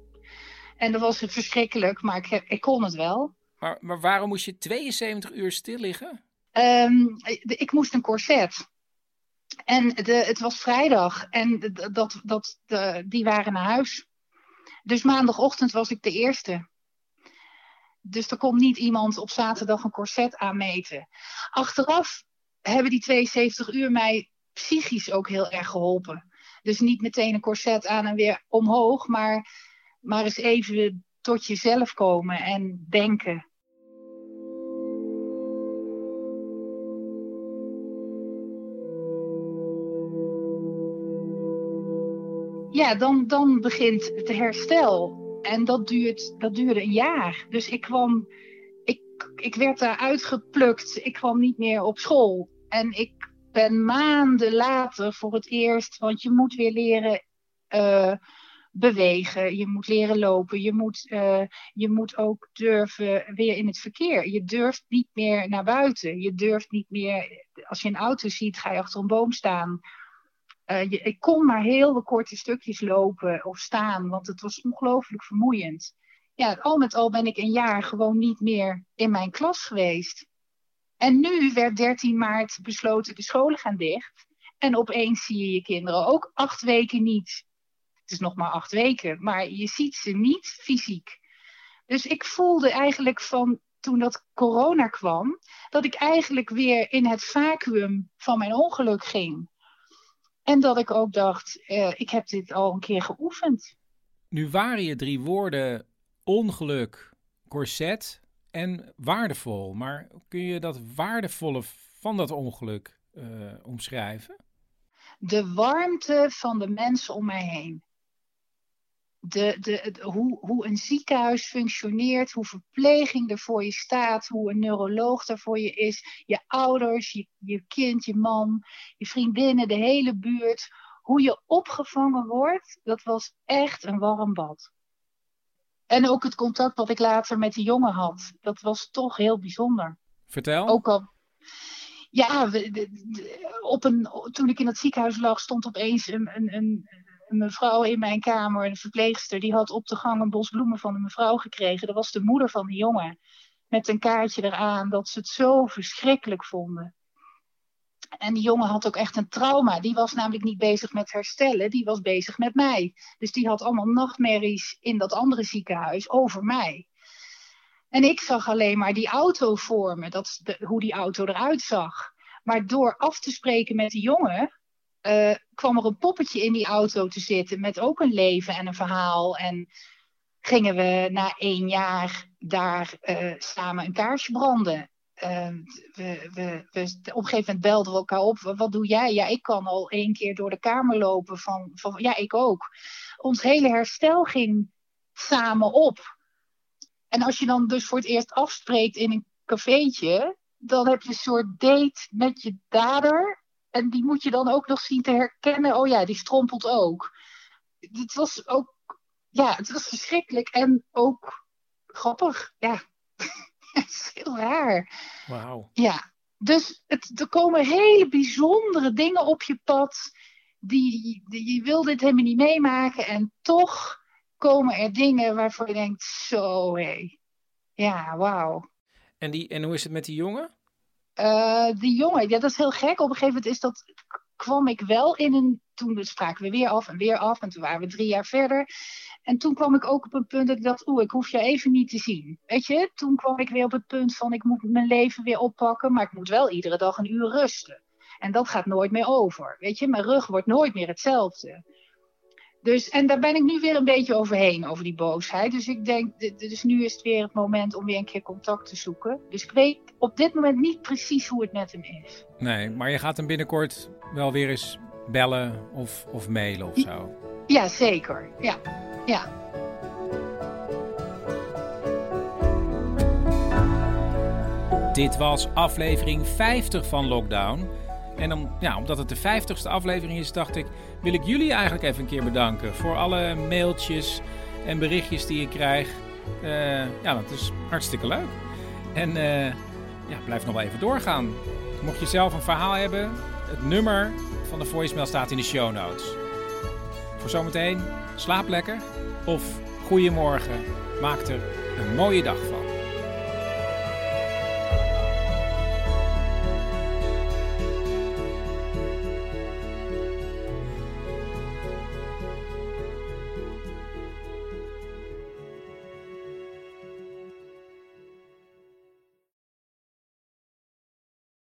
En dat was verschrikkelijk, maar ik, ik kon het wel. Maar, maar waarom moest je 72 uur stil liggen? Ehm, ik moest een corset. En de, het was vrijdag en de- dat, dat, de, die waren naar huis. Dus maandagochtend was ik de eerste. Dus er komt niet iemand op zaterdag een corset aanmeten. Achteraf hebben die 72 uur mij psychisch ook heel erg geholpen. Dus niet meteen een corset aan en weer omhoog, maar, maar eens even tot jezelf komen en denken. Ja, dan, dan begint het herstel. En dat, duurt, dat duurde een jaar. Dus ik kwam, ik, ik werd daar uitgeplukt. Ik kwam niet meer op school. En ik ben maanden later voor het eerst, want je moet weer leren uh, bewegen, je moet leren lopen, je moet, uh, je moet ook durven weer in het verkeer. Je durft niet meer naar buiten. Je durft niet meer, als je een auto ziet, ga je achter een boom staan. Uh, je, ik kon maar heel korte stukjes lopen of staan, want het was ongelooflijk vermoeiend. Ja, al met al ben ik een jaar gewoon niet meer in mijn klas geweest. En nu werd 13 maart besloten, de scholen gaan dicht. En opeens zie je je kinderen ook acht weken niet. Het is nog maar acht weken, maar je ziet ze niet fysiek. Dus ik voelde eigenlijk van toen dat corona kwam, dat ik eigenlijk weer in het vacuüm van mijn ongeluk ging. En dat ik ook dacht, uh, ik heb dit al een keer geoefend. Nu waren je drie woorden ongeluk, corset en waardevol. Maar kun je dat waardevolle van dat ongeluk uh, omschrijven? De warmte van de mensen om mij heen. De, de, hoe, hoe een ziekenhuis functioneert, hoe verpleging er voor je staat, hoe een neuroloog er voor je is, je ouders, je, je kind, je man, je vriendinnen, de hele buurt. Hoe je opgevangen wordt, dat was echt een warm bad. En ook het contact wat ik later met die jongen had. Dat was toch heel bijzonder. Vertel. Ook al. Ja, op een, toen ik in het ziekenhuis lag, stond opeens een, een, een, een mevrouw in mijn kamer, een verpleegster. Die had op de gang een bos bloemen van een mevrouw gekregen. Dat was de moeder van die jongen. Met een kaartje eraan dat ze het zo verschrikkelijk vonden. En die jongen had ook echt een trauma. Die was namelijk niet bezig met herstellen, die was bezig met mij. Dus die had allemaal nachtmerries in dat andere ziekenhuis over mij. En ik zag alleen maar die auto voor me, dat, hoe die auto eruit zag. Maar door af te spreken met die jongen, uh, kwam er een poppetje in die auto te zitten met ook een leven en een verhaal. En gingen we na één jaar daar uh, samen een kaarsje branden. Uh, we, we, we, op een gegeven moment belden we elkaar op. Wat doe jij? Ja, ik kan al één keer door de kamer lopen. Van, van, ja, ik ook. Ons hele herstel ging samen op. En als je dan dus voor het eerst afspreekt in een cafeetje, dan heb je een soort date met je dader. En die moet je dan ook nog zien te herkennen. Oh ja, die strompelt ook. Het was ook, ja, het was verschrikkelijk en ook grappig. Ja. Het is heel raar. Wauw. Ja, dus het, er komen hele bijzondere dingen op je pad. Die, die, je wil dit helemaal niet meemaken. En toch komen er dingen waarvan je denkt, zo hé. Hey. Ja, wauw. En, die, en hoe is het met die jongen? Uh, die jongen, ja, dat is heel gek. Op een gegeven moment is dat, kwam ik wel in een... Toen spraken we weer af en weer af. En toen waren we drie jaar verder. En toen kwam ik ook op een punt dat ik dacht, oeh, ik hoef je even niet te zien. Weet je, toen kwam ik weer op het punt van, ik moet mijn leven weer oppakken, maar ik moet wel iedere dag een uur rusten. En dat gaat nooit meer over. Weet je, mijn rug wordt nooit meer hetzelfde. Dus, en daar ben ik nu weer een beetje overheen, over die boosheid. Dus ik denk, dus nu is het weer het moment om weer een keer contact te zoeken. Dus ik weet op dit moment niet precies hoe het met hem is. Nee, maar je gaat hem binnenkort wel weer eens bellen of, of mailen of zo. Ja, zeker. Ja. Ja. Dit was aflevering 50 van Lockdown. En om, ja, omdat het de 50ste aflevering is, dacht ik, wil ik jullie eigenlijk even een keer bedanken voor alle mailtjes en berichtjes die ik krijg. Uh, ja, dat is hartstikke leuk. En uh, ja, blijf nog wel even doorgaan. Mocht je zelf een verhaal hebben, het nummer van de voicemail staat in de show notes. Voor zometeen Slaap lekker of goeiemorgen. Maak er een mooie dag van.